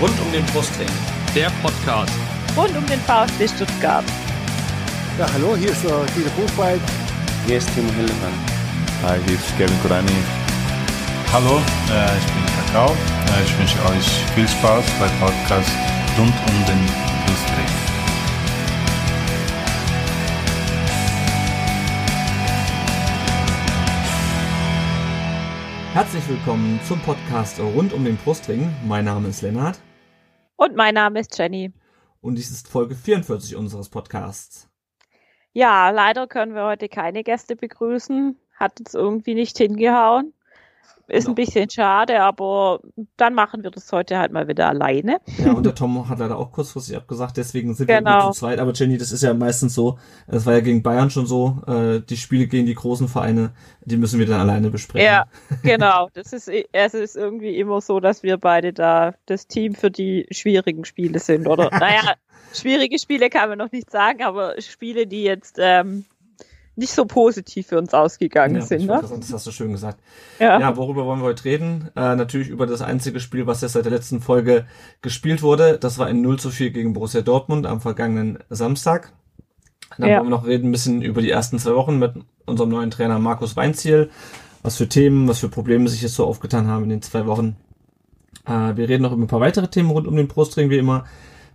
Rund um den Brustring. Der Podcast. Rund um den VfB Stuttgart. Ja, hallo, hier ist äh, Dieter Buchwald. Hier ist Timo Hildebrand. Hi, hier ist Kevin Kurani. Hallo, äh, ich bin Kakao. Äh, ich wünsche euch viel Spaß beim Podcast rund um den Brustring. Herzlich willkommen zum Podcast rund um den Brustring. Mein Name ist Lennart. Und mein Name ist Jenny. Und dies ist Folge 44 unseres Podcasts. Ja, leider können wir heute keine Gäste begrüßen. Hat uns irgendwie nicht hingehauen. Ist ein bisschen schade, aber dann machen wir das heute halt mal wieder alleine. Ja, und der Tom hat leider auch kurzfristig abgesagt, deswegen sind genau. wir nur zu zweit. Aber Jenny, das ist ja meistens so, es war ja gegen Bayern schon so, äh, die Spiele gegen die großen Vereine, die müssen wir dann alleine besprechen. Ja, genau. Das ist, es ist irgendwie immer so, dass wir beide da das Team für die schwierigen Spiele sind, oder? naja, schwierige Spiele kann man noch nicht sagen, aber Spiele, die jetzt ähm, nicht so positiv für uns ausgegangen ja, sind. Ne? Das hast du schön gesagt. Ja. ja, worüber wollen wir heute reden? Äh, natürlich über das einzige Spiel, was jetzt seit der letzten Folge gespielt wurde. Das war ein 0 zu 4 gegen Borussia Dortmund am vergangenen Samstag. Dann ja. wollen wir noch reden ein bisschen über die ersten zwei Wochen mit unserem neuen Trainer Markus Weinziel. Was für Themen, was für Probleme sich jetzt so aufgetan haben in den zwei Wochen. Äh, wir reden noch über ein paar weitere Themen rund um den Brustring, wie immer.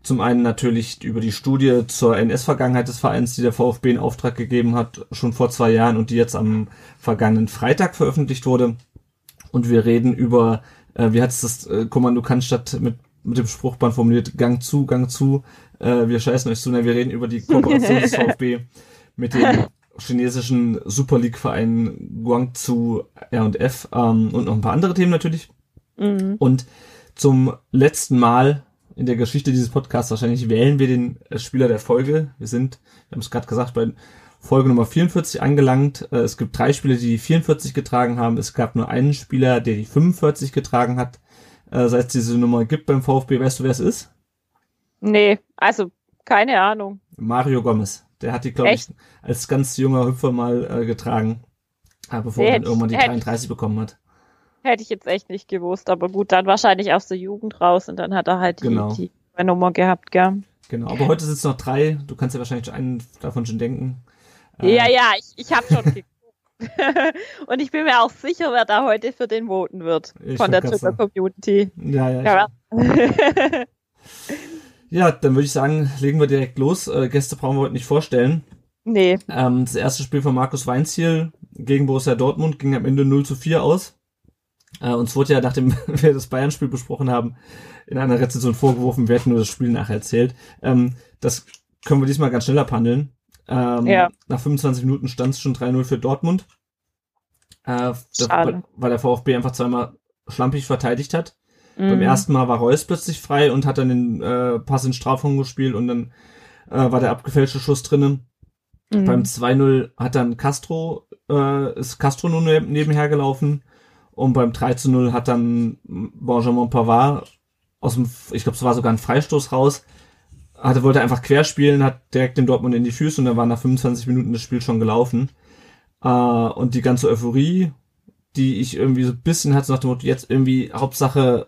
Zum einen natürlich über die Studie zur NS-Vergangenheit des Vereins, die der VfB in Auftrag gegeben hat, schon vor zwei Jahren und die jetzt am vergangenen Freitag veröffentlicht wurde. Und wir reden über, äh, wie hat es das äh, Kommando Cannstatt mit, mit dem Spruchband formuliert, Gang zu, Gang zu, äh, wir scheißen euch zu, Nein, wir reden über die Kooperation des VfB mit dem chinesischen Super League-Verein Guangzhou R&F ähm, und noch ein paar andere Themen natürlich. Mhm. Und zum letzten Mal in der Geschichte dieses Podcasts. Wahrscheinlich wählen wir den äh, Spieler der Folge. Wir sind, wir haben es gerade gesagt, bei Folge Nummer 44 angelangt. Äh, es gibt drei Spieler, die die 44 getragen haben. Es gab nur einen Spieler, der die 45 getragen hat. Äh, seit es diese Nummer gibt beim VfB, weißt du, wer es ist? Nee, also keine Ahnung. Mario Gomez. Der hat die, glaube ich, als ganz junger Hüpfer mal äh, getragen, bevor er dann irgendwann die 33 bekommen hat. Hätte ich jetzt echt nicht gewusst, aber gut, dann wahrscheinlich aus der Jugend raus und dann hat er halt die, genau. die Nummer gehabt, gell? Genau, aber heute sind es noch drei. Du kannst ja wahrscheinlich einen davon schon denken. Äh, ja, ja, ich, ich habe schon geguckt. und ich bin mir auch sicher, wer da heute für den voten wird. Ich von der Twitter Community. Ja, ja. Ja, ja dann würde ich sagen, legen wir direkt los. Äh, Gäste brauchen wir heute nicht vorstellen. Nee. Ähm, das erste Spiel von Markus Weinziel gegen Borussia Dortmund ging am Ende 0 zu 4 aus. Äh, uns wurde ja, nachdem wir das Bayern-Spiel besprochen haben, in einer Rezension vorgeworfen, wir hätten nur das Spiel nachher erzählt. Ähm, das können wir diesmal ganz schnell abhandeln. Ähm, ja. Nach 25 Minuten stand es schon 3-0 für Dortmund. Äh, Schade. weil der VfB einfach zweimal schlampig verteidigt hat. Mhm. Beim ersten Mal war Reus plötzlich frei und hat dann den äh, Pass in Strafraum gespielt und dann äh, war der abgefälschte Schuss drinnen. Mhm. Beim 2-0 hat dann Castro, äh, ist Castro nur nebenher gelaufen und beim 3 zu 0 hat dann Benjamin Pavard aus dem, ich glaube, es war sogar ein Freistoß raus, hatte, wollte einfach querspielen, hat direkt den Dortmund in die Füße und dann war nach 25 Minuten das Spiel schon gelaufen. Äh, und die ganze Euphorie, die ich irgendwie so ein bisschen hatte, nach dem Motto, jetzt irgendwie Hauptsache,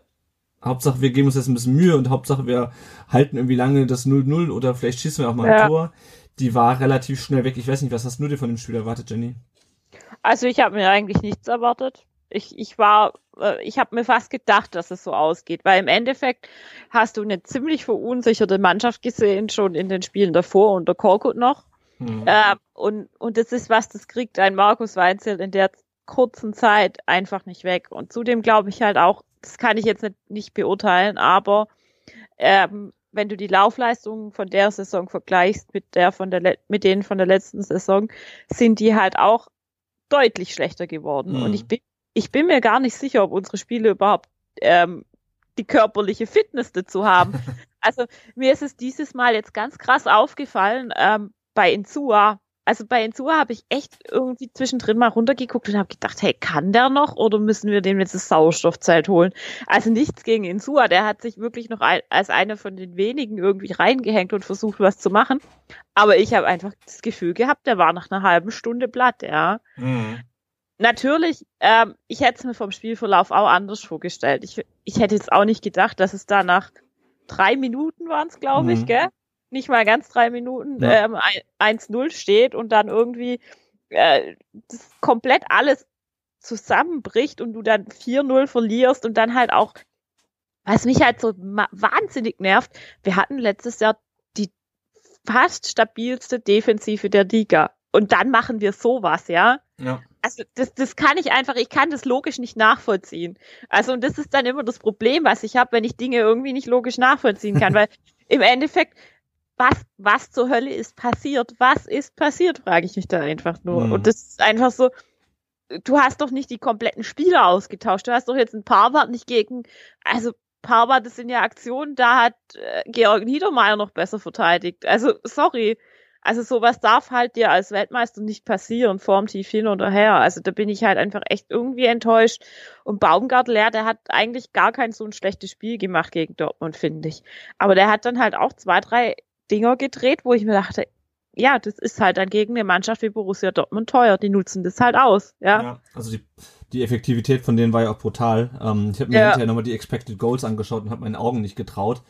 Hauptsache wir geben uns jetzt ein bisschen Mühe und Hauptsache wir halten irgendwie lange das 0-0 oder vielleicht schießen wir auch mal ein ja. Tor. Die war relativ schnell weg. Ich weiß nicht, was hast du dir von dem Spiel erwartet, Jenny? Also ich habe mir eigentlich nichts erwartet ich, ich war, äh, ich habe mir fast gedacht, dass es so ausgeht, weil im Endeffekt hast du eine ziemlich verunsicherte Mannschaft gesehen, schon in den Spielen davor unter Korkut noch. Mhm. Ähm, und, und das ist was, das kriegt ein Markus Weinzel in der kurzen Zeit einfach nicht weg. Und zudem glaube ich halt auch, das kann ich jetzt nicht, nicht beurteilen, aber ähm, wenn du die Laufleistungen von der Saison vergleichst mit der von der mit denen von der letzten Saison, sind die halt auch deutlich schlechter geworden. Mhm. Und ich bin ich bin mir gar nicht sicher, ob unsere Spiele überhaupt ähm, die körperliche Fitness dazu haben. also mir ist es dieses Mal jetzt ganz krass aufgefallen ähm, bei Insua. Also bei Insua habe ich echt irgendwie zwischendrin mal runtergeguckt und habe gedacht, hey, kann der noch oder müssen wir dem jetzt das Sauerstoffzeit holen? Also nichts gegen Insua, der hat sich wirklich noch als einer von den wenigen irgendwie reingehängt und versucht, was zu machen. Aber ich habe einfach das Gefühl gehabt, der war nach einer halben Stunde platt, ja. Mhm natürlich, ähm, ich hätte es mir vom Spielverlauf auch anders vorgestellt. Ich, ich hätte jetzt auch nicht gedacht, dass es da nach drei Minuten waren es, glaube Mhm. ich, gell? Nicht mal ganz drei Minuten, Ja. ähm, ein- 1-0 steht und dann irgendwie äh, das komplett alles zusammenbricht und du dann 4-0 verlierst und dann halt auch, was mich halt so wahnsinnig nervt, wir hatten letztes Jahr die fast stabilste Defensive der Liga. Und dann machen wir sowas, ja? Ja. Also das, das kann ich einfach, ich kann das logisch nicht nachvollziehen. Also und das ist dann immer das Problem, was ich habe, wenn ich Dinge irgendwie nicht logisch nachvollziehen kann, weil im Endeffekt, was, was zur Hölle ist passiert? Was ist passiert, frage ich mich da einfach nur. Mhm. Und das ist einfach so, du hast doch nicht die kompletten Spieler ausgetauscht. Du hast doch jetzt ein Parwart nicht gegen, also Parwart, das sind ja Aktionen, da hat äh, Georg Niedermeyer noch besser verteidigt. Also, sorry. Also sowas darf halt dir als Weltmeister nicht passieren, vorm Tief hin oder her. Also da bin ich halt einfach echt irgendwie enttäuscht. Und Baumgartler, ja, der hat eigentlich gar kein so ein schlechtes Spiel gemacht gegen Dortmund, finde ich. Aber der hat dann halt auch zwei, drei Dinger gedreht, wo ich mir dachte, ja, das ist halt dann gegen eine Mannschaft wie Borussia Dortmund teuer. Die nutzen das halt aus, ja. Ja, also die, die Effektivität von denen war ja auch brutal. Ähm, ich habe mir Ja. hinterher nochmal die Expected Goals angeschaut und habe meinen Augen nicht getraut.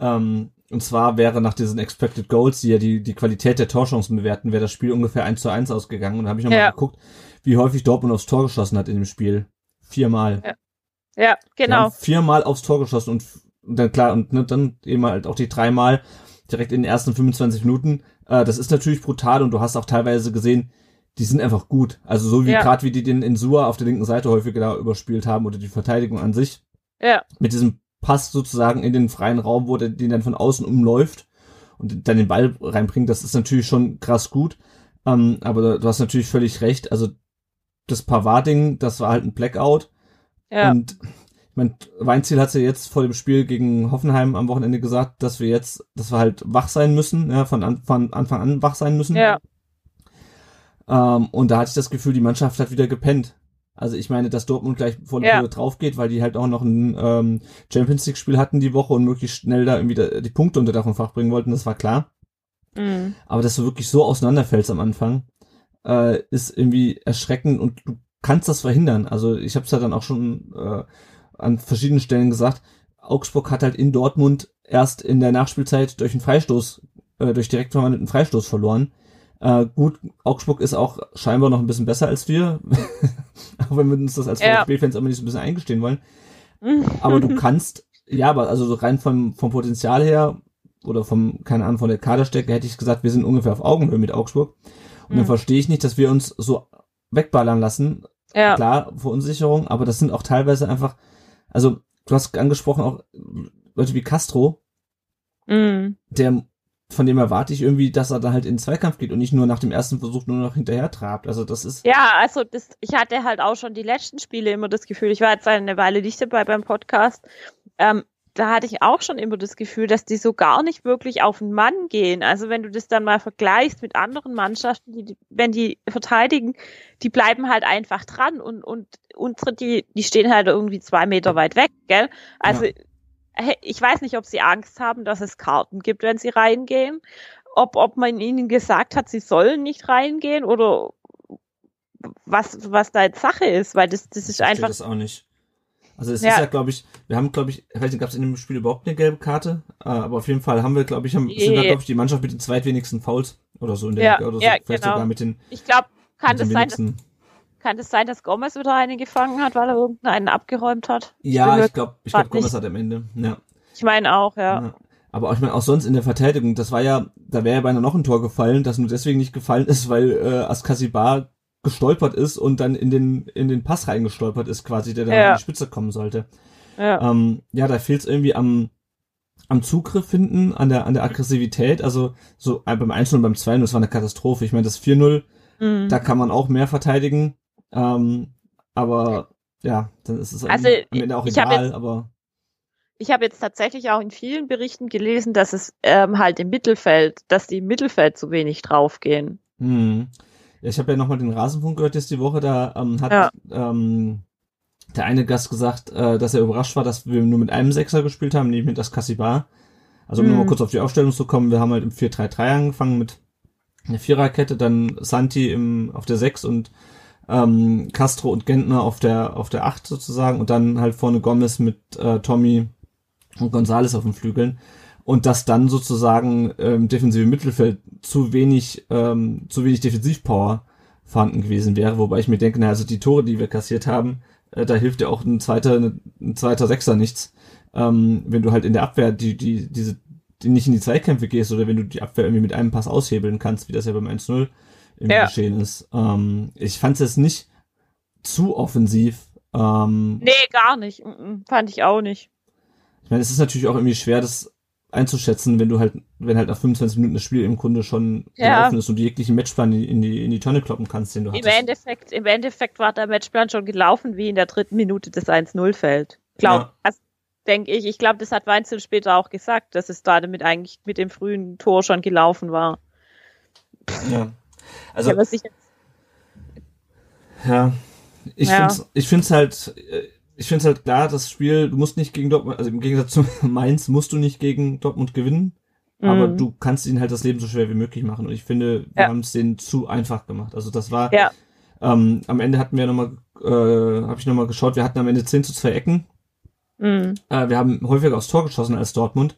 Ähm, und zwar wäre nach diesen Expected Goals, die ja die, die Qualität der Torchancen bewerten, wäre das Spiel ungefähr 1 zu 1 ausgegangen. Und da habe ich nochmal Ja. geguckt, wie häufig Dortmund aufs Tor geschossen hat in dem Spiel. Viermal. Ja. Ja, genau. viermal aufs Tor geschossen und, und dann klar, und ne, dann eben halt auch die dreimal direkt in den ersten 25 Minuten. Äh, das ist natürlich brutal und du hast auch teilweise gesehen, die sind einfach gut. Also so wie Ja. gerade wie die den Insua auf der linken Seite häufig da überspielt haben oder die Verteidigung an sich. Ja, Mit diesem Pass sozusagen in den freien Raum, wo der den dann von außen umläuft und dann den Ball reinbringt, das ist natürlich schon krass gut. Ähm, aber du hast natürlich völlig recht. Also das Pavard-Ding, das war halt ein Blackout. ja. Und ich mein, Weinziel hat ja jetzt vor dem Spiel gegen Hoffenheim am Wochenende gesagt, dass wir jetzt, dass wir halt wach sein müssen, ja, von, an, von Anfang an wach sein müssen. Ja. Ähm, und da hatte ich das Gefühl, die Mannschaft hat wieder gepennt. Also ich meine, dass Dortmund gleich voll Ja. drauf geht, weil die halt auch noch ein ähm, Champions League Spiel hatten die Woche und möglichst schnell da irgendwie da, die Punkte unter Dach und Fach bringen wollten, das war klar. Mhm. Aber dass du wirklich so auseinanderfällst am Anfang, äh, ist irgendwie erschreckend und du kannst das verhindern. Also ich habe es ja dann auch schon äh, an verschiedenen Stellen gesagt. Augsburg hat halt in Dortmund erst in der Nachspielzeit durch einen Freistoß, äh, durch direkt verwandelten Freistoß verloren. Äh, gut, Augsburg ist auch scheinbar noch ein bisschen besser als wir, auch wenn wir uns das als Ja. VfB-Fans immer nicht so ein bisschen eingestehen wollen. Aber du kannst, ja, aber also so rein vom, vom Potenzial her oder vom, keine Ahnung, von der Kaderstärke hätte ich gesagt, wir sind ungefähr auf Augenhöhe mit Augsburg. Und dann Mhm. verstehe ich nicht, dass wir uns so wegballern lassen. Ja. Klar, Verunsicherung, aber das sind auch teilweise einfach, also du hast angesprochen auch Leute wie Castro, Mhm. der von dem erwarte ich irgendwie, dass er da halt in den Zweikampf geht und nicht nur nach dem ersten Versuch nur noch hinterher trabt. Also das ist, Ja, also das, ich hatte halt auch schon die letzten Spiele immer das Gefühl, ich war jetzt eine Weile nicht dabei beim Podcast, ähm, da hatte ich auch schon immer das Gefühl, dass die so gar nicht wirklich auf den Mann gehen. Also wenn du das dann mal vergleichst mit anderen Mannschaften, die, wenn die verteidigen, die bleiben halt einfach dran und, und unsere, die, die stehen halt irgendwie zwei Meter weit weg, gell? Also he- ich weiß nicht, ob sie Angst haben, dass es Karten gibt, wenn sie reingehen. Ob, ob man ihnen gesagt hat, sie sollen nicht reingehen oder was, was da jetzt Sache ist, weil das, das ist ich einfach. das auch nicht. Also es Ja. ist ja, glaube ich, wir haben, glaube ich, ich weiß nicht, gab es in dem Spiel überhaupt eine gelbe Karte? Äh, aber auf jeden Fall haben wir, glaube ich, haben, sind wir, Nee. glaube ich, die Mannschaft mit den zweitwenigsten Fouls oder so in der Ja, Liga oder so. ja, Vielleicht genau. sogar mit den, Ich glaube, kann das sein, dass, kann das sein, dass Gomez wieder einen gefangen hat, weil er irgendeinen abgeräumt hat? Ja, ich glaube, ich glaube, grad Gomez nicht- hat am Ende. Ja. Ich meine auch, ja. ja. Aber auch, ich meine, auch sonst in der Verteidigung, das war ja, da wäre ja beinahe noch ein Tor gefallen, das nur deswegen nicht gefallen ist, weil äh, Askasibar gestolpert ist und dann in den in den Pass reingestolpert ist, quasi, der dann Ja. an die Spitze kommen sollte. ja. Ähm, ja, da fehlt es irgendwie am am Zugriff finden, an der an der Aggressivität, also so äh, beim 1 und beim 2 das war eine Katastrophe. Ich meine, das 4-0, Mhm. da kann man auch mehr verteidigen, ähm, aber ja, dann ist es Also, am Ende auch egal, jetzt- aber Ich habe jetzt tatsächlich auch in vielen Berichten gelesen, dass es ähm, halt im Mittelfeld, dass die im Mittelfeld zu wenig draufgehen. Hm. Ja, ich habe ja nochmal den Rasenfunk gehört jetzt die Woche, da ähm, hat Ja. ähm, der eine Gast gesagt, äh, dass er überrascht war, dass wir nur mit einem Sechser gespielt haben, nämlich mit das Kassibar. Also um Hm. nochmal kurz auf die Aufstellung zu kommen, wir haben halt im 4-3-3 angefangen mit einer Viererkette, dann Santi im, auf der 6 und ähm, Castro und Gentner auf der auf der Acht sozusagen und dann halt vorne Gomez mit äh, Tommy und Gonzales auf den Flügeln. Und dass dann sozusagen ähm, defensive Mittelfeld zu wenig ähm, zu wenig Defensivpower vorhanden gewesen wäre, wobei ich mir denke, na, also die Tore, die wir kassiert haben, äh, da hilft ja auch ein zweiter ein zweiter Sechser nichts, ähm, wenn du halt in der Abwehr die die diese die nicht in die Zweikämpfe gehst oder wenn du die Abwehr irgendwie mit einem Pass aushebeln kannst, wie das ja beim 1-0 im ja. Geschehen ist. Ähm, ich fand es jetzt nicht zu offensiv. Ähm, nee, gar nicht. Fand ich auch nicht. Ich meine, es ist natürlich auch irgendwie schwer, das einzuschätzen, wenn du halt, wenn halt nach 25 Minuten das Spiel im Grunde schon ja. gelaufen ist und du jeglichen Matchplan in die, in die Tonne kloppen kannst, den du Im Endeffekt, Im Endeffekt war der Matchplan schon gelaufen, wie in der dritten Minute des 1-0 fällt. Glaub, ja. also, denke ich. Ich glaube, das hat Weinzel später auch gesagt, dass es da damit eigentlich mit dem frühen Tor schon gelaufen war. Ja. Also. Ja. Ich ja. finde ich find's halt, ich finde es halt klar, das Spiel, du musst nicht gegen Dortmund, also im Gegensatz zu Mainz musst du nicht gegen Dortmund gewinnen, mhm. aber du kannst ihnen halt das Leben so schwer wie möglich machen. Und ich finde, wir ja. haben es denen zu einfach gemacht. Also das war, ja. ähm, am Ende hatten wir nochmal, äh, habe ich nochmal geschaut, wir hatten am Ende 10 zu 2 Ecken. Mhm. Äh, wir haben häufiger aufs Tor geschossen als Dortmund.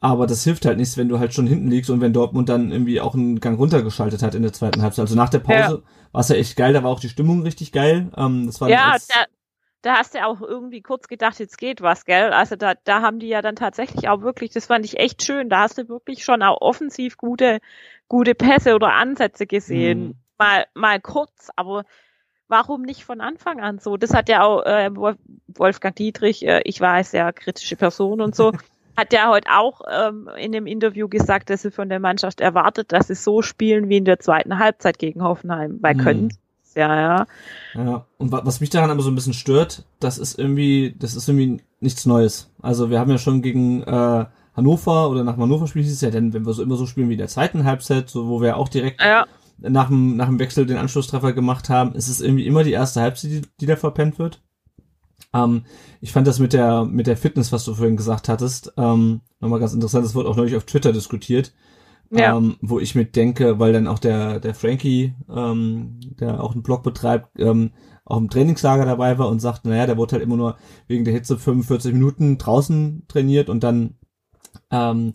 Aber das hilft halt nichts, wenn du halt schon hinten liegst und wenn Dortmund dann irgendwie auch einen Gang runtergeschaltet hat in der zweiten Halbzeit. Also nach der Pause ja. war es ja echt geil, da war auch die Stimmung richtig geil. Ähm, das war ja, da, da hast du auch irgendwie kurz gedacht, jetzt geht was, gell? Also da, da haben die ja dann tatsächlich auch wirklich, das fand ich echt schön, da hast du wirklich schon auch offensiv gute, gute Pässe oder Ansätze gesehen. Mhm. Mal, mal kurz, aber warum nicht von Anfang an so? Das hat ja auch äh, Wolfgang Dietrich, äh, ich weiß, ja, kritische Person und so, hat ja heute auch ähm, in dem Interview gesagt, dass sie von der Mannschaft erwartet, dass sie so spielen wie in der zweiten Halbzeit gegen Hoffenheim, weil mhm. können ja, ja. Ja, und was mich daran aber so ein bisschen stört, das ist irgendwie, das ist irgendwie nichts Neues. Also wir haben ja schon gegen äh, Hannover oder nach Hannover spielen hieß es ja, denn wenn wir so immer so spielen wie in der zweiten Halbzeit, so wo wir auch direkt ja. nach dem nach dem Wechsel den Anschlusstreffer gemacht haben, ist es irgendwie immer die erste Halbzeit, die, die da verpennt wird. Ähm, ich fand das mit der, mit der Fitness, was du vorhin gesagt hattest, ähm, nochmal ganz interessant. Das wurde auch neulich auf Twitter diskutiert. Ja. Ähm, wo ich mit denke, weil dann auch der, der Frankie, ähm, der auch einen Blog betreibt, ähm, auch im Trainingslager dabei war und sagt, naja, der wurde halt immer nur wegen der Hitze 45 Minuten draußen trainiert und dann ähm,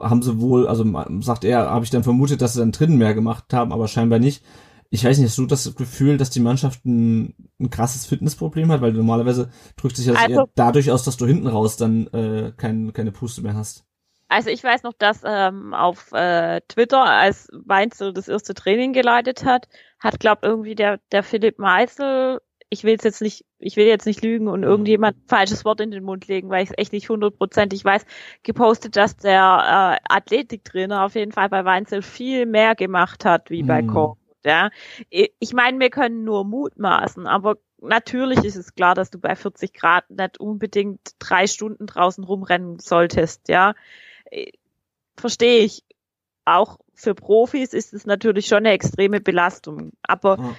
haben sie wohl, also sagt er, habe ich dann vermutet, dass sie dann drinnen mehr gemacht haben, aber scheinbar nicht ich weiß nicht, hast du das Gefühl, dass die Mannschaft ein, ein krasses Fitnessproblem hat? Weil normalerweise drückt sich das also, eher dadurch aus, dass du hinten raus dann äh, kein, keine Puste mehr hast. Also ich weiß noch, dass ähm, auf äh, Twitter, als Weinzel das erste Training geleitet hat, hat, glaub irgendwie der, der Philipp Meisel, ich will jetzt nicht, ich will jetzt nicht lügen und irgendjemand falsches Wort in den Mund legen, weil ich es echt nicht hundertprozentig weiß, gepostet, dass der äh, Athletiktrainer auf jeden Fall bei Weinzel viel mehr gemacht hat wie bei hm. Koch. Ja, ich meine, wir können nur mutmaßen, aber natürlich ist es klar, dass du bei 40 Grad nicht unbedingt drei Stunden draußen rumrennen solltest. Ja, verstehe ich. Auch für Profis ist es natürlich schon eine extreme Belastung. Aber ja.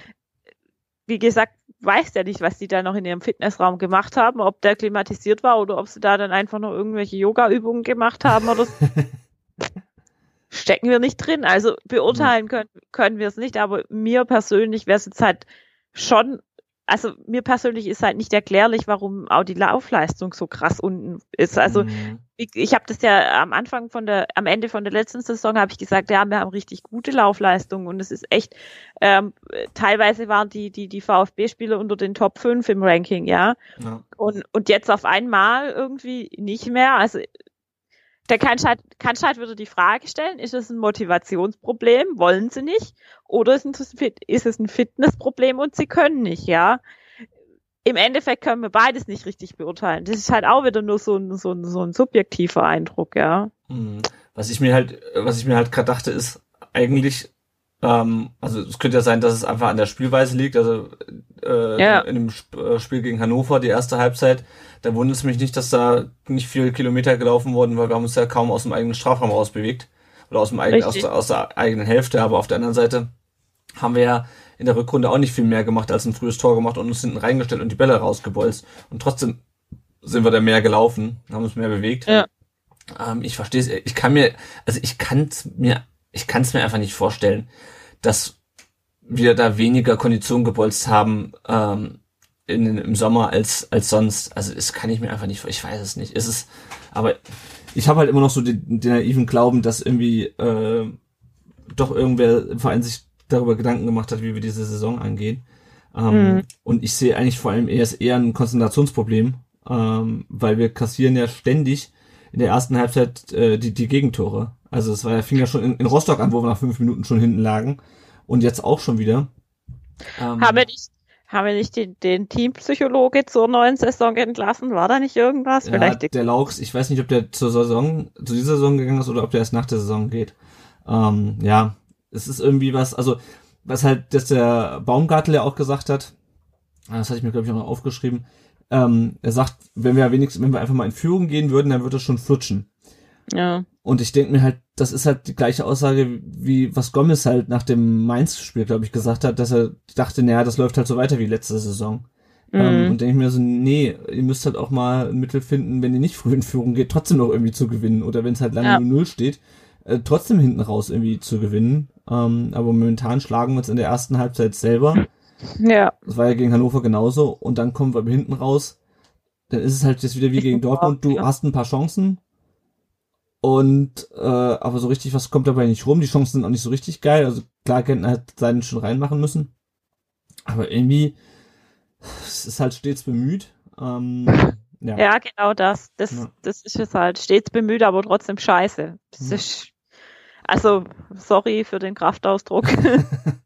wie gesagt, weiß ja nicht, was die da noch in ihrem Fitnessraum gemacht haben, ob der klimatisiert war oder ob sie da dann einfach noch irgendwelche Yoga-Übungen gemacht haben oder so. stecken wir nicht drin. Also beurteilen können, können wir es nicht, aber mir persönlich wäre es jetzt halt schon, also mir persönlich ist halt nicht erklärlich, warum auch die Laufleistung so krass unten ist. Also mhm. ich, ich habe das ja am Anfang von der, am Ende von der letzten Saison habe ich gesagt, ja, wir haben richtig gute Laufleistung und es ist echt, ähm, teilweise waren die, die, die VfB-Spieler unter den Top 5 im Ranking, ja. ja. Und, und jetzt auf einmal irgendwie nicht mehr. Also der Kanschheit, Kanschheit würde die Frage stellen, ist es ein Motivationsproblem, wollen sie nicht? Oder ist es ein Fitnessproblem und sie können nicht, ja? Im Endeffekt können wir beides nicht richtig beurteilen. Das ist halt auch wieder nur so ein, so ein, so ein subjektiver Eindruck, ja. Mhm. Was ich mir halt, was ich mir halt gerade dachte, ist, eigentlich ähm, also es könnte ja sein, dass es einfach an der Spielweise liegt. Also äh, ja. in dem Sp äh, Spiel gegen Hannover, die erste Halbzeit, da wundert es mich nicht, dass da nicht viele Kilometer gelaufen wurden, weil wir haben uns ja kaum aus dem eigenen Strafraum rausbewegt. Oder aus dem eigenen, aus der, aus der eigenen Hälfte. Aber auf der anderen Seite haben wir ja in der Rückrunde auch nicht viel mehr gemacht als ein frühes Tor gemacht und uns hinten reingestellt und die Bälle rausgebolzt. Und trotzdem sind wir da mehr gelaufen, haben uns mehr bewegt. Ja. Ähm, ich verstehe es, ich kann mir, also ich kann es mir ich kann es mir einfach nicht vorstellen, dass wir da weniger Kondition gebolzt haben ähm, in, im Sommer als als sonst. Also das kann ich mir einfach nicht, ich weiß es nicht. Es ist, aber ich habe halt immer noch so den, den naiven Glauben, dass irgendwie äh, doch irgendwer im Verein sich darüber Gedanken gemacht hat, wie wir diese Saison angehen. Ähm, mhm. Und ich sehe eigentlich vor allem eher, eher ein Konzentrationsproblem, ähm, weil wir kassieren ja ständig in der ersten Halbzeit äh, die, die Gegentore. Also es war ja, fing ja schon in, in Rostock an, wo wir nach fünf Minuten schon hinten lagen und jetzt auch schon wieder. Ähm, haben wir nicht, haben wir nicht den, den Teampsychologe zur neuen Saison entlassen? War da nicht irgendwas? Ja, Vielleicht der Laux, ich weiß nicht, ob der zur Saison, zu dieser Saison gegangen ist oder ob der erst nach der Saison geht. Ähm, ja, es ist irgendwie was, also was halt, dass der Baumgartel ja auch gesagt hat, das hatte ich mir, glaube ich, auch noch aufgeschrieben, ähm, er sagt, wenn wir wenigstens, wenn wir einfach mal in Führung gehen würden, dann würde es schon flutschen. Ja. Und ich denke mir halt, das ist halt die gleiche Aussage, wie was Gomez halt nach dem Mainz-Spiel, glaube ich, gesagt hat, dass er dachte, naja, das läuft halt so weiter wie letzte Saison. Mhm. Ähm, und denke ich mir so, nee, ihr müsst halt auch mal ein Mittel finden, wenn ihr nicht früh in Führung geht, trotzdem noch irgendwie zu gewinnen. Oder wenn es halt lange ja. 0 steht, äh, trotzdem hinten raus irgendwie zu gewinnen. Ähm, aber momentan schlagen wir uns in der ersten Halbzeit selber. Ja. Das war ja gegen Hannover genauso. Und dann kommen wir hinten raus. Dann ist es halt jetzt wieder wie gegen Dortmund. Du hast ein paar Chancen. Und äh, aber so richtig was kommt dabei nicht rum. Die Chancen sind auch nicht so richtig geil. Also klar, Gentner hat seinen schon reinmachen müssen. Aber irgendwie, es ist halt stets bemüht. Ähm, ja. ja, genau das. Das, ja. das ist es halt. Stets bemüht, aber trotzdem scheiße. Das ja. ist, also, sorry für den Kraftausdruck.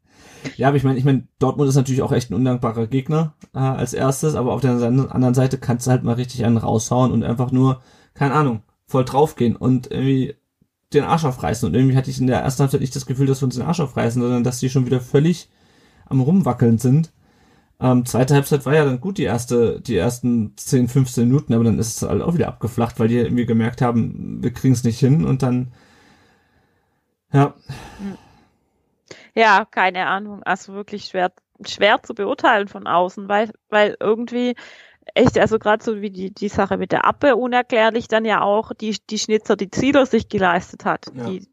ja, aber ich meine, ich meine, Dortmund ist natürlich auch echt ein undankbarer Gegner äh, als erstes, aber auf der anderen Seite kannst du halt mal richtig einen raushauen und einfach nur, keine Ahnung, voll draufgehen und irgendwie den Arsch aufreißen. Und irgendwie hatte ich in der ersten Halbzeit nicht das Gefühl, dass wir uns den Arsch aufreißen, sondern dass die schon wieder völlig am Rumwackeln sind. Ähm, zweite Halbzeit war ja dann gut, die erste, die ersten 10, 15 Minuten, aber dann ist es halt auch wieder abgeflacht, weil die irgendwie gemerkt haben, wir kriegen es nicht hin und dann, ja. Ja, keine Ahnung. Also wirklich schwer, schwer zu beurteilen von außen, weil, weil irgendwie, echt, also gerade so wie die, die Sache mit der Appe unerklärlich dann ja auch die, die Schnitzer, die Zieler sich geleistet hat. Ja. Die,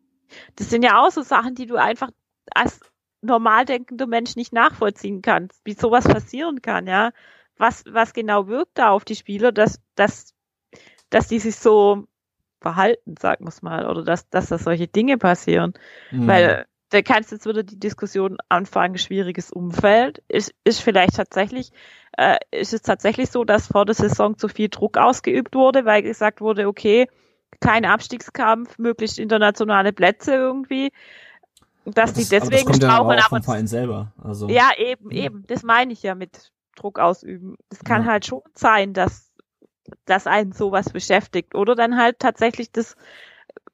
das sind ja auch so Sachen, die du einfach als normal denkender Mensch nicht nachvollziehen kannst, wie sowas passieren kann, ja. Was, was genau wirkt da auf die Spieler, dass, dass, dass die sich so verhalten, sagen wir es mal, oder dass, dass da solche Dinge passieren. Mhm. Weil da kannst jetzt wieder die Diskussion anfangen, schwieriges Umfeld. Ist, ist vielleicht tatsächlich, äh, ist es tatsächlich so, dass vor der Saison zu viel Druck ausgeübt wurde, weil gesagt wurde, okay, kein Abstiegskampf, möglichst internationale Plätze irgendwie dass das, die deswegen aber das kommt ja auch vom Verein selber. Also. Ja, eben, eben. Das meine ich ja mit Druck ausüben. Es kann ja. halt schon sein, dass, dass einen sowas beschäftigt. Oder dann halt tatsächlich das,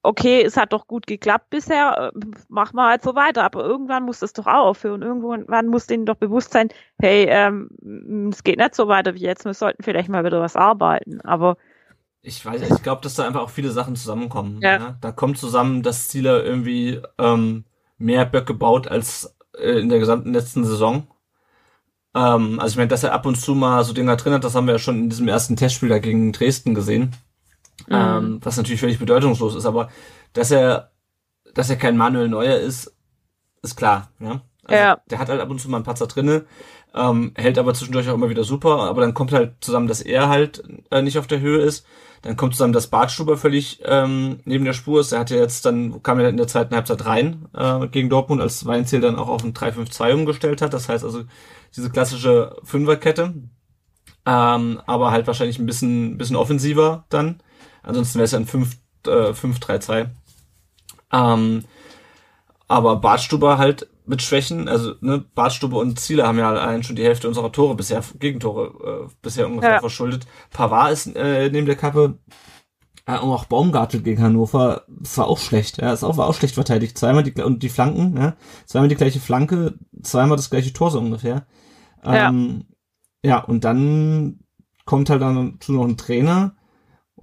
okay, es hat doch gut geklappt bisher, äh, machen wir halt so weiter. Aber irgendwann muss das doch auch aufhören. Irgendwann muss denen doch bewusst sein, hey, ähm, es geht nicht so weiter wie jetzt, wir sollten vielleicht mal wieder was arbeiten. Aber ich weiß, ich glaube, dass da einfach auch viele Sachen zusammenkommen. Ja. ja? Da kommt zusammen, dass Ziele irgendwie ähm, mehr Böcke baut als äh, in der gesamten letzten Saison. Ähm, also ich meine, dass er ab und zu mal so Dinger drin hat, das haben wir ja schon in diesem ersten Testspiel da gegen Dresden gesehen. Mhm. Ähm, was natürlich völlig bedeutungslos ist, aber dass er, dass er kein Manuel Neuer ist, ist klar, ja. Also ja. Der hat halt ab und zu mal einen Patzer drinne, ähm, hält aber zwischendurch auch immer wieder super, aber dann kommt halt zusammen, dass er halt äh, nicht auf der Höhe ist. Dann kommt zusammen, dass Bartstuber völlig ähm, neben der Spur ist. Er hat ja jetzt dann, kam ja in der zweiten Halbzeit rein äh, gegen Dortmund, als Weinziel dann auch auf ein 3-5-2 umgestellt hat. Das heißt also diese klassische Fünferkette. Ähm, aber halt wahrscheinlich ein bisschen, bisschen offensiver dann. Ansonsten wäre es ja ein 5-3-2. Äh, ähm, aber Bartstuber halt mit Schwächen, also ne, Bartstube und Ziele haben ja allein schon die Hälfte unserer Tore bisher, Gegentore äh, bisher ungefähr ja. verschuldet. Pavard ist äh, neben der Kappe äh, und auch Baumgartel gegen Hannover, das war auch schlecht, ja, das auch, war auch schlecht verteidigt. Zweimal die und die Flanken, ja, zweimal die gleiche Flanke, zweimal das gleiche Tor so ungefähr. Ähm, ja. ja, und dann kommt halt dann zu noch ein Trainer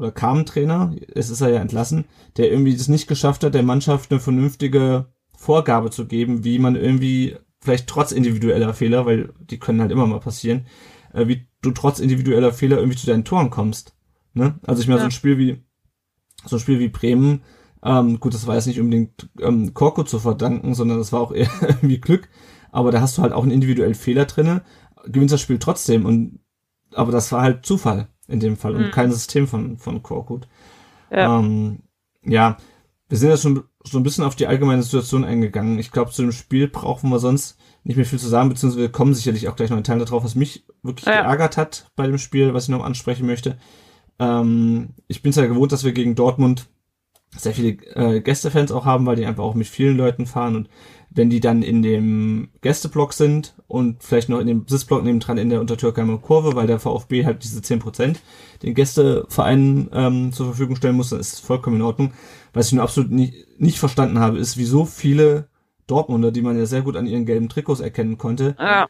oder kam ein Trainer, es ist er ja entlassen, der irgendwie das nicht geschafft hat, der Mannschaft eine vernünftige Vorgabe zu geben, wie man irgendwie vielleicht trotz individueller Fehler, weil die können halt immer mal passieren, äh, wie du trotz individueller Fehler irgendwie zu deinen Toren kommst. Ne? Also ich meine, ja. so ein Spiel wie so ein Spiel wie Bremen, ähm, gut, das war jetzt nicht unbedingt ähm, Korko zu verdanken, sondern das war auch eher irgendwie Glück. aber da hast du halt auch einen individuellen Fehler drinne, gewinnst das Spiel trotzdem und aber das war halt Zufall in dem Fall und Mhm. kein System von von Korkut. Ja. Ähm, ja, wir sind ja schon so ein bisschen auf die allgemeine Situation eingegangen. Ich glaube, zu dem Spiel brauchen wir sonst nicht mehr viel zu sagen, beziehungsweise wir kommen sicherlich auch gleich noch in Teilen darauf, was mich wirklich Ja. geärgert hat bei dem Spiel, was ich noch ansprechen möchte. Ähm, ich bin es ja gewohnt, dass wir gegen Dortmund sehr viele äh, Gästefans auch haben, weil die einfach auch mit vielen Leuten fahren und wenn die dann in dem Gästeblock sind und vielleicht noch in dem Sitzblock nebendran in der Untertürkheimer Kurve, weil der VfB halt diese 10% den Gästevereinen ähm, zur Verfügung stellen muss, dann ist es vollkommen in Ordnung. Was ich nur absolut nie, nicht verstanden habe, ist, wieso viele Dortmunder, die man ja sehr gut an ihren gelben Trikots erkennen konnte, Ja.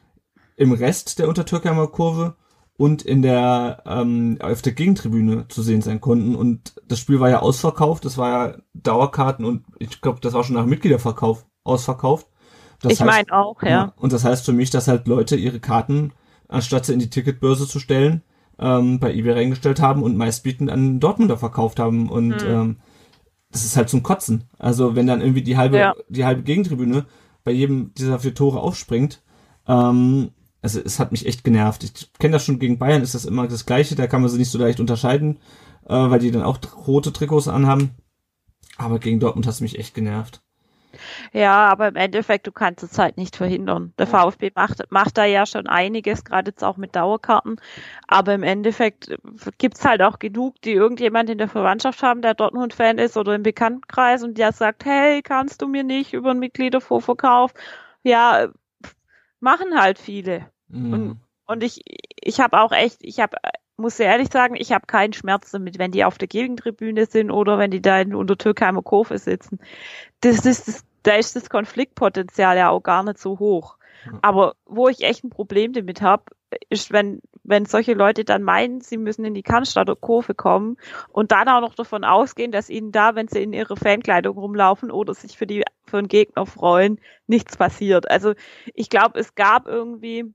im Rest der Untertürkheimer Kurve und in der ähm, auf der Gegentribüne zu sehen sein konnten. Und das Spiel war ja ausverkauft, das war ja Dauerkarten und ich glaube, das war schon nach Mitgliederverkauf ausverkauft. Das ich meine auch, ja. Und das heißt für mich, dass halt Leute ihre Karten, anstatt sie in die Ticketbörse zu stellen, ähm, bei eBay reingestellt haben und meistbietend an Dortmunder verkauft haben. Und Hm. ähm, das ist halt zum Kotzen. Also wenn dann irgendwie die halbe, Ja. die halbe Gegentribüne bei jedem dieser vier Tore aufspringt, ähm, also es hat mich echt genervt. Ich kenne das schon gegen Bayern, ist das immer das Gleiche, da kann man sie nicht so leicht unterscheiden, äh, weil die dann auch rote Trikots anhaben. Aber gegen Dortmund hat es mich echt genervt. Ja, aber im Endeffekt, du kannst es halt nicht verhindern. Der VfB macht, macht da ja schon einiges, gerade jetzt auch mit Dauerkarten. Aber im Endeffekt äh, gibt's halt auch genug, die irgendjemand in der Verwandtschaft haben, der Dortmund-Fan ist oder im Bekanntenkreis und der sagt, hey, kannst du mir nicht über einen Mitgliedervorverkauf? Ja, äh, machen halt viele. Mhm. Und- Und ich, ich habe auch echt, ich habe, muss sehr ehrlich sagen, ich habe keinen Schmerz damit, wenn die auf der Gegentribüne sind oder wenn die da in unter Türkheimer Kurve sitzen. Das ist das, da ist das Konfliktpotenzial ja auch gar nicht so hoch. Ja. Aber wo ich echt ein Problem damit habe, ist, wenn, wenn solche Leute dann meinen, sie müssen in die Cannstatter Kurve kommen und dann auch noch davon ausgehen, dass ihnen da, wenn sie in ihrer Fankleidung rumlaufen oder sich für die, für den Gegner freuen, nichts passiert. Also ich glaube, es gab irgendwie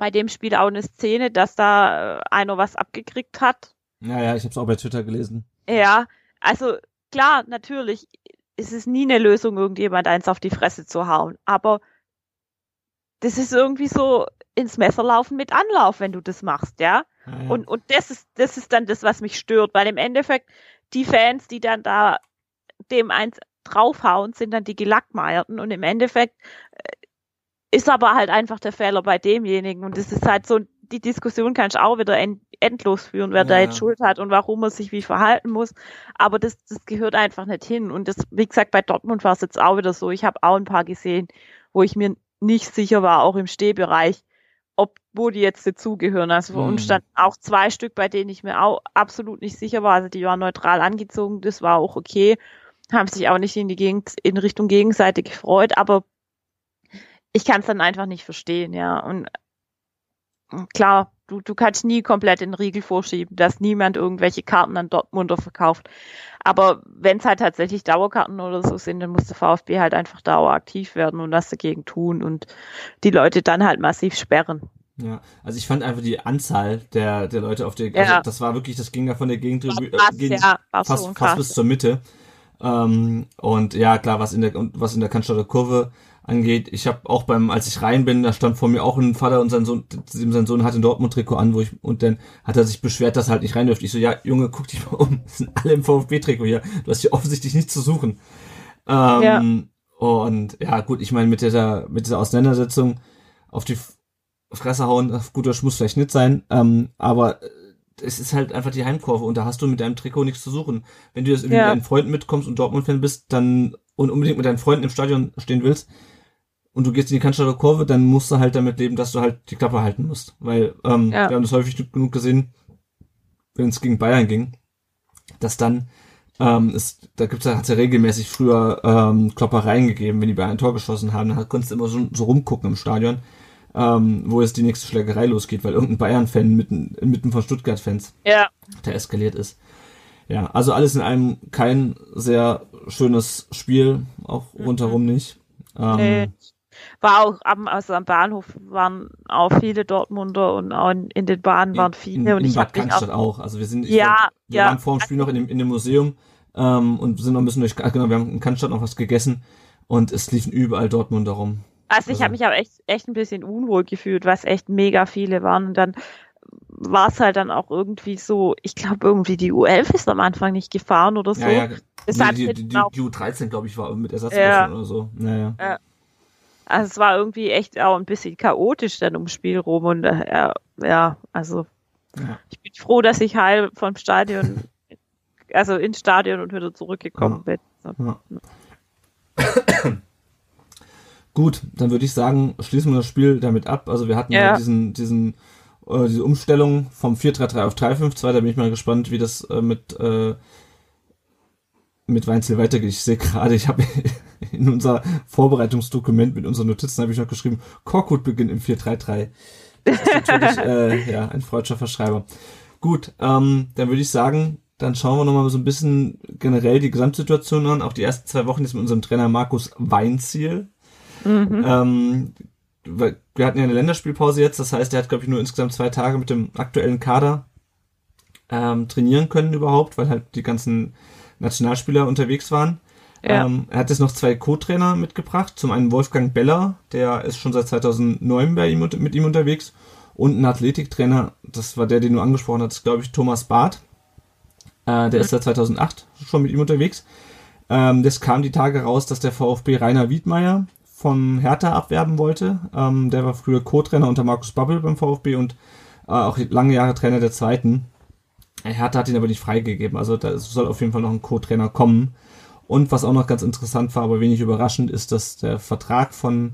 bei dem Spiel auch eine Szene, dass da äh, einer was abgekriegt hat. Ja, ja, ich habe es auch bei Twitter gelesen. Ja, also klar, natürlich ist es nie eine Lösung, irgendjemand eins auf die Fresse zu hauen. Aber das ist irgendwie so ins Messer laufen mit Anlauf, wenn du das machst, ja. Ja, ja. Und, und das ist, das ist dann das, was mich stört, weil im Endeffekt die Fans, die dann da dem eins draufhauen, sind dann die Gelackmeierten und im Endeffekt äh, ist aber halt einfach der Fehler bei demjenigen und das ist halt so, die Diskussion kannst du auch wieder end, endlos führen, wer da Ja. jetzt Schuld hat und warum er sich wie verhalten muss, aber das, das gehört einfach nicht hin und das, wie gesagt, bei Dortmund war es jetzt auch wieder so, ich habe auch ein paar gesehen, wo ich mir nicht sicher war, auch im Stehbereich, ob wo die jetzt dazugehören. Also für uns Mhm. standen auch zwei Stück, bei denen ich mir auch absolut nicht sicher war. Also die waren neutral angezogen, das war auch okay. Haben sich auch nicht in die Gegend, in Richtung Gegenseite gefreut, aber ich kann es dann einfach nicht verstehen, ja. Und klar, du, du kannst nie komplett den Riegel vorschieben, dass niemand irgendwelche Karten an Dortmunder verkauft. Aber wenn es halt tatsächlich Dauerkarten oder so sind, dann muss der VfB halt einfach daueraktiv werden und was dagegen tun und die Leute dann halt massiv sperren. Ja, also ich fand einfach die Anzahl der, der Leute auf der, Ja. also das war wirklich, das ging ja von der Gegentribüne äh, ja, fast, fast bis zur Mitte. Ähm, und ja, klar, was in der was in der Cannstatter Kurve angeht, ich habe auch beim, als ich rein bin, da stand vor mir auch ein Vater und sein Sohn, sein Sohn hatte ein Dortmund-Trikot an, wo ich und dann hat er sich beschwert, dass er halt nicht rein dürfte. Ich so, ja, Junge, guck dich mal um, das sind alle im VfB-Trikot hier. Du hast hier offensichtlich nichts zu suchen. Ähm, Ja. Und ja, gut, ich meine, mit dieser, mit dieser Auseinandersetzung auf die Fresse hauen, auf guter Schmuss vielleicht nicht sein, ähm, aber es ist halt einfach die Heimkurve und da hast du mit deinem Trikot nichts zu suchen. Wenn du jetzt irgendwie Ja. mit deinen Freunden mitkommst und Dortmund-Fan bist, dann und unbedingt mit deinen Freunden im Stadion stehen willst und du gehst in die Cannstatter Kurve, dann musst du halt damit leben, dass du halt die Klappe halten musst. Weil ähm, Ja. wir haben das häufig genug gesehen, wenn es gegen Bayern ging, dass dann ähm, ist, da gibt's ja, hat's ja regelmäßig früher ähm, Kloppereien gegeben, wenn die Bayern ein Tor geschossen haben, dann konntest du immer so, so rumgucken im Stadion, ähm, wo jetzt die nächste Schlägerei losgeht, weil irgendein Bayern-Fan mitten, inmitten von Stuttgart-Fans Ja, der eskaliert ist. Ja, also alles in einem kein sehr schönes Spiel, auch rundherum nicht. Ähm, nee. War auch am, also am Bahnhof waren auch viele Dortmunder und auch in, in den Bahnen waren viele in, und in ich Bad mich auch Cannstatt auch. Also wir sind, Ja, war, wir ja. waren vor dem Spiel noch in dem, in dem Museum ähm, und sind noch ein bisschen durch, genau, wir haben in Cannstatt noch was gegessen und es liefen überall Dortmunder rum. Also ich Also- habe mich aber echt, echt ein bisschen unwohl gefühlt, was echt mega viele waren. Und dann war es halt dann auch irgendwie so, ich glaube irgendwie die U11 ist am Anfang nicht gefahren oder so. Ja, ja. Das die, die, die, auch- die U13, glaube ich, war mit Ja. Ersatzwürfeln oder so. Naja. Also es war irgendwie echt auch ein bisschen chaotisch dann ums Spiel rum und äh, ja, ja, also Ja. ich bin froh, dass ich heil vom Stadion, also ins Stadion und wieder zurückgekommen bin. So. Gut, dann würde ich sagen, schließen wir das Spiel damit ab. Also wir hatten ja, Ja. diesen, diesen, äh, diese Umstellung vom 4-3-3 auf 3-5-2. Da bin ich mal gespannt, wie das äh, mit, äh, mit Weinzel weitergeht. Ich sehe gerade, ich habe in unser Vorbereitungsdokument mit unseren Notizen habe ich noch geschrieben, Korkut beginnt im 4-3-3. Das ist natürlich äh, ja, ein freudscher Verschreiber. Gut, ähm, dann würde ich sagen, dann schauen wir nochmal so ein bisschen generell die Gesamtsituation an. Auch die ersten zwei Wochen jetzt mit unserem Trainer Markus Weinziel. Mhm. Ähm, weil wir hatten ja eine Länderspielpause jetzt, das heißt, er hat, glaube ich, nur insgesamt zwei Tage mit dem aktuellen Kader ähm, trainieren können überhaupt, weil halt die ganzen Nationalspieler unterwegs waren. Ja. Ähm, er hat jetzt noch zwei Co-Trainer mitgebracht. Zum einen Wolfgang Beller, der ist schon seit 2009 bei ihm, mit ihm unterwegs. Und ein Athletiktrainer, das war der, den du angesprochen hast, glaube ich, Thomas Barth. Äh, der ist seit 2008 schon mit ihm unterwegs. Ähm, das kam die Tage raus, dass der VfB Rainer Wiedmeier von Hertha abwerben wollte. Ähm, der war früher Co-Trainer unter Markus Babbel beim VfB und äh, auch lange Jahre Trainer der zweiten. Hertha hat ihn aber nicht freigegeben, also da soll auf jeden Fall noch ein Co-Trainer kommen. Und was auch noch ganz interessant war, aber wenig überraschend, ist, dass der Vertrag von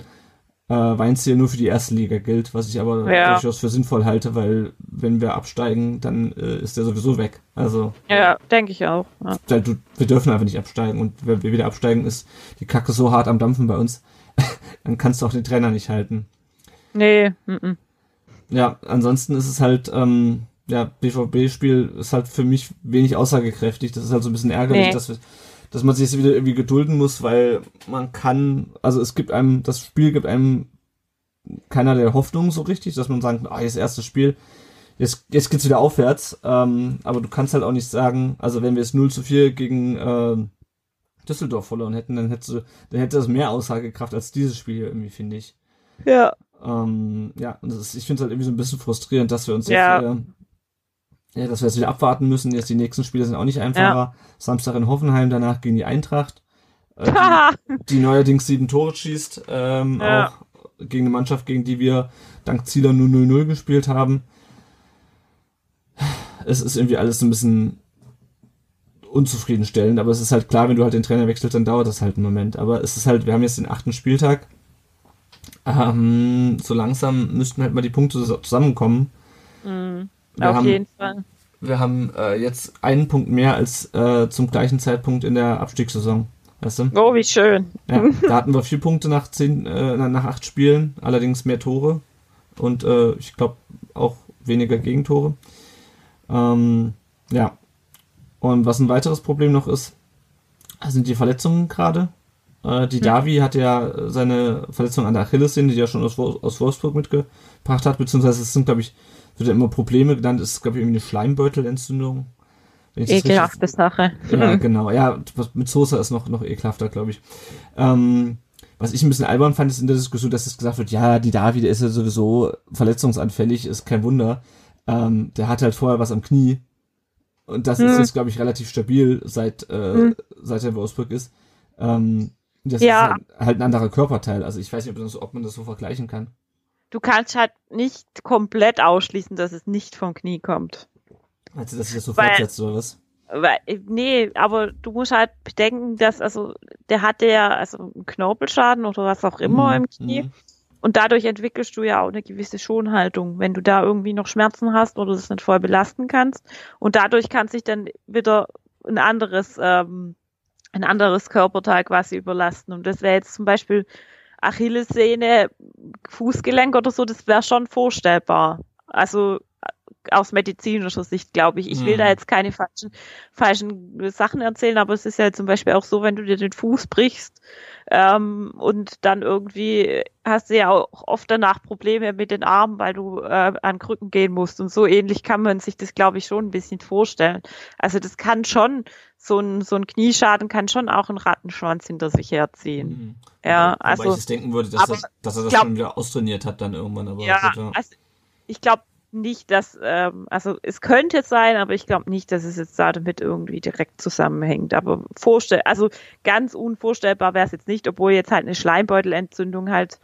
äh, Weinziel nur für die erste Liga gilt, was ich aber Ja. durchaus für sinnvoll halte, weil wenn wir absteigen, dann äh, ist der sowieso weg. Also Ja, denke ich auch. Ja. wir dürfen einfach nicht absteigen und wenn wir wieder absteigen, ist die Kacke so hart am Dampfen bei uns, dann kannst du auch den Trainer nicht halten. Nee, mhm. Ja, ansonsten ist es halt, ähm, ja, BVB-Spiel ist halt für mich wenig aussagekräftig. Das ist halt so ein bisschen ärgerlich, Nee. dass, wir, dass man sich jetzt wieder irgendwie gedulden muss, weil man kann, also es gibt einem, das Spiel gibt einem keinerlei Hoffnung so richtig, dass man sagt, ah, jetzt erstes Spiel, jetzt, jetzt geht's wieder aufwärts. Ähm, aber du kannst halt auch nicht sagen, also wenn wir jetzt 0 zu 4 gegen äh, Düsseldorf verloren hätten, dann hätte, dann hätte das mehr Aussagekraft als dieses Spiel hier irgendwie, finde ich. Ja. Ähm, ja, und das ist, ich finde es halt irgendwie so ein bisschen frustrierend, dass wir uns Ja. jetzt wieder, ja, dass wir jetzt wieder abwarten müssen. Jetzt die nächsten Spiele sind auch nicht einfacher. Samstag in Hoffenheim, danach gegen die Eintracht, äh, die, die neuerdings sieben Tore schießt, ähm, Ja. auch gegen eine Mannschaft, gegen die wir dank Zieler nur 0-0 gespielt haben. Es ist irgendwie alles so ein bisschen unzufriedenstellend, aber es ist halt klar, wenn du halt den Trainer wechselst, dann dauert das halt einen Moment. Aber es ist halt, wir haben jetzt den achten Spieltag. Ähm, so langsam müssten halt mal die Punkte zusammenkommen. Mhm. Wir Auf haben, jeden Fall. wir haben äh, jetzt einen Punkt mehr als äh, zum gleichen Zeitpunkt in der Abstiegssaison. Weißt du? Oh, wie schön. Ja, da hatten wir vier Punkte nach zehn, äh, nach acht Spielen, allerdings mehr Tore und äh, ich glaube auch weniger Gegentore. Ähm, ja. Und was ein weiteres Problem noch ist, sind die Verletzungen gerade. Äh, die Davi hat ja seine Verletzung an der Achillessehne, die er schon aus, aus Wolfsburg mitgebracht hat, beziehungsweise es sind, glaube ich, wird ja immer Probleme genannt, es ist, glaube ich, irgendwie eine Schleimbeutelentzündung. Ekelhafte Sache. ja, genau. Ja, mit Sosa ist noch, noch ekelhafter, glaube ich. Ähm, was ich ein bisschen albern fand, ist in der Diskussion, dass es gesagt wird, ja, die David ist ja sowieso verletzungsanfällig, ist kein Wunder. Ähm, der hat halt vorher was am Knie. Und das ist Hm. jetzt, glaube ich, relativ stabil, seit, äh, Hm. seit er in Wolfsburg ist. Ähm, das Ja. ist halt, halt ein anderer Körperteil. Also ich weiß nicht, ob, das, ob man das so vergleichen kann. Du kannst halt nicht komplett ausschließen, dass es nicht vom Knie kommt. Du, dass sich das so Weil- fortsetzt oder was? Weil, nee, aber du musst halt bedenken, dass, also, der hatte ja, also, einen Knorpelschaden oder was auch immer Mhm, im Knie. mhm. Und dadurch entwickelst du ja auch eine gewisse Schonhaltung, wenn du da irgendwie noch Schmerzen hast oder das nicht voll belasten kannst. Und dadurch kann sich dann wieder ein anderes, ähm, ein anderes Körperteil quasi überlasten. Und das wäre jetzt zum Beispiel Achillessehne, Fußgelenk oder so, das wäre schon vorstellbar. Also aus medizinischer Sicht, glaube ich. Ich will Mhm. da jetzt keine falschen, falschen Sachen erzählen, aber es ist ja zum Beispiel auch so, wenn du dir den Fuß brichst ähm, und dann irgendwie hast du ja auch oft danach Probleme mit den Armen, weil du äh, an Krücken gehen musst. Und so ähnlich kann man sich das, glaube ich, schon ein bisschen vorstellen. Also das kann schon, so ein, so ein Knieschaden kann schon auch einen Rattenschwanz hinter sich herziehen. Mhm. Ja, Wobei also ich jetzt denken würde, dass, aber das, dass er das glaub- schon wieder austrainiert hat dann irgendwann. Aber Ja, also ich glaube nicht, dass, ähm, also es könnte sein, aber ich glaube nicht, dass es jetzt da damit irgendwie direkt zusammenhängt. Aber vorstell, also ganz unvorstellbar wäre es jetzt nicht, obwohl jetzt halt eine Schleimbeutelentzündung halt,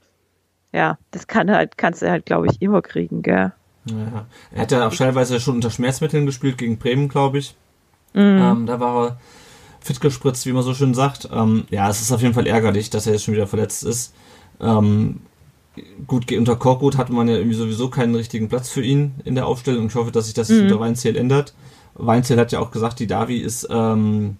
ja, das kann halt, kannst du halt, glaube ich, immer kriegen, gell? Ja. Er hat ja auch teilweise schon unter Schmerzmitteln gespielt gegen Bremen, glaube ich. Mhm. Ähm, da war er fit gespritzt, wie man so schön sagt. Ähm, ja, es ist auf jeden Fall ärgerlich, dass er jetzt schon wieder verletzt ist. Ähm, gut, unter Korkut hatte man ja irgendwie sowieso keinen richtigen Platz für ihn in der Aufstellung. Ich hoffe, dass sich das Mhm. unter Weinziel ändert. Weinziel hat ja auch gesagt, die Davi ist, ähm,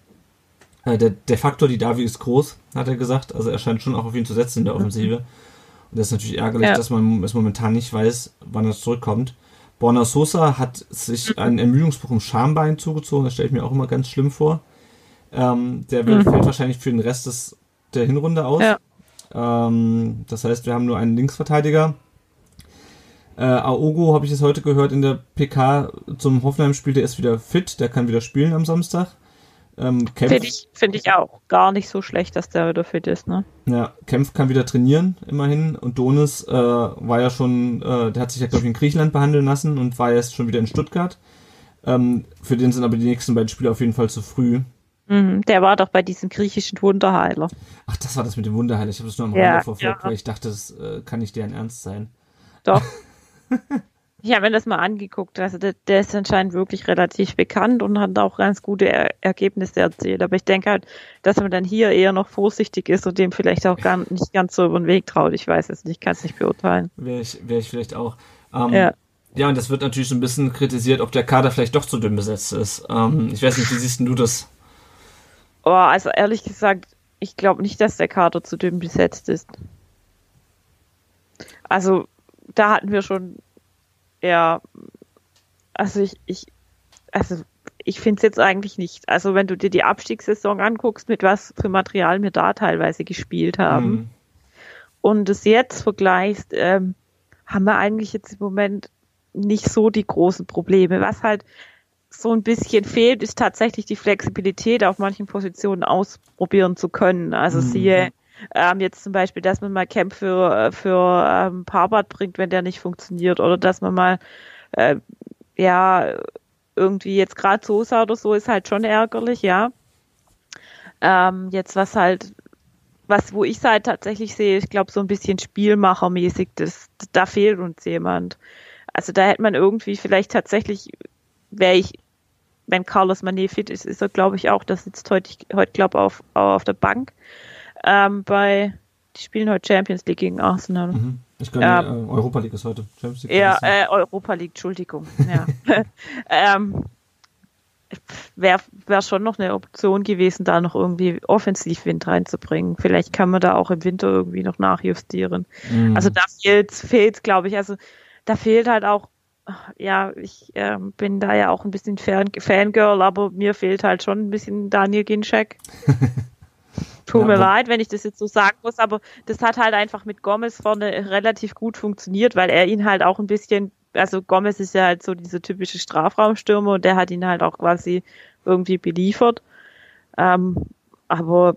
äh, der, der Faktor, die Davi ist groß, hat er gesagt. Also er scheint schon auch auf ihn zu setzen in der Offensive. Und das ist natürlich ärgerlich, Ja. dass man es momentan nicht weiß, wann er zurückkommt. Borna Sosa hat sich einen Ermüdungsbruch im Schambein zugezogen. Das stelle ich mir auch immer ganz schlimm vor. Ähm, der wird, Mhm. fällt wahrscheinlich für den Rest des, der Hinrunde aus. Ja. Ähm, das heißt, wir haben nur einen Linksverteidiger. Äh, Aogo habe ich es heute gehört in der PK zum Hoffenheim-Spiel. Der ist wieder fit, der kann wieder spielen am Samstag. Ähm, Kempf, Finde ich, finde ich auch gar nicht so schlecht, dass der wieder fit ist, ne? ja, Kempf kann wieder trainieren, immerhin. Und Donis äh, war ja schon, äh, der hat sich ja, glaube ich, in Griechenland behandeln lassen und war jetzt schon wieder in Stuttgart. Ähm, für den sind aber die nächsten beiden Spiele auf jeden Fall zu früh. Mhm, der war doch bei diesem griechischen Wunderheiler. Ach, das war das mit dem Wunderheil. Ich habe das nur am Ja, Rande verfolgt, ja. weil ich dachte, das äh, kann nicht deren Ernst sein. Doch. ich habe mir das mal angeguckt. Also der, der ist anscheinend wirklich relativ bekannt und hat auch ganz gute er Ergebnisse erzielt. Aber ich denke halt, dass man dann hier eher noch vorsichtig ist und dem vielleicht auch gar nicht ganz so über den Weg traut. Ich weiß es nicht, kann es nicht beurteilen. Wäre ich, wär ich vielleicht auch. Ähm, Ja. ja, und das wird natürlich so ein bisschen kritisiert, ob der Kader vielleicht doch zu dünn besetzt ist. Ähm, ich weiß nicht, wie siehst du das? Oh, also ehrlich gesagt, ich glaube nicht, dass der Kader zu dünn besetzt ist. Also da hatten wir schon, ja, also ich, ich, also ich finde es jetzt eigentlich nicht. Also wenn du dir die Abstiegssaison anguckst, mit was für Material wir da teilweise gespielt haben Hm, und es jetzt vergleichst, ähm, haben wir eigentlich jetzt im Moment nicht so die großen Probleme. Was halt so ein bisschen fehlt, ist tatsächlich die Flexibilität auf manchen Positionen ausprobieren zu können. Also Mhm. siehe ähm, jetzt zum Beispiel, dass man mal Camp für, für ähm, Parbat bringt, wenn der nicht funktioniert, oder dass man mal äh, ja irgendwie jetzt gerade Sosa oder so ist halt schon ärgerlich, ja. Ähm, jetzt was halt was, wo ich halt tatsächlich sehe, ich glaube, so ein bisschen Spielmachermäßig, das, da fehlt uns jemand. Also da hätte man irgendwie vielleicht tatsächlich, wäre ich, wenn Carlos Manet fit ist, ist er, glaube ich, auch, das sitzt heute, heute glaube auf, auf der Bank, ähm, bei, die spielen heute Champions League gegen Arsenal. Mhm. Ich glaube, Ja. äh, Europa League ist heute. Champions League Ja, äh, Europa League, Entschuldigung. Ja. ähm, Wäre wär schon noch eine Option gewesen, da noch irgendwie Offensivwind reinzubringen. Vielleicht kann man da auch im Winter irgendwie noch nachjustieren. Mhm. Also da fehlt, fehlt, glaube ich, also da fehlt halt auch, ja, ich ähm, bin da ja auch ein bisschen Fan, Fangirl, aber mir fehlt halt schon ein bisschen Daniel Ginczek. Tut mir leid, wenn ich das jetzt so sagen muss, aber das hat halt einfach mit Gomez vorne relativ gut funktioniert, weil er ihn halt auch ein bisschen, also Gomez ist ja halt so diese typische Strafraumstürmer und der hat ihn halt auch quasi irgendwie beliefert. Ähm, aber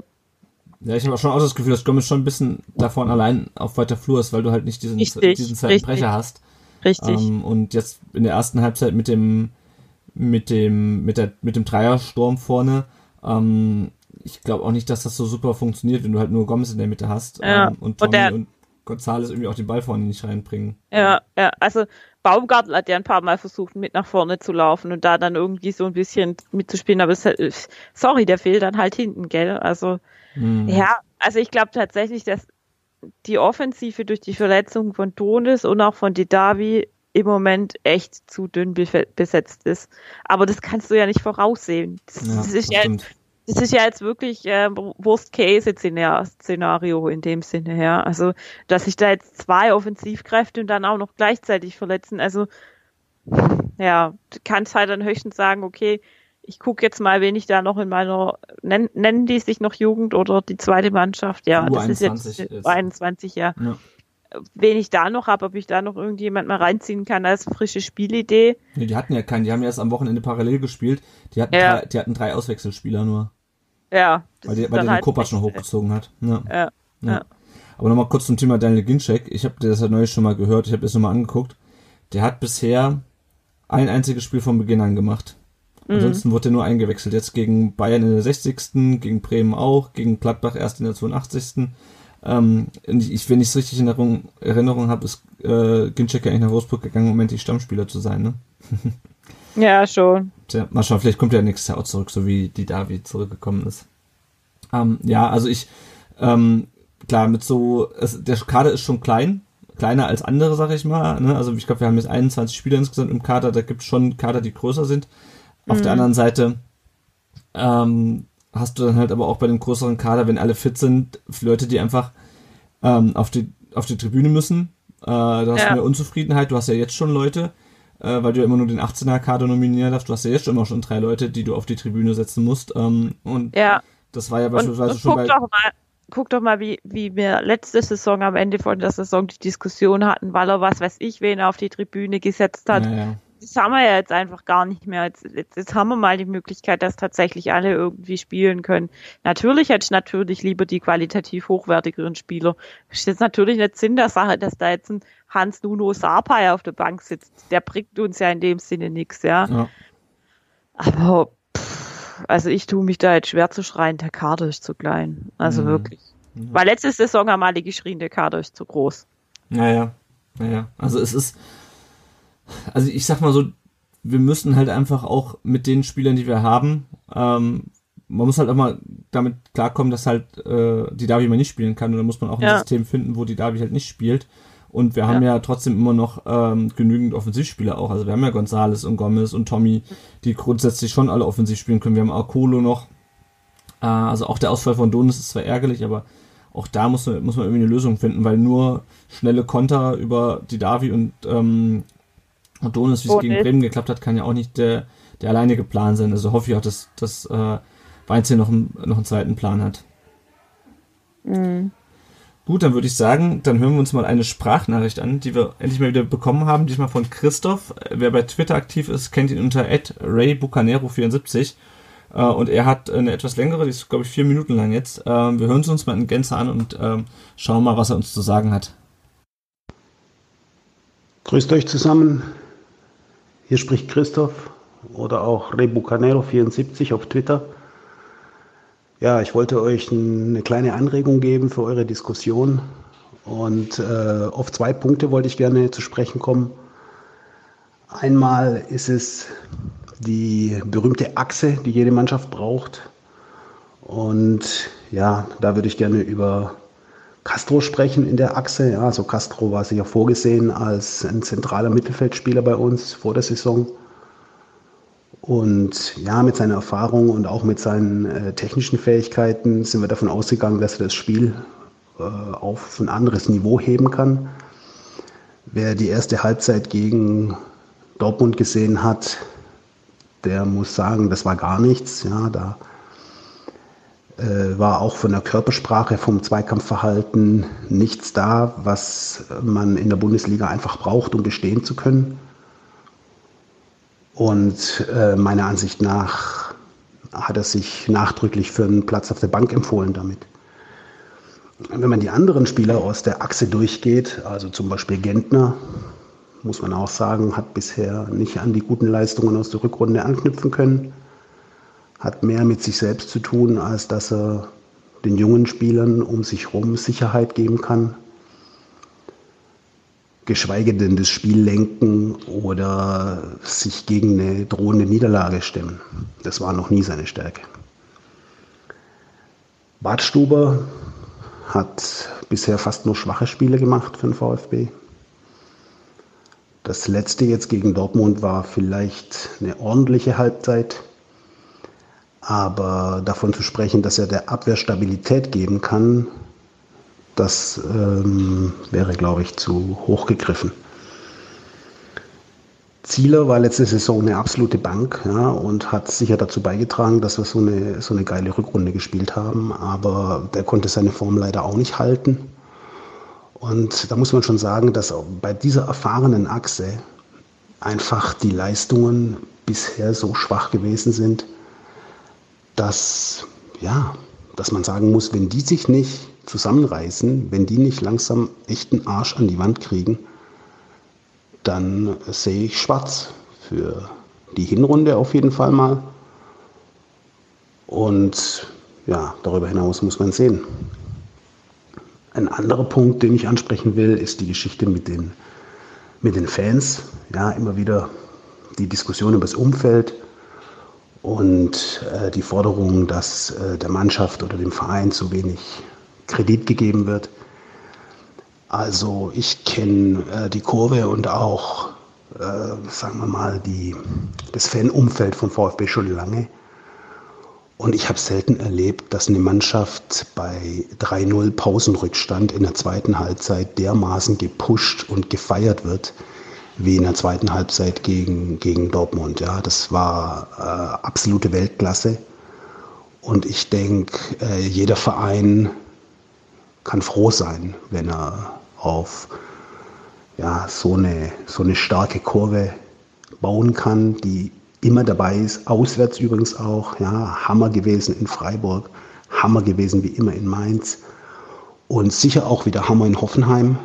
Ja, ich habe auch schon auch das Gefühl, dass Gomez schon ein bisschen davon allein auf weiter Flur ist, weil du halt nicht diesen, Richtig, diesen. Brecher hast. Richtig. Ähm, und jetzt in der ersten Halbzeit mit dem, mit dem, mit der, mit dem Dreiersturm vorne, ähm, ich glaube auch nicht, dass das so super funktioniert, wenn du halt nur Gomez in der Mitte hast Ja, ähm, und und Tommy der- und Gonzales irgendwie auch den Ball vorne nicht reinbringen. Ja, ja, also Baumgartel hat ja ein paar Mal versucht, mit nach vorne zu laufen und da dann irgendwie so ein bisschen mitzuspielen, aber es, ist- sorry, der fehlt dann halt hinten, gell? Also, Mhm. ja, also ich glaube tatsächlich, dass die Offensive durch die Verletzung von Donis und auch von Didavi im Moment echt zu dünn besetzt ist. Aber das kannst du ja nicht voraussehen. Das, Ja, das ist ja stimmt. das ist ja jetzt wirklich äh, Worst-Case-Szenario in dem Sinne her. Also, dass sich da jetzt zwei Offensivkräfte und dann auch noch gleichzeitig verletzen. Also, ja, du kannst halt dann höchstens sagen, okay, ich gucke jetzt mal, wen ich da noch in meiner, nennen, nennen die sich noch Jugend oder die zweite Mannschaft? Ja, das ist jetzt ist. 21, ja. ja. Wen ich da noch habe, ob ich da noch irgendjemand mal reinziehen kann als frische Spielidee. Nee, die hatten ja keinen, die haben ja erst am Wochenende parallel gespielt. Die hatten, ja. drei, die hatten drei Auswechselspieler nur. Ja. Weil, die, weil der halt den Kopac schon hochgezogen hat. Ja. ja. ja. Aber nochmal kurz zum Thema Daniel Ginczek. Ich habe das ja neulich schon mal gehört, ich habe das nochmal angeguckt. Der hat bisher ein einziges Spiel von Beginn an gemacht. Mhm. Ansonsten wurde er nur eingewechselt. Jetzt gegen Bayern in der 60. gegen Bremen auch, gegen Gladbach erst in der 82. Ähm, ich, wenn ich es richtig in Erinnerung, Erinnerung habe, ist äh, Ginczek ja eigentlich nach Wolfsburg gegangen, um endlich Stammspieler zu sein, ne? ja, schon. Tja, mal schauen, vielleicht kommt er nächstes Jahr auch zurück, so wie die David zurückgekommen ist. Ähm, ja, also ich, ähm, klar, mit so, es, der Kader ist schon klein, kleiner als andere, sag ich mal. Ne? Also ich glaube, wir haben jetzt 21 Spieler insgesamt im Kader, da gibt es schon Kader, die größer sind. Auf mhm. der anderen Seite ähm, hast du dann halt aber auch bei dem größeren Kader, wenn alle fit sind, Leute, die einfach ähm, auf, die, auf die Tribüne müssen. Äh, du hast ja. mehr Unzufriedenheit, du hast ja jetzt schon Leute, äh, weil du ja immer nur den 18er Kader nominieren darfst, du hast ja jetzt schon immer schon drei Leute, die du auf die Tribüne setzen musst. Ähm, und ja. das war ja beispielsweise und, und schon bei. Doch mal, guck doch mal, wie, wie wir letzte Saison am Ende von der Saison die Diskussion hatten, weil er was weiß ich, wen auf die Tribüne gesetzt hat. Ja, ja das haben wir ja jetzt einfach gar nicht mehr. Jetzt, jetzt, jetzt haben wir mal die Möglichkeit, dass tatsächlich alle irgendwie spielen können. Natürlich hätte ich natürlich lieber die qualitativ hochwertigeren Spieler. Das ist jetzt natürlich nicht Sinn der Sache, dass da jetzt ein Hans Nuno Sapai auf der Bank sitzt. Der bringt uns ja in dem Sinne nichts, ja. ja. Aber pff, also ich tue mich da jetzt schwer zu schreien, der Kader ist zu klein. Also mhm. wirklich. Mhm. Weil letzte Saison haben alle geschrien, der Kader ist zu groß. Naja, naja. Also es ist also ich sag mal so, wir müssen halt einfach auch mit den Spielern, die wir haben, ähm, man muss halt auch mal damit klarkommen, dass halt äh, die Davi mal nicht spielen kann und dann muss man auch ein System finden, wo die Davi halt nicht spielt. Und wir haben ja, ja trotzdem immer noch ähm, genügend Offensivspieler auch. Also wir haben ja Gonzales und Gomez und Tommy, die grundsätzlich schon alle offensiv spielen können. Wir haben Arcolo noch. Äh, also auch der Ausfall von Donis ist zwar ärgerlich, aber auch da muss man, muss man irgendwie eine Lösung finden, weil nur schnelle Konter über die Davi und ähm, und Donis, wie es gegen Bremen geklappt hat, kann ja auch nicht der, der alleinige Plan sein. Also hoffe ich auch, dass, dass äh, Weinzel noch, einen, noch einen zweiten Plan hat. Mhm. Gut, dann würde ich sagen, dann hören wir uns mal eine Sprachnachricht an, die wir endlich mal wieder bekommen haben. Diesmal von Christoph. Wer bei Twitter aktiv ist, kennt ihn unter raybucanero74. Äh, und er hat eine etwas längere, die ist, glaube ich, vier Minuten lang jetzt. Äh, wir hören sie uns mal in Gänze an und äh, schauen mal, was er uns zu sagen hat. Grüßt euch zusammen. Hier spricht Christoph oder auch Rebucanero74 auf Twitter. Ja, ich wollte euch eine kleine Anregung geben für eure Diskussion und äh, auf zwei Punkte wollte ich gerne zu sprechen kommen. Einmal ist es die berühmte Achse, die jede Mannschaft braucht. Und ja, da würde ich gerne über Castro sprechen in der Achse. Ja, also Castro war sicher vorgesehen als ein zentraler Mittelfeldspieler bei uns vor der Saison. Und ja, mit seiner Erfahrung und auch mit seinen äh, technischen Fähigkeiten sind wir davon ausgegangen, dass er das Spiel äh, auf ein anderes Niveau heben kann. Wer die erste Halbzeit gegen Dortmund gesehen hat, der muss sagen, das war gar nichts. Ja, da war auch von der Körpersprache, vom Zweikampfverhalten nichts da, was man in der Bundesliga einfach braucht, um bestehen zu können. Und äh, meiner Ansicht nach hat er sich nachdrücklich für einen Platz auf der Bank empfohlen damit. Wenn man die anderen Spieler aus der Achse durchgeht, also zum Beispiel Gentner, muss man auch sagen, hat bisher nicht an die guten Leistungen aus der Rückrunde anknüpfen können hat mehr mit sich selbst zu tun, als dass er den jungen Spielern um sich herum Sicherheit geben kann. Geschweige denn das Spiel lenken oder sich gegen eine drohende Niederlage stemmen. Das war noch nie seine Stärke. Badstuber hat bisher fast nur schwache Spiele gemacht für den VfB. Das letzte jetzt gegen Dortmund war vielleicht eine ordentliche Halbzeit. Aber davon zu sprechen, dass er der Abwehr Stabilität geben kann, das ähm, wäre, glaube ich, zu hoch gegriffen. Zieler war letzte Saison eine absolute Bank ja, und hat sicher dazu beigetragen, dass wir so eine, so eine geile Rückrunde gespielt haben. Aber der konnte seine Form leider auch nicht halten. Und da muss man schon sagen, dass bei dieser erfahrenen Achse einfach die Leistungen bisher so schwach gewesen sind, dass, ja, dass man sagen muss, wenn die sich nicht zusammenreißen, wenn die nicht langsam echten Arsch an die Wand kriegen, dann sehe ich schwarz für die Hinrunde auf jeden Fall mal. Und ja, darüber hinaus muss man sehen. Ein anderer Punkt, den ich ansprechen will, ist die Geschichte mit den, mit den Fans. Ja, immer wieder die Diskussion über das Umfeld und äh, die Forderung, dass äh, der Mannschaft oder dem Verein zu wenig Kredit gegeben wird. Also ich kenne äh, die Kurve und auch, äh, sagen wir mal, die, das Fanumfeld vom VfB schon lange. Und ich habe selten erlebt, dass eine Mannschaft bei 3-0 Pausenrückstand in der zweiten Halbzeit dermaßen gepusht und gefeiert wird, wie in der zweiten Halbzeit gegen, gegen Dortmund. Ja, das war äh, absolute Weltklasse. Und ich denke, äh, jeder Verein kann froh sein, wenn er auf ja, so, eine, so eine starke Kurve bauen kann, die immer dabei ist. Auswärts übrigens auch. Ja, Hammer gewesen in Freiburg, Hammer gewesen wie immer in Mainz und sicher auch wieder Hammer in Hoffenheim.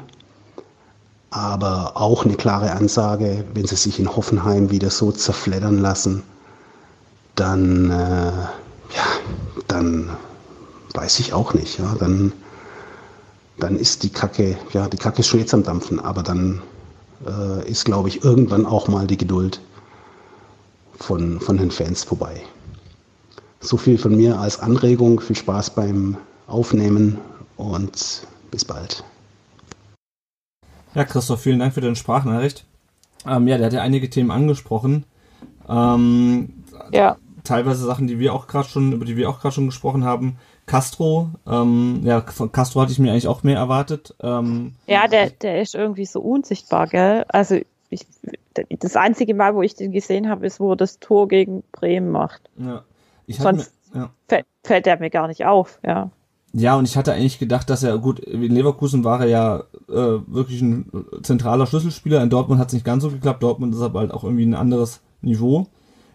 Aber auch eine klare Ansage, wenn sie sich in Hoffenheim wieder so zerfleddern lassen, dann, äh, ja, dann weiß ich auch nicht. Ja, dann dann ist die Kacke, ja, die Kacke ist schon jetzt am Dampfen, aber dann äh, ist, glaube ich, irgendwann auch mal die Geduld von, von den Fans vorbei. So viel von mir als Anregung. Viel Spaß beim Aufnehmen und bis bald. Ja, Christoph, vielen Dank für deine Sprachnachricht. Ähm, ja, der hat ja einige Themen angesprochen. Ähm, ja. Teilweise Sachen, die wir auch gerade schon, über die wir auch gerade schon gesprochen haben. Castro, ähm, ja, von Castro hatte ich mir eigentlich auch mehr erwartet. Ähm, ja, der, der ist irgendwie so unsichtbar, gell? Also ich, das einzige Mal, wo ich den gesehen habe, ist, wo er das Tor gegen Bremen macht. Ja. Ich Sonst mir, ja. fällt, fällt er mir gar nicht auf, ja. Ja, und ich hatte eigentlich gedacht, dass er, gut, in Leverkusen war er ja äh, wirklich ein zentraler Schlüsselspieler. In Dortmund hat es nicht ganz so geklappt. Dortmund ist aber halt auch irgendwie ein anderes Niveau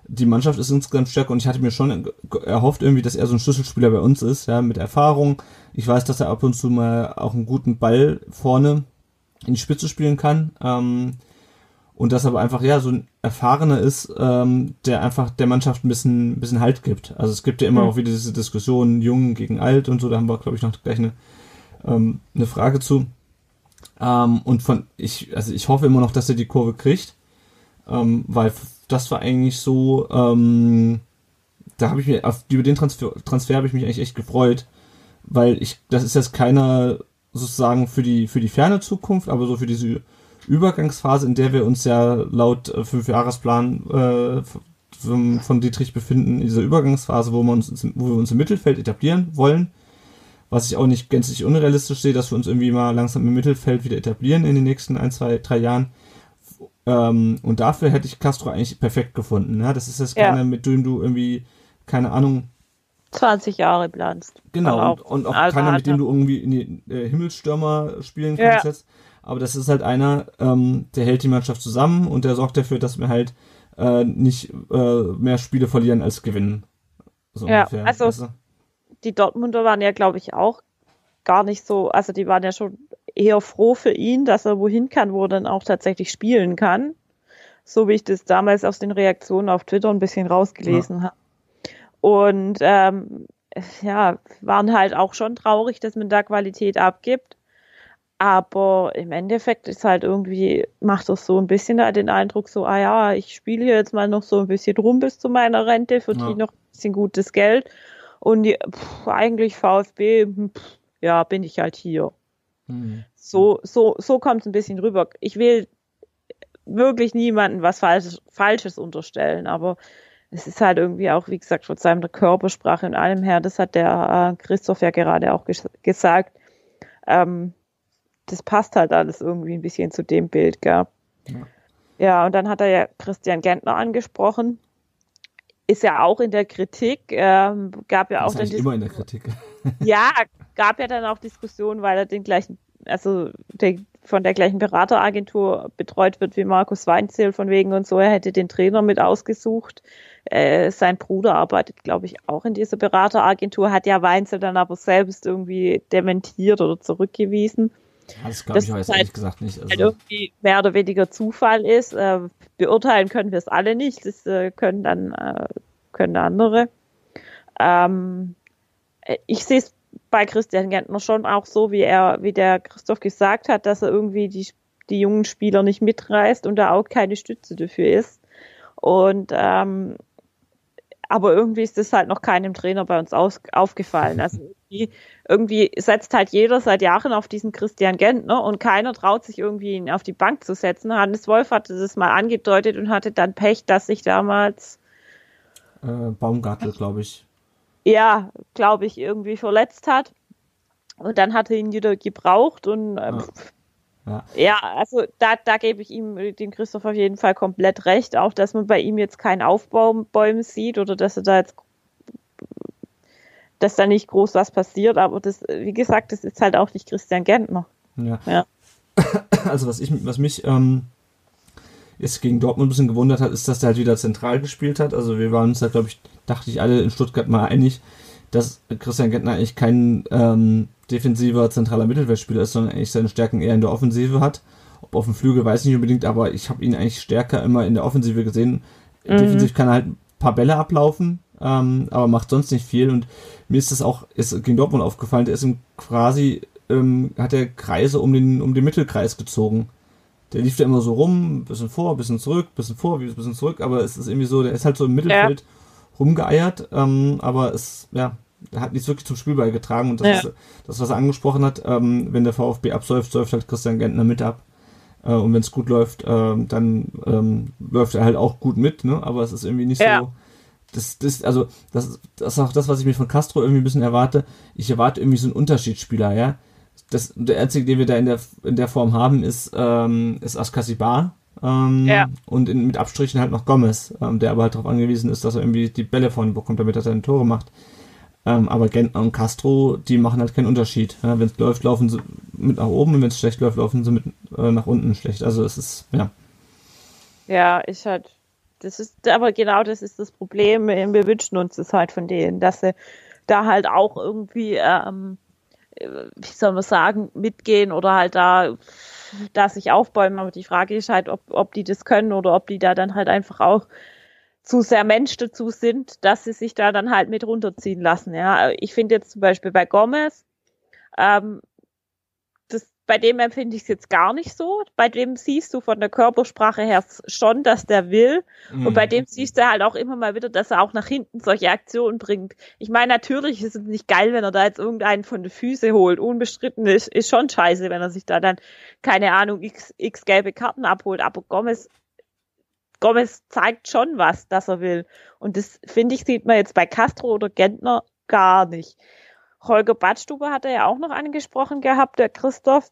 die Mannschaft ist insgesamt stärker und ich hatte mir schon erhofft irgendwie, dass er so ein Schlüsselspieler bei uns ist, ja, mit Erfahrung. Ich weiß, dass er ab und zu mal auch einen guten Ball vorne in die Spitze spielen kann. Ähm, und dass aber einfach, ja, so ein Erfahrener ist, ähm, der einfach der Mannschaft ein bisschen, ein bisschen Halt gibt. Also es gibt ja immer mhm. auch wieder diese Diskussion, jung gegen alt und so, da haben wir, glaube ich, noch gleich eine, ähm, eine Frage zu. Ähm, und von, ich, also ich hoffe immer noch, dass er die Kurve kriegt, ähm, weil das war eigentlich so, ähm, da habe ich mir, auf, über den Transfer, Transfer habe ich mich eigentlich echt gefreut, weil ich, das ist jetzt keiner sozusagen für die, für die ferne Zukunft, aber so für diese Übergangsphase, in der wir uns ja laut äh, Fünfjahresplan äh, von, von Dietrich befinden, in dieser Übergangsphase, wo, wir uns, wo wir uns im Mittelfeld etablieren wollen, was ich auch nicht gänzlich unrealistisch sehe, dass wir uns irgendwie mal langsam im Mittelfeld wieder etablieren in den nächsten ein, zwei, drei Jahren. Ähm, und dafür hätte ich Castro eigentlich perfekt gefunden. Ne? Das ist jetzt keiner, ja. mit dem du irgendwie, keine Ahnung, 20 Jahre planst. Genau, und, und, auch keiner, mit dem du irgendwie in die äh, Himmelsstürmer spielen kannst ja. jetzt. Aber das ist halt einer, ähm, der hält die Mannschaft zusammen und der sorgt dafür, dass wir halt äh, nicht äh, mehr Spiele verlieren als gewinnen. So ja, ungefähr. also weißt du? die Dortmunder waren ja, glaube ich, auch gar nicht so, also die waren ja schon eher froh für ihn, dass er wohin kann, wo er dann auch tatsächlich spielen kann. So wie ich das damals aus den Reaktionen auf Twitter ein bisschen rausgelesen ja. habe. Und ähm, ja, waren halt auch schon traurig, dass man da Qualität abgibt. Aber im Endeffekt ist halt irgendwie, macht das so ein bisschen da den Eindruck, so, ah ja, ich spiele hier jetzt mal noch so ein bisschen rum bis zu meiner Rente, verdiene ja. noch ein bisschen gutes Geld. Und die, pff, eigentlich VfB, pff, ja, bin ich halt hier. Mhm. So, so, so kommt es ein bisschen rüber. Ich will wirklich niemanden was Falsches, Falsches unterstellen, aber es ist halt irgendwie auch, wie gesagt, von seiner Körpersprache und allem her, das hat der äh, Christoph ja gerade auch ges gesagt, ähm, das passt halt alles irgendwie ein bisschen zu dem Bild, gell? Ja. Ja, und dann hat er ja Christian Gentner angesprochen. Ist ja auch in der Kritik, ähm, gab ja Das auch dann immer in der Kritik. ja, gab ja dann auch Diskussionen, weil er den gleichen, also der, von der gleichen Berateragentur betreut wird wie Markus Weinzierl von wegen und so. Er hätte den Trainer mit ausgesucht. Äh, sein Bruder arbeitet, glaube ich, auch in dieser Berateragentur, hat ja Weinzierl dann aber selbst irgendwie dementiert oder zurückgewiesen. Das glaube ich ist jetzt halt- ehrlich gesagt nicht. Halt Also, irgendwie mehr oder weniger Zufall ist. Äh, beurteilen können wir es alle nicht. Das äh, können dann äh, können andere. Ähm, äh, ich sehe es bei Christian Gentner schon auch so, wie er, wie der Christoph gesagt hat, dass er irgendwie die, die jungen Spieler nicht mitreißt und da auch keine Stütze dafür ist. Und ähm, aber irgendwie ist das halt noch keinem Trainer bei uns aus, aufgefallen. Also irgendwie, irgendwie setzt halt jeder seit Jahren auf diesen Christian Gentner und keiner traut sich irgendwie ihn auf die Bank zu setzen. Hannes Wolf hatte das mal angedeutet und hatte dann Pech, dass sich damals äh, Baumgartel, glaube ich. ja, glaube ich, irgendwie verletzt hat. Und dann hat er ihn wieder gebraucht und ähm, Ja. Ja, also da, da gebe ich ihm, dem Christoph auf jeden Fall komplett recht, auch dass man bei ihm jetzt keinen Aufbäumen sieht oder dass er da jetzt dass da nicht groß was passiert, aber das, wie gesagt, das ist halt auch nicht Christian Gentner. Ja. Ja. Also was ich, was mich ähm, jetzt gegen Dortmund ein bisschen gewundert hat, ist, dass der halt wieder zentral gespielt hat. Also wir waren uns da, glaube ich, dachte ich alle in Stuttgart mal einig, dass Christian Gentner eigentlich kein ähm, defensiver zentraler Mittelfeldspieler ist, sondern eigentlich seine Stärken eher in der Offensive hat. Ob auf dem Flügel weiß ich nicht unbedingt, aber ich habe ihn eigentlich stärker immer in der Offensive gesehen. Mhm. Defensiv kann er halt ein paar Bälle ablaufen, ähm, aber macht sonst nicht viel. Und mir ist das auch ist gegen Dortmund aufgefallen, der ist quasi, ähm, hat er Kreise um den, um den Mittelkreis gezogen. Der lief da immer so rum, ein bisschen vor, ein bisschen zurück, ein bisschen vor, ein bisschen zurück, aber es ist irgendwie so, der ist halt so im Mittelfeld rumgeeiert, ähm, aber es, ja, hat nichts wirklich zum Spiel beigetragen und das Ja. ist das, was er angesprochen hat, ähm, wenn der VfB absäuft, säuft halt Christian Gentner mit ab. Äh, und wenn es gut läuft, ähm, dann ähm, läuft er halt auch gut mit, ne? Aber es ist irgendwie nicht Ja. so. Das, das, also, das, das ist auch das, was ich mir von Castro irgendwie ein bisschen erwarte. Ich erwarte irgendwie so einen Unterschiedsspieler, ja. Das, der einzige, den wir da in der, in der Form haben, ist, ähm, ist Askasibar. Ähm, Ja. Und in, mit Abstrichen halt noch Gomez, ähm, der aber halt darauf angewiesen ist, dass er irgendwie die Bälle vorne bekommt, damit er seine Tore macht. Ähm, aber Gentner und Castro, die machen halt keinen Unterschied. Ja, wenn es läuft, laufen sie mit nach oben und wenn es schlecht läuft, laufen sie mit äh, nach unten schlecht. Also es ist, ja. Ja, ich halt, das ist, aber genau das ist das Problem. Wir wünschen uns das halt von denen, dass sie da halt auch irgendwie, ähm, äh, wie soll man sagen, mitgehen oder halt da, da sich aufbäumen. Aber die Frage ist halt, ob, ob die das können oder ob die da dann halt einfach auch zu sehr Mensch dazu sind, dass sie sich da dann halt mit runterziehen lassen. Ja, ich finde jetzt zum Beispiel bei Gomez, ähm, das, bei dem empfinde ich es jetzt gar nicht so. Bei dem siehst du von der Körpersprache her schon, dass der will. Und bei dem siehst du halt auch immer mal wieder, dass er auch nach hinten solche Aktionen bringt. Ich meine, natürlich ist es nicht geil, wenn er da jetzt irgendeinen von den Füße holt. Unbestritten ist, ist schon scheiße, wenn er sich da dann, keine Ahnung, x, x gelbe Karten abholt. Aber Gomez, Gomez zeigt schon was, dass er will. Und das, finde ich, sieht man jetzt bei Castro oder Gentner gar nicht. Holger Badstuber hat er ja auch noch angesprochen gehabt, der Christoph.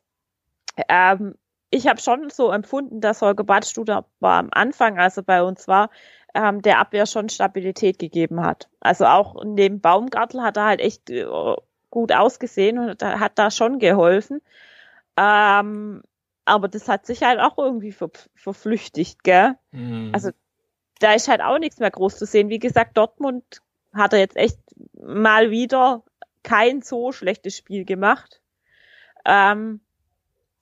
Ähm, ich habe schon so empfunden, dass Holger Badstuber am Anfang, als er bei uns war, ähm, der Abwehr schon Stabilität gegeben hat. Also auch neben Baumgartel hat er halt echt äh, gut ausgesehen und hat- hat da schon geholfen. Ähm, aber das hat sich halt auch irgendwie ver verflüchtigt, gell? Also da ist halt auch nichts mehr groß zu sehen. Wie gesagt, Dortmund hat er jetzt echt mal wieder kein so schlechtes Spiel gemacht. Ähm,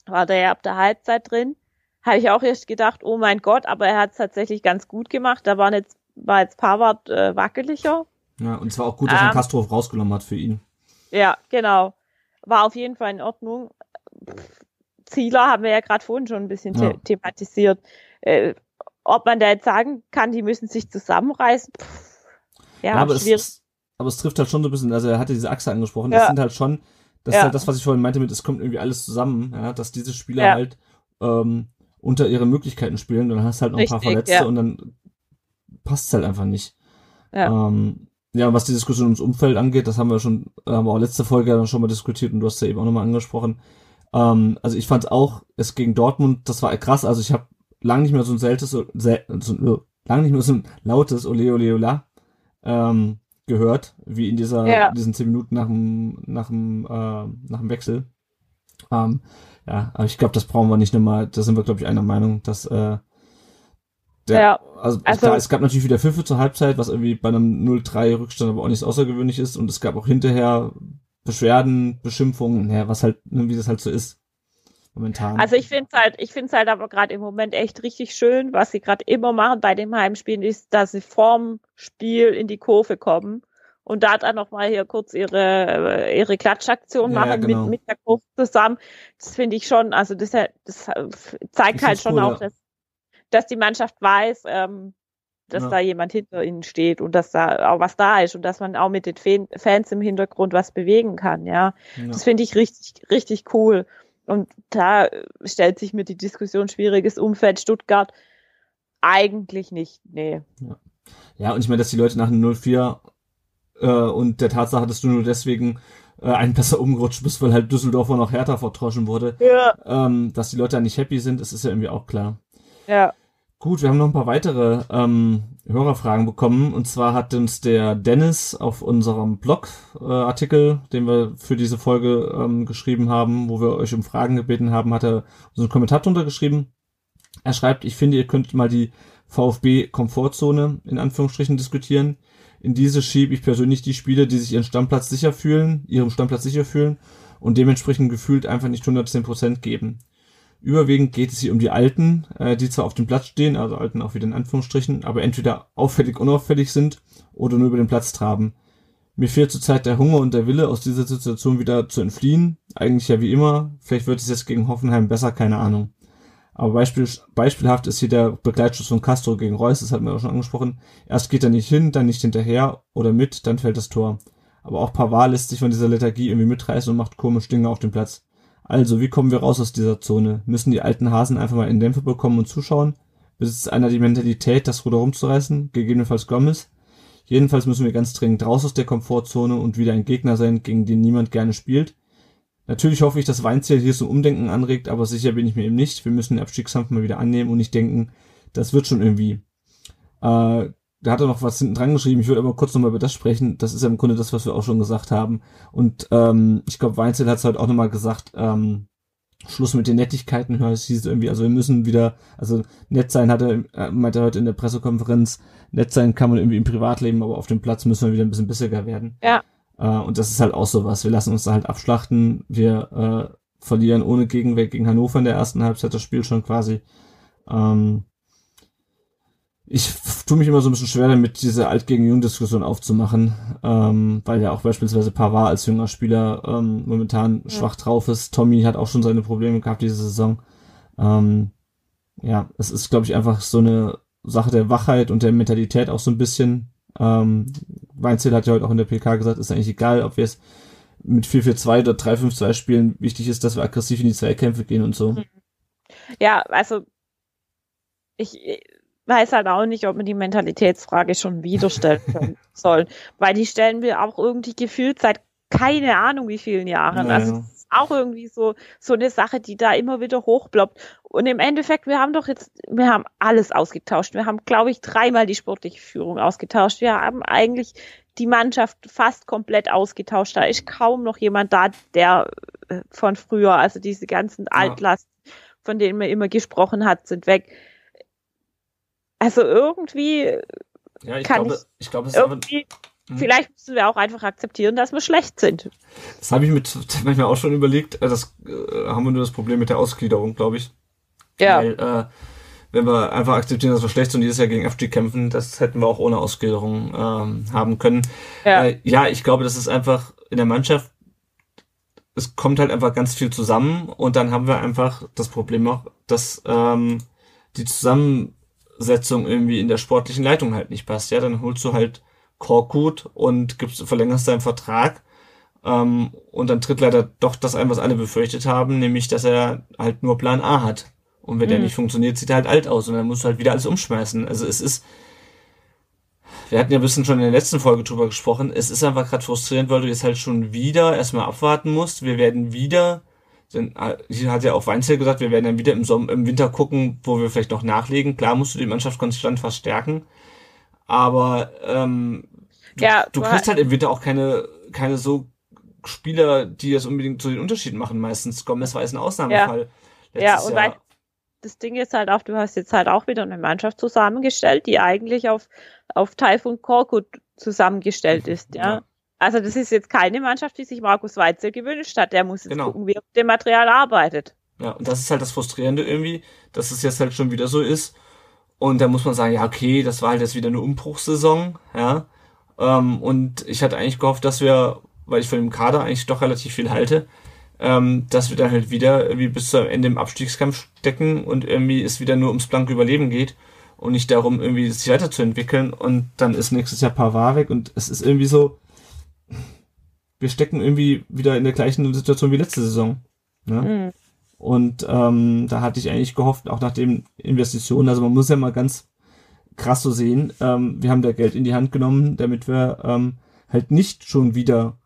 war da ja ab der Halbzeit drin. Habe ich auch erst gedacht, oh mein Gott, aber er hat es tatsächlich ganz gut gemacht. Da war jetzt, war jetzt Pavard äh, wackeliger. ja, und es war auch gut, dass Ähm. Castro rausgenommen hat für ihn. Ja, genau. War auf jeden Fall in Ordnung. Zieler haben wir ja gerade vorhin schon ein bisschen Ja. the thematisiert. Äh, ob man da jetzt sagen kann, die müssen sich zusammenreißen, pff, ja, Ja, aber es, schwierig. es, aber es trifft halt schon so ein bisschen, also er hatte diese Achse angesprochen, das sind halt schon, das ist halt das, was ich vorhin meinte mit, es kommt irgendwie alles zusammen, ja, dass diese Spieler halt ähm, unter ihre Möglichkeiten spielen, dann hast du halt noch ein paar Richtig, Verletzte und dann passt es halt einfach nicht. Ja. Ähm, ja, was die Diskussion ums Umfeld angeht, das haben wir schon, haben wir auch letzte Folge dann schon mal diskutiert und du hast ja eben auch nochmal angesprochen. Ähm, also ich fand auch, es gegen Dortmund, das war krass, also ich habe lang nicht mehr so ein seltes, sel, so, lang nicht mehr so ein lautes Ole Ole Ola ähm, gehört, wie in dieser, ja. diesen zehn Minuten nach dem, nach dem, äh, nach dem Wechsel. Ähm, ja, aber ich glaube, das brauchen wir nicht nochmal, da sind wir, glaube ich, einer Meinung, dass äh, der, ja, also, also klar, es gab natürlich wieder Pfiffe zur Halbzeit, was irgendwie bei einem 0-3 Rückstand aber auch nichts außergewöhnlich ist und es gab auch hinterher Beschwerden, Beschimpfungen, ja, was halt, ne, wie das halt so ist. Momentan. Also ich finde es halt, ich finde es halt aber gerade im Moment echt richtig schön, was sie gerade immer machen bei dem Heimspielen, ist, dass sie vorm Spiel in die Kurve kommen und da dann nochmal hier kurz ihre, ihre Klatschaktion machen ja, genau. mit, mit der Kurve zusammen. Das finde ich schon, also das, das zeigt das halt schon cool, auch, dass, dass die Mannschaft weiß, ähm, dass ja. da jemand hinter ihnen steht und dass da auch was da ist und dass man auch mit den Fans im Hintergrund was bewegen kann, ja. ja. Das finde ich richtig, richtig cool. Und da stellt sich mir die Diskussion schwieriges Umfeld Stuttgart eigentlich nicht, nee. Ja, ja und ich meine, dass die Leute nach dem 04 äh, und der Tatsache, dass du nur deswegen äh, einen besser umgerutscht bist, weil halt Düsseldorfer noch härter vertroschen wurde, ja. ähm, dass die Leute da nicht happy sind, das ist ja irgendwie auch klar. Ja. Gut, wir haben noch ein paar weitere ähm, Hörerfragen bekommen. Und zwar hat uns der Dennis auf unserem Blog-Artikel, äh, den wir für diese Folge ähm, geschrieben haben, wo wir euch um Fragen gebeten haben, hat er unseren Kommentar drunter geschrieben. Er schreibt, ich finde, ihr könnt mal die VfB-Komfortzone in Anführungsstrichen diskutieren. In diese schiebe ich persönlich die Spieler, die sich ihren Stammplatz sicher fühlen, ihrem Stammplatz sicher fühlen und dementsprechend gefühlt einfach nicht 110% geben. Überwiegend geht es hier um die Alten, äh, die zwar auf dem Platz stehen, also Alten auch wieder in Anführungsstrichen, aber entweder auffällig unauffällig sind oder nur über den Platz traben. Mir fehlt zurzeit der Hunger und der Wille, aus dieser Situation wieder zu entfliehen. Eigentlich ja wie immer. Vielleicht wird es jetzt gegen Hoffenheim besser, keine Ahnung. Aber Beispiel, beispielhaft ist hier der Begleitschuss von Castro gegen Reus, das hatten wir auch schon angesprochen. Erst geht er nicht hin, dann nicht hinterher oder mit, dann fällt das Tor. Aber auch Pavard lässt sich von dieser Lethargie irgendwie mitreißen und macht komisch Dinge auf dem Platz. Also, wie kommen wir raus aus dieser Zone? Müssen die alten Hasen einfach mal in Dämpfe bekommen und zuschauen? Besitzt einer die Mentalität, das Ruder rumzureißen? Gegebenenfalls Gomez? Jedenfalls müssen wir ganz dringend raus aus der Komfortzone und wieder ein Gegner sein, gegen den niemand gerne spielt. Natürlich hoffe ich, dass Weinziel hier so Umdenken anregt, aber sicher bin ich mir eben nicht. Wir müssen den Abstiegskampf mal wieder annehmen und nicht denken, das wird schon irgendwie. Äh, da hat er noch was hinten dran geschrieben. Ich würde aber kurz nochmal über das sprechen. Das ist ja im Grunde das, was wir auch schon gesagt haben. Und ähm, ich glaube, Weinzel hat es halt auch nochmal gesagt, ähm, Schluss mit den Nettigkeiten, es hieß irgendwie, also wir müssen wieder, also nett sein hat er, äh, meinte er heute in der Pressekonferenz, nett sein kann man irgendwie im Privatleben, aber auf dem Platz müssen wir wieder ein bisschen bissiger werden. Ja. Äh, und das ist halt auch so was. Wir lassen uns da halt abschlachten. Wir äh, verlieren ohne Gegenwehr gegen Hannover in der ersten Halbzeit das Spiel schon quasi. Ähm, ich tue mich immer so ein bisschen schwer damit, diese Alt gegen Jung-Diskussion aufzumachen, ähm, weil ja auch beispielsweise Pavard als junger Spieler ähm, momentan ja. schwach drauf ist. Tommy hat auch schon seine Probleme gehabt diese Saison. Ähm, ja, es ist, glaube ich, einfach so eine Sache der Wachheit und der Mentalität auch so ein bisschen. Ähm, Weinzel hat ja heute auch in der PK gesagt, ist eigentlich egal, ob wir es mit 4-4-2 oder 3-5-2 spielen. Wichtig ist, dass wir aggressiv in die Zweikämpfe gehen und so. Ja, also ich weiß halt auch nicht, ob man die Mentalitätsfrage schon wieder stellen soll, weil die stellen wir auch irgendwie gefühlt seit keine Ahnung wie vielen Jahren. Naja. Also ist auch irgendwie so so eine Sache, die da immer wieder hochploppt. Und im Endeffekt, wir haben doch jetzt, wir haben alles ausgetauscht. Wir haben, glaube ich, dreimal die sportliche Führung ausgetauscht. Wir haben eigentlich die Mannschaft fast komplett ausgetauscht. Da ist kaum noch jemand da, der äh, von früher, also diese ganzen Altlasten, von denen man immer gesprochen hat, sind weg also irgendwie ja, ich kann glaube, ich, ich glaube, es irgendwie, aber, vielleicht müssen wir auch einfach akzeptieren, dass wir schlecht sind. Das habe ich mit manchmal auch schon überlegt. Äh, das äh, haben wir nur das Problem mit der Ausgliederung, glaube ich. Ja. Weil, äh, wenn wir einfach akzeptieren, dass wir schlecht sind und dieses Jahr gegen FG kämpfen, das hätten wir auch ohne Ausgliederung ähm, haben können. Ja. Äh, ja, ich glaube, das ist einfach in der Mannschaft, es kommt halt einfach ganz viel zusammen und dann haben wir einfach das Problem auch, dass ähm, die zusammen Setzung irgendwie in der sportlichen Leitung halt nicht passt. Ja, dann holst du halt Korkut und gibst, verlängerst deinen Vertrag. Ähm, und dann tritt leider doch das ein, was alle befürchtet haben, nämlich, dass er halt nur Plan A hat. Und wenn mhm. der nicht funktioniert, sieht er halt alt aus und dann musst du halt wieder alles umschmeißen. Also es ist, wir hatten ja ein bisschen schon in der letzten Folge drüber gesprochen, es ist einfach gerade frustrierend, weil du jetzt halt schon wieder erstmal abwarten musst. Wir werden wieder Denn, äh, hier hat ja auch Weinzel gesagt, wir werden dann wieder im, Sommer, im Winter gucken, wo wir vielleicht noch nachlegen. Klar musst du die Mannschaft konstant verstärken, aber ähm, du, Ja, du kriegst ha- halt im Winter auch keine, keine so Spieler, die das unbedingt so den Unterschied machen. Meistens Gomez war jetzt ein Ausnahmefall. Ja, Letztes und Jahr. weil das Ding ist halt auch, du hast jetzt halt auch wieder eine Mannschaft zusammengestellt, die eigentlich auf, auf Taifun Korkut zusammengestellt ist, ja. Ja. Also das ist jetzt keine Mannschaft, die sich Markus Weitzel gewünscht hat. Der muss jetzt Genau. gucken, wie er mit dem Material arbeitet. Ja, und das ist halt das Frustrierende irgendwie, dass es jetzt halt schon wieder so ist. Und da muss man sagen, ja, okay, das war halt jetzt wieder eine Umbruchssaison, ja. Ähm, und ich hatte eigentlich gehofft, dass wir, weil ich von dem Kader eigentlich doch relativ viel halte, ähm, dass wir dann halt wieder irgendwie bis zum Ende im Abstiegskampf stecken und irgendwie es wieder nur ums blanke Überleben geht und nicht darum, irgendwie sich weiterzuentwickeln. Und dann ist nächstes Jahr Pavard weg und es ist irgendwie so, wir stecken irgendwie wieder in der gleichen Situation wie letzte Saison. Ne? Mhm. Und ähm, da hatte ich eigentlich gehofft, auch nach den Investitionen, also man muss ja mal ganz krass so sehen, ähm, wir haben da Geld in die Hand genommen, damit wir ähm, halt nicht schon wieder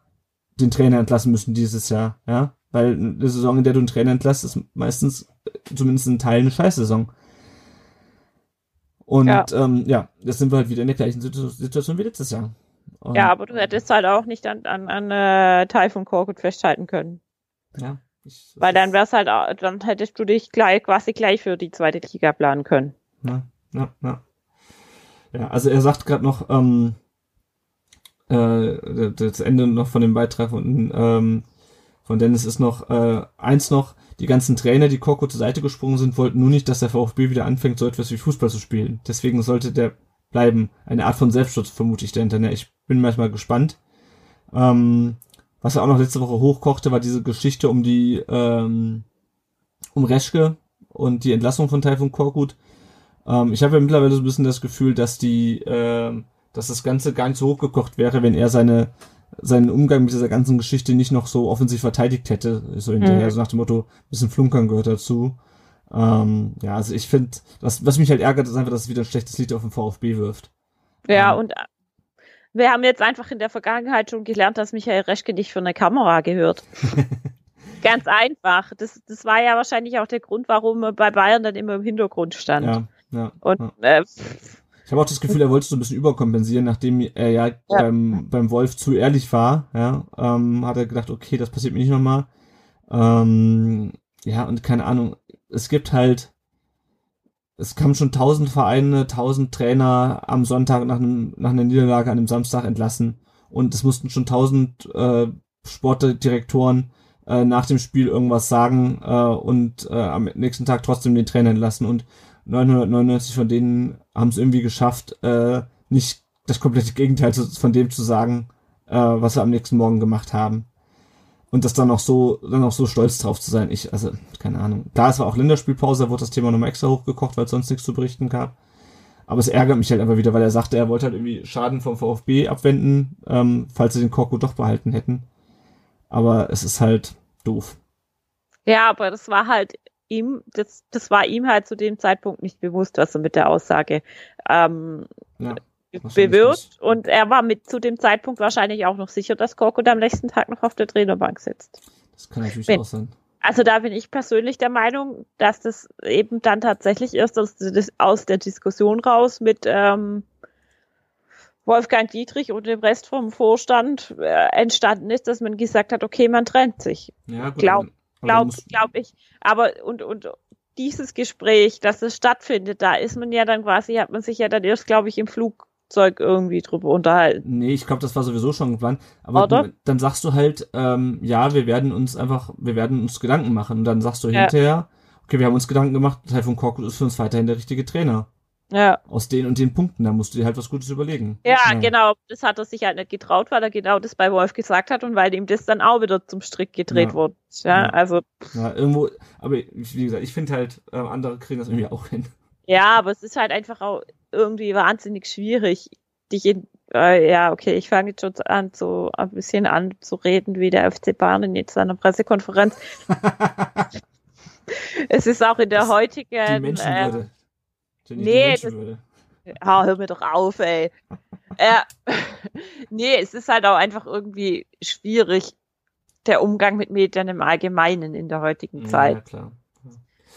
den Trainer entlassen müssen dieses Jahr, ja. Weil eine Saison, in der du einen Trainer entlässt, ist meistens äh, zumindest in Teilen eine Scheißsaison. Und Ja. Ähm, ja, jetzt sind wir halt wieder in der gleichen Situ- Situation wie letztes Jahr. Und, Ja, aber du hättest halt auch nicht an, an, an äh, Taifun Korkut festhalten können. ja ich, Weil dann wär's halt, auch- dann hättest du dich gleich, quasi gleich für die zweite Liga planen können. Ja, ja, ja. Ja, also er sagt gerade noch, ähm, äh, das Ende noch von dem Beitrag von, ähm, von Dennis ist noch äh, eins noch, die ganzen Trainer, die Korko zur Seite gesprungen sind, wollten nur nicht, dass der VfB wieder anfängt, so etwas wie Fußball zu spielen. Deswegen sollte der bleiben. Eine Art von Selbstschutz, vermute ich dahinter. Ne? Ich bin manchmal gespannt. Ähm, was er auch noch letzte Woche hochkochte, war diese Geschichte um die ähm, um Reschke und die Entlassung von Taifun Korkut. Ähm, ich habe ja mittlerweile so ein bisschen das Gefühl, dass die, ähm, dass das Ganze gar nicht so hochgekocht wäre, wenn er seine seinen Umgang mit dieser ganzen Geschichte nicht noch so offensiv verteidigt hätte, so hinterher, Mhm. so nach dem Motto, bisschen Flunkern gehört dazu. Ähm, ja, also ich finde, was, was mich halt ärgert, ist einfach, dass es wieder ein schlechtes Lied auf den VfB wirft. Ja, Ja. und äh, wir haben jetzt einfach in der Vergangenheit schon gelernt, dass Michael Reschke nicht für eine Kamera gehört. Ganz einfach. Das, das war ja wahrscheinlich auch der Grund, warum er bei Bayern dann immer im Hintergrund stand. Ja, ja. Und ja. äh, Ich habe auch das Gefühl, er wollte so ein bisschen überkompensieren, nachdem er ja, Beim, beim Wolf zu ehrlich war, ja, ähm, hat er gedacht, okay, das passiert mir nicht nochmal. Ähm, ja, und keine Ahnung, es gibt halt, es kamen schon tausend Vereine, tausend Trainer am Sonntag nach, einem, nach einer Niederlage an einem Samstag entlassen. Und es mussten schon tausend äh, Sportdirektoren äh, nach dem Spiel irgendwas sagen äh, und äh, am nächsten Tag trotzdem den Trainer entlassen. Und 999 von denen haben es irgendwie geschafft, äh, nicht das komplette Gegenteil von dem zu sagen, äh, was sie am nächsten Morgen gemacht haben. Und das dann auch so, dann auch so stolz drauf zu sein. Ich, also, keine Ahnung. Klar, es war auch Länderspielpause, da wurde das Thema nochmal extra hochgekocht, weil es sonst nichts zu berichten gab. Aber es ärgert mich halt einfach wieder, weil er sagte, er wollte halt irgendwie Schaden vom VfB abwenden, ähm, falls sie den Korko doch behalten hätten. Aber es ist halt doof. ja, aber das war halt ihm, das, das war ihm halt zu dem Zeitpunkt nicht bewusst, was er mit der Aussage ähm, Ja, nicht. Und er war mit zu dem Zeitpunkt wahrscheinlich auch noch sicher, dass Korkut am nächsten Tag noch auf der Trainerbank sitzt. Das kann natürlich Wenn- auch sein. Also da bin ich persönlich der Meinung, dass das eben dann tatsächlich erst aus, aus der Diskussion raus mit ähm, Wolfgang Dietrich und dem Rest vom Vorstand äh, entstanden ist, dass man gesagt hat, okay, man trennt sich. Ja, gut, Glaub- muss- glaub ich. Aber und, und dieses Gespräch, dass es stattfindet, da ist man ja dann quasi, hat man sich ja dann erst, glaube ich, im Flugzeug irgendwie drüber unterhalten. Nee, ich glaube, das war sowieso schon geplant. Aber Oder? dann sagst du halt, ähm, ja, wir werden uns einfach, wir werden uns Gedanken machen. Und dann sagst du Ja. hinterher, okay, wir haben uns Gedanken gemacht, Taifun Korkut ist für uns weiterhin der richtige Trainer. Ja. Aus den und den Punkten, da musst du dir halt was Gutes überlegen. Ja, genau. Das hat er sich halt nicht getraut, weil er genau das bei Wolf gesagt hat und weil ihm das dann auch wieder zum Strick gedreht Ja. wurde. Ja, Ja. also, Ja, irgendwo, aber wie gesagt, ich finde halt, äh, andere kriegen das irgendwie auch hin. ja, aber es ist halt einfach auch irgendwie wahnsinnig schwierig, dich in, äh, ja, okay, ich fange jetzt schon an, so ein bisschen an zu reden, wie der FC Bayern in jetzt seiner Pressekonferenz. es ist auch in der Das- heutigen, Die Menschenwürde. Jenny, nee, die das- Menschenwürde. Ah, hör mir doch auf, ey. äh, nee, es ist halt auch einfach irgendwie schwierig, der Umgang mit Medien im Allgemeinen in der heutigen Zeit. ja, klar.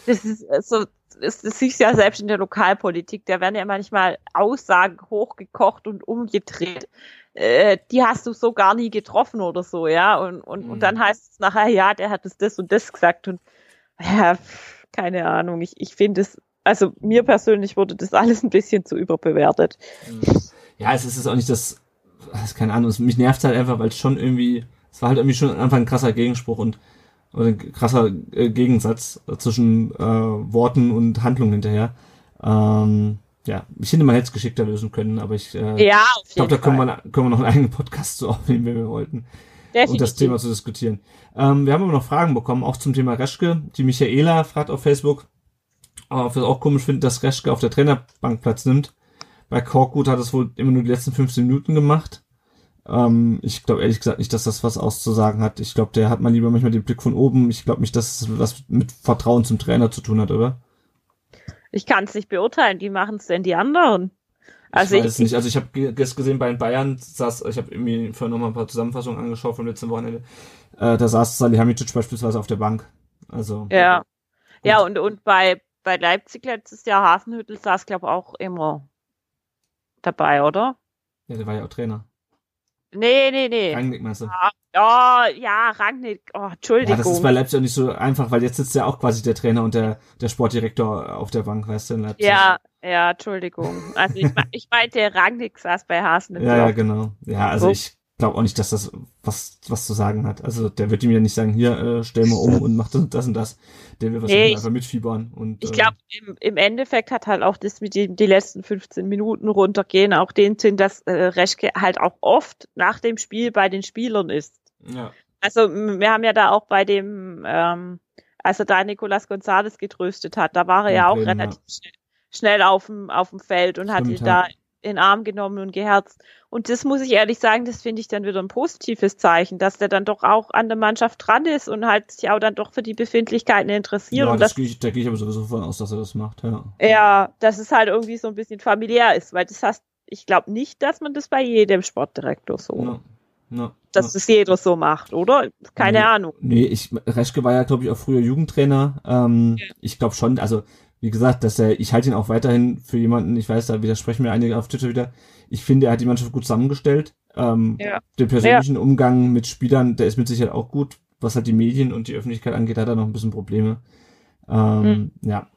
Das ist so, das, das siehst du ja selbst in der Lokalpolitik, da werden ja manchmal Aussagen hochgekocht und umgedreht. Äh, die hast du so gar nie getroffen oder so, ja. Und, und, Mhm. und dann heißt es nachher, ja, der hat das, das und das gesagt. Und ja, keine Ahnung. Ich, ich finde es, also mir persönlich wurde das alles ein bisschen zu überbewertet. Ja, es ist auch nicht das, das keine Ahnung, es, mich nervt halt einfach, weil es schon irgendwie, es war halt irgendwie schon einfach ein krasser Gegenspruch und oder ein krasser äh, Gegensatz zwischen äh, Worten und Handlungen hinterher. Ähm, ja, ich hätte man hätte es geschickter lösen können, aber ich äh, Ja, ich glaube, da können wir, können wir noch einen eigenen Podcast zu aufnehmen, wenn wir wollten, Definitiv. um das Thema zu diskutieren. Ähm, wir haben aber noch Fragen bekommen, auch zum Thema Reschke. Die Michaela fragt auf Facebook, ob wir es auch komisch finden, dass Reschke auf der Trainerbank Platz nimmt. Bei Korkut hat es wohl immer nur die letzten 15 Minuten gemacht. Ähm, ich glaube ehrlich gesagt nicht, dass das was auszusagen hat. Ich glaube, der hat mal lieber manchmal den Blick von oben. Ich glaube nicht, dass es was mit Vertrauen zum Trainer zu tun hat, oder? Ich kann es nicht beurteilen. Wie machen es denn die anderen? Also ich ich, weiß es nicht. Also ich habe gestern gesehen bei den Bayern saß, ich habe irgendwie vorhin noch mal ein paar Zusammenfassungen angeschaut vom letzten Wochenende. Äh, da saß Salihamidzic beispielsweise auf der Bank. Also ja. Gut. Ja, und, und bei, bei Leipzig letztes Jahr Hafenhüttel saß, glaube ich, auch immer dabei, oder? ja, der war ja auch Trainer. Nee, nee, nee. Rangnick meinst du? Ja, oh, ja, Rangnick. Oh, Ja, Entschuldigung. das ist bei Leipzig auch nicht so einfach, weil jetzt sitzt ja auch quasi der Trainer und der, der Sportdirektor auf der Bank, weißt du, in Leipzig. ja, ja, Entschuldigung. Also ich, ich meinte, Rangnick saß bei Hasenhüttl. ja, ja, genau. Ja, also So. ich glaube auch nicht, dass das was, was zu sagen hat. Also der wird ihm ja nicht sagen, hier, äh, stell mal um und mach das und das und das. Der will wahrscheinlich Nee, ich- einfach mitfiebern. Und, Ich äh, glaube, im, im Endeffekt hat halt auch das mit dem, die letzten 15 Minuten runtergehen auch den Sinn, dass äh, Reschke halt auch oft nach dem Spiel bei den Spielern ist. ja. Also wir haben ja da auch bei dem, ähm, als er da Nicolas Gonzalez getröstet hat, da war er Ja, ja auch relativ schnell, schnell auf dem, auf dem Feld und hat Stimmt, ihn ja. da in den Arm genommen und geherzt. Und das muss ich ehrlich sagen, das finde ich dann wieder ein positives Zeichen, dass der dann doch auch an der Mannschaft dran ist und halt sich auch dann doch für die Befindlichkeiten interessiert Ja, und das gehe ich, da gehe ich aber sowieso von aus, dass er das macht, ja. ja, dass es halt irgendwie so ein bisschen familiär ist, weil das heißt, ich glaube nicht, dass man das bei jedem Sportdirektor so, Ja. Ja. dass das jeder so macht, oder? Keine Nee. Ahnung. Nee, ich, Reschke war ja, glaube ich, auch früher Jugendtrainer. Ähm, Ich glaube schon, also wie gesagt, dass er, ich halte ihn auch weiterhin für jemanden, ich weiß, da widersprechen mir einige auf Twitter wieder. Ich finde, er hat die Mannschaft gut zusammengestellt. Ähm, Ja. Den persönlichen Umgang mit Spielern, der ist mit Sicherheit auch gut. Was halt die Medien und die Öffentlichkeit angeht, hat er noch ein bisschen Probleme. Ähm, Ja.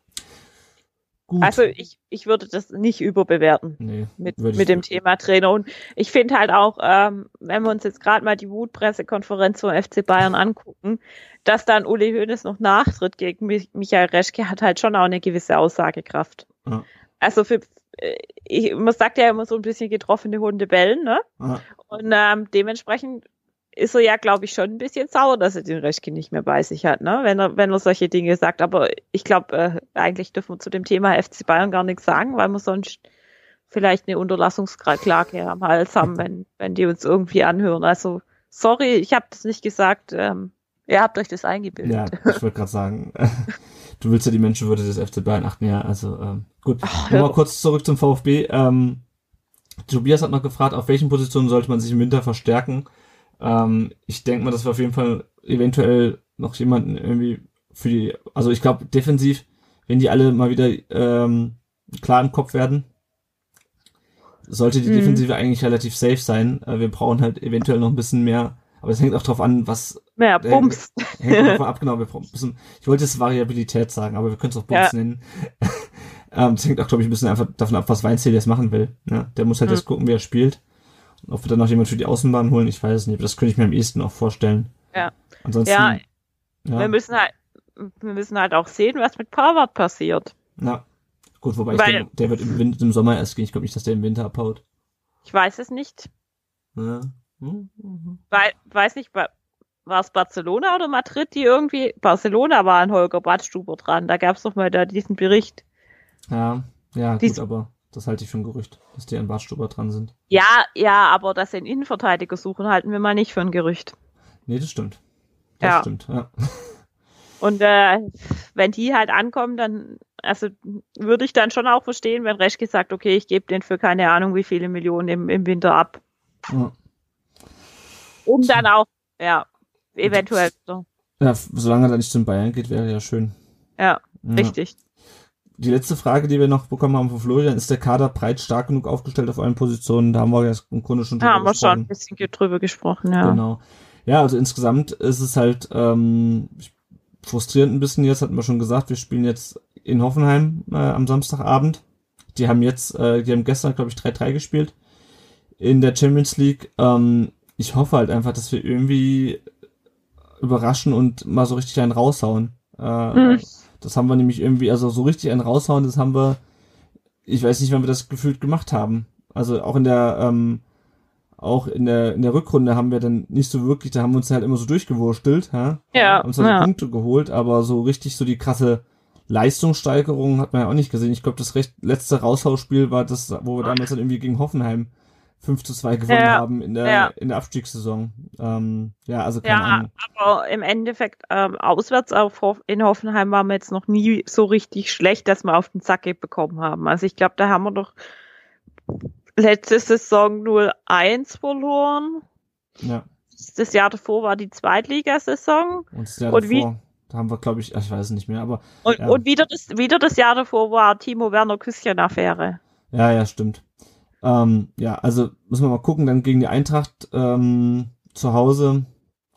Gut. Also ich, ich würde das nicht überbewerten nee, mit, mit dem Thema Trainer. Und ich finde halt auch, ähm, wenn wir uns jetzt gerade mal die Wutpressekonferenz vom FC Bayern angucken, dass dann Uli Hoeneß noch nachtritt gegen Mi- Michael Reschke, hat halt schon auch eine gewisse Aussagekraft. Ja. Also für, äh, ich, man sagt ja immer so ein bisschen getroffene Hunde bellen, ne? Ah, Und ähm, dementsprechend ist er ja, glaube ich, schon ein bisschen sauer, dass er den Reschke nicht mehr bei sich hat, ne? Wenn er, wenn er solche Dinge sagt. Aber ich glaube, äh, eigentlich dürfen wir zu dem Thema FC Bayern gar nichts sagen, weil wir sonst vielleicht eine Unterlassungsklage am Hals haben, wenn, wenn die uns irgendwie anhören. Also, sorry, ich habe das nicht gesagt. Ähm, ihr habt euch das eingebildet. ja, ich wollte gerade sagen, du willst ja die Menschenwürde des FC Bayern achten, ja, also ähm, gut. Ach, Nochmal hör- kurz zurück zum VfB. Ähm, Tobias hat noch gefragt, auf welchen Positionen sollte man sich im Winter verstärken? Ähm, ich denke mal, dass wir auf jeden Fall eventuell noch jemanden irgendwie für die, also ich glaube defensiv, wenn die alle mal wieder ähm, klar im Kopf werden, sollte die Mhm. Defensive eigentlich relativ safe sein. Äh, wir brauchen halt eventuell noch ein bisschen mehr, aber es hängt auch drauf an, was Ja, Der- Bums. Hängt auch davon ab, genau. Wir brauchen ein bisschen, ich wollte es Variabilität sagen, aber wir können es auch Bums Ja. nennen. ähm, das hängt auch, glaube ich, ein bisschen einfach davon ab, was Weinziel jetzt machen will. Ja, der muss halt Mhm. jetzt gucken, wie er spielt. Ob wir dann noch jemand für die Außenbahn holen, ich weiß es nicht. Aber das könnte ich mir am ehesten auch vorstellen. Ja. Ansonsten, Ja, ja, wir müssen halt, wir müssen halt auch sehen, was mit Pavard passiert. ja. Gut, wobei Weil- ich denke, der wird im, Winter, im Sommer erst gehen. Ich glaube nicht, dass der im Winter abhaut. Ich weiß es nicht. Ja. Hm, hm, Weil, weiß nicht, wa- war es Barcelona oder Madrid, die irgendwie, Barcelona war an Holger Badstuber dran. Da gab es doch mal da diesen Bericht. Ja, ja, Dies- gut, aber das halte ich für ein Gerücht, dass die an Bartstuber dran sind. Ja, ja, aber dass sie einen Innenverteidiger suchen, halten wir mal nicht für ein Gerücht. Nee, das stimmt. Das Ja. stimmt, ja. Und äh, wenn die halt ankommen, dann, also würde ich dann schon auch verstehen, wenn Reschke sagt, okay, ich gebe den für keine Ahnung wie viele Millionen im, im Winter ab. ja. Um dann auch, ja, eventuell so. Ja, solange er da nicht zum Bayern geht, wäre ja schön. Ja, ja, richtig. Die letzte Frage, die wir noch bekommen haben von Florian, ist der Kader breit stark genug aufgestellt auf allen Positionen? Da haben wir ja im Grunde schon drüber gesprochen. Da haben wir schon ein bisschen drüber gesprochen, ja. Genau. Ja, also insgesamt ist es halt ähm, frustrierend ein bisschen jetzt, hatten wir schon gesagt, wir spielen jetzt in Hoffenheim äh, am Samstagabend. Die haben jetzt, äh, die haben gestern, glaube ich, 3-3 gespielt in der Champions League. Ähm, ich hoffe halt einfach, dass wir irgendwie überraschen und mal so richtig einen raushauen. Äh, mhm. Das haben wir nämlich irgendwie, also so richtig einen raushauen, das haben wir, ich weiß nicht, wann wir das gefühlt gemacht haben. Also auch in der, ähm, auch in der, in der Rückrunde haben wir dann nicht so wirklich, da haben wir uns halt immer so durchgewurstelt, ja. Ja. Haben uns halt ja. Punkte geholt, aber so richtig so die krasse Leistungssteigerung hat man ja auch nicht gesehen. Ich glaube, das recht, letzte Raushausspiel war das, wo wir damals dann irgendwie gegen Hoffenheim 5 zu 2 gewonnen ja, haben in der, ja. in der Abstiegssaison. Ähm, ja, also keine ja, Ahnung. aber im Endeffekt ähm, auswärts auf, in Hoffenheim waren wir jetzt noch nie so richtig schlecht, dass wir auf den Sack bekommen haben. Also ich glaube, da haben wir doch letzte Saison 0-1 verloren. Ja. Das Jahr davor war die Zweitligasaison. Und das Jahr und davor, da haben wir, glaube ich, ich weiß es nicht mehr, aber. Und, ja. und wieder, das, wieder das Jahr davor war Timo Werner Küsschen-Affäre. Ja, ja, stimmt. Ähm, ja, also müssen wir mal gucken, dann gegen die Eintracht ähm, zu Hause,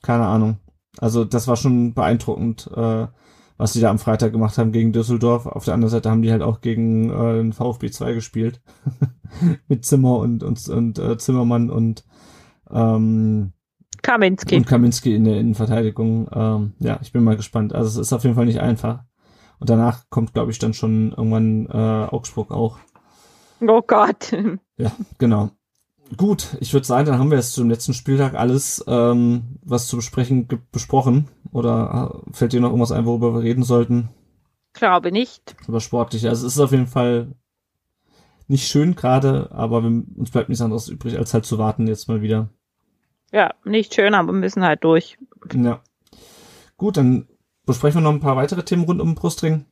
keine Ahnung. Also das war schon beeindruckend, äh, was sie da am Freitag gemacht haben gegen Düsseldorf. Auf der anderen Seite haben die halt auch gegen äh, den VfB 2 gespielt. Mit Zimmer und, und, und äh, Zimmermann und ähm, Kaminski. Und Kaminski in der Innenverteidigung. Ähm, ja, ich bin mal gespannt. Also es ist auf jeden Fall nicht einfach. Und danach kommt, glaube ich, dann schon irgendwann äh, Augsburg auch. Oh Gott. Ja, genau. Gut, ich würde sagen, dann haben wir jetzt zum letzten Spieltag alles, ähm, was zu besprechen gibt, besprochen. Oder äh, fällt dir noch irgendwas ein, worüber wir reden sollten? Glaube nicht. Über sportlich. Also es ist auf jeden Fall nicht schön gerade, aber wir, uns bleibt nichts anderes übrig, als halt zu warten jetzt mal wieder. Ja, nicht schön, aber wir müssen halt durch. Ja. Gut, dann besprechen wir noch ein paar weitere Themen rund um den Brustring.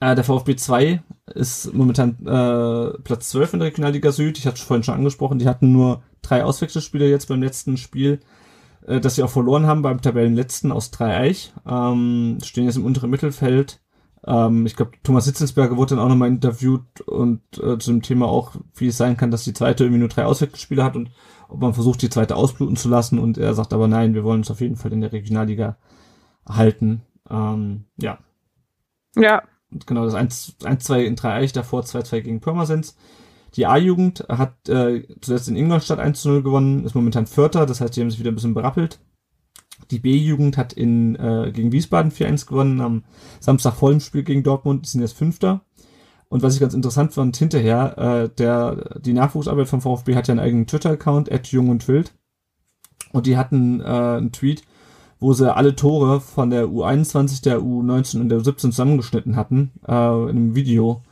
Äh, der VfB 2 ist momentan äh, Platz 12 in der Regionalliga Süd. Ich hatte es vorhin schon angesprochen, die hatten nur drei Auswechselspieler jetzt beim letzten Spiel, äh, das sie auch verloren haben beim Tabellenletzten aus Dreieich. Ähm, stehen jetzt im unteren Mittelfeld. Ähm, ich glaube, Thomas Sitzelsberger wurde dann auch nochmal interviewt und äh, zu dem Thema auch, wie es sein kann, dass die zweite irgendwie nur drei Auswechselspieler hat und ob man versucht, die zweite ausbluten zu lassen. Und er sagt aber nein, wir wollen uns auf jeden Fall in der Regionalliga halten. Ähm, ja. Ja, genau, das 1-2 in Dreieich, davor 2-2 gegen Pirmasens. Die A-Jugend hat äh, zuletzt in Ingolstadt 1-0 gewonnen, ist momentan Vierter, das heißt, die haben sich wieder ein bisschen berappelt. Die B-Jugend hat in, äh, gegen Wiesbaden 4-1 gewonnen, am Samstag voll im Spiel gegen Dortmund, sind jetzt Fünfter. Und was ich ganz interessant fand, hinterher, äh, der, die Nachwuchsarbeit vom VfB hat ja einen eigenen Twitter-Account, at Jung und Wild. Und die hatten äh, einen Tweet, wo sie alle Tore von der U21, der U19 und der U17 zusammengeschnitten hatten, äh, in einem Video,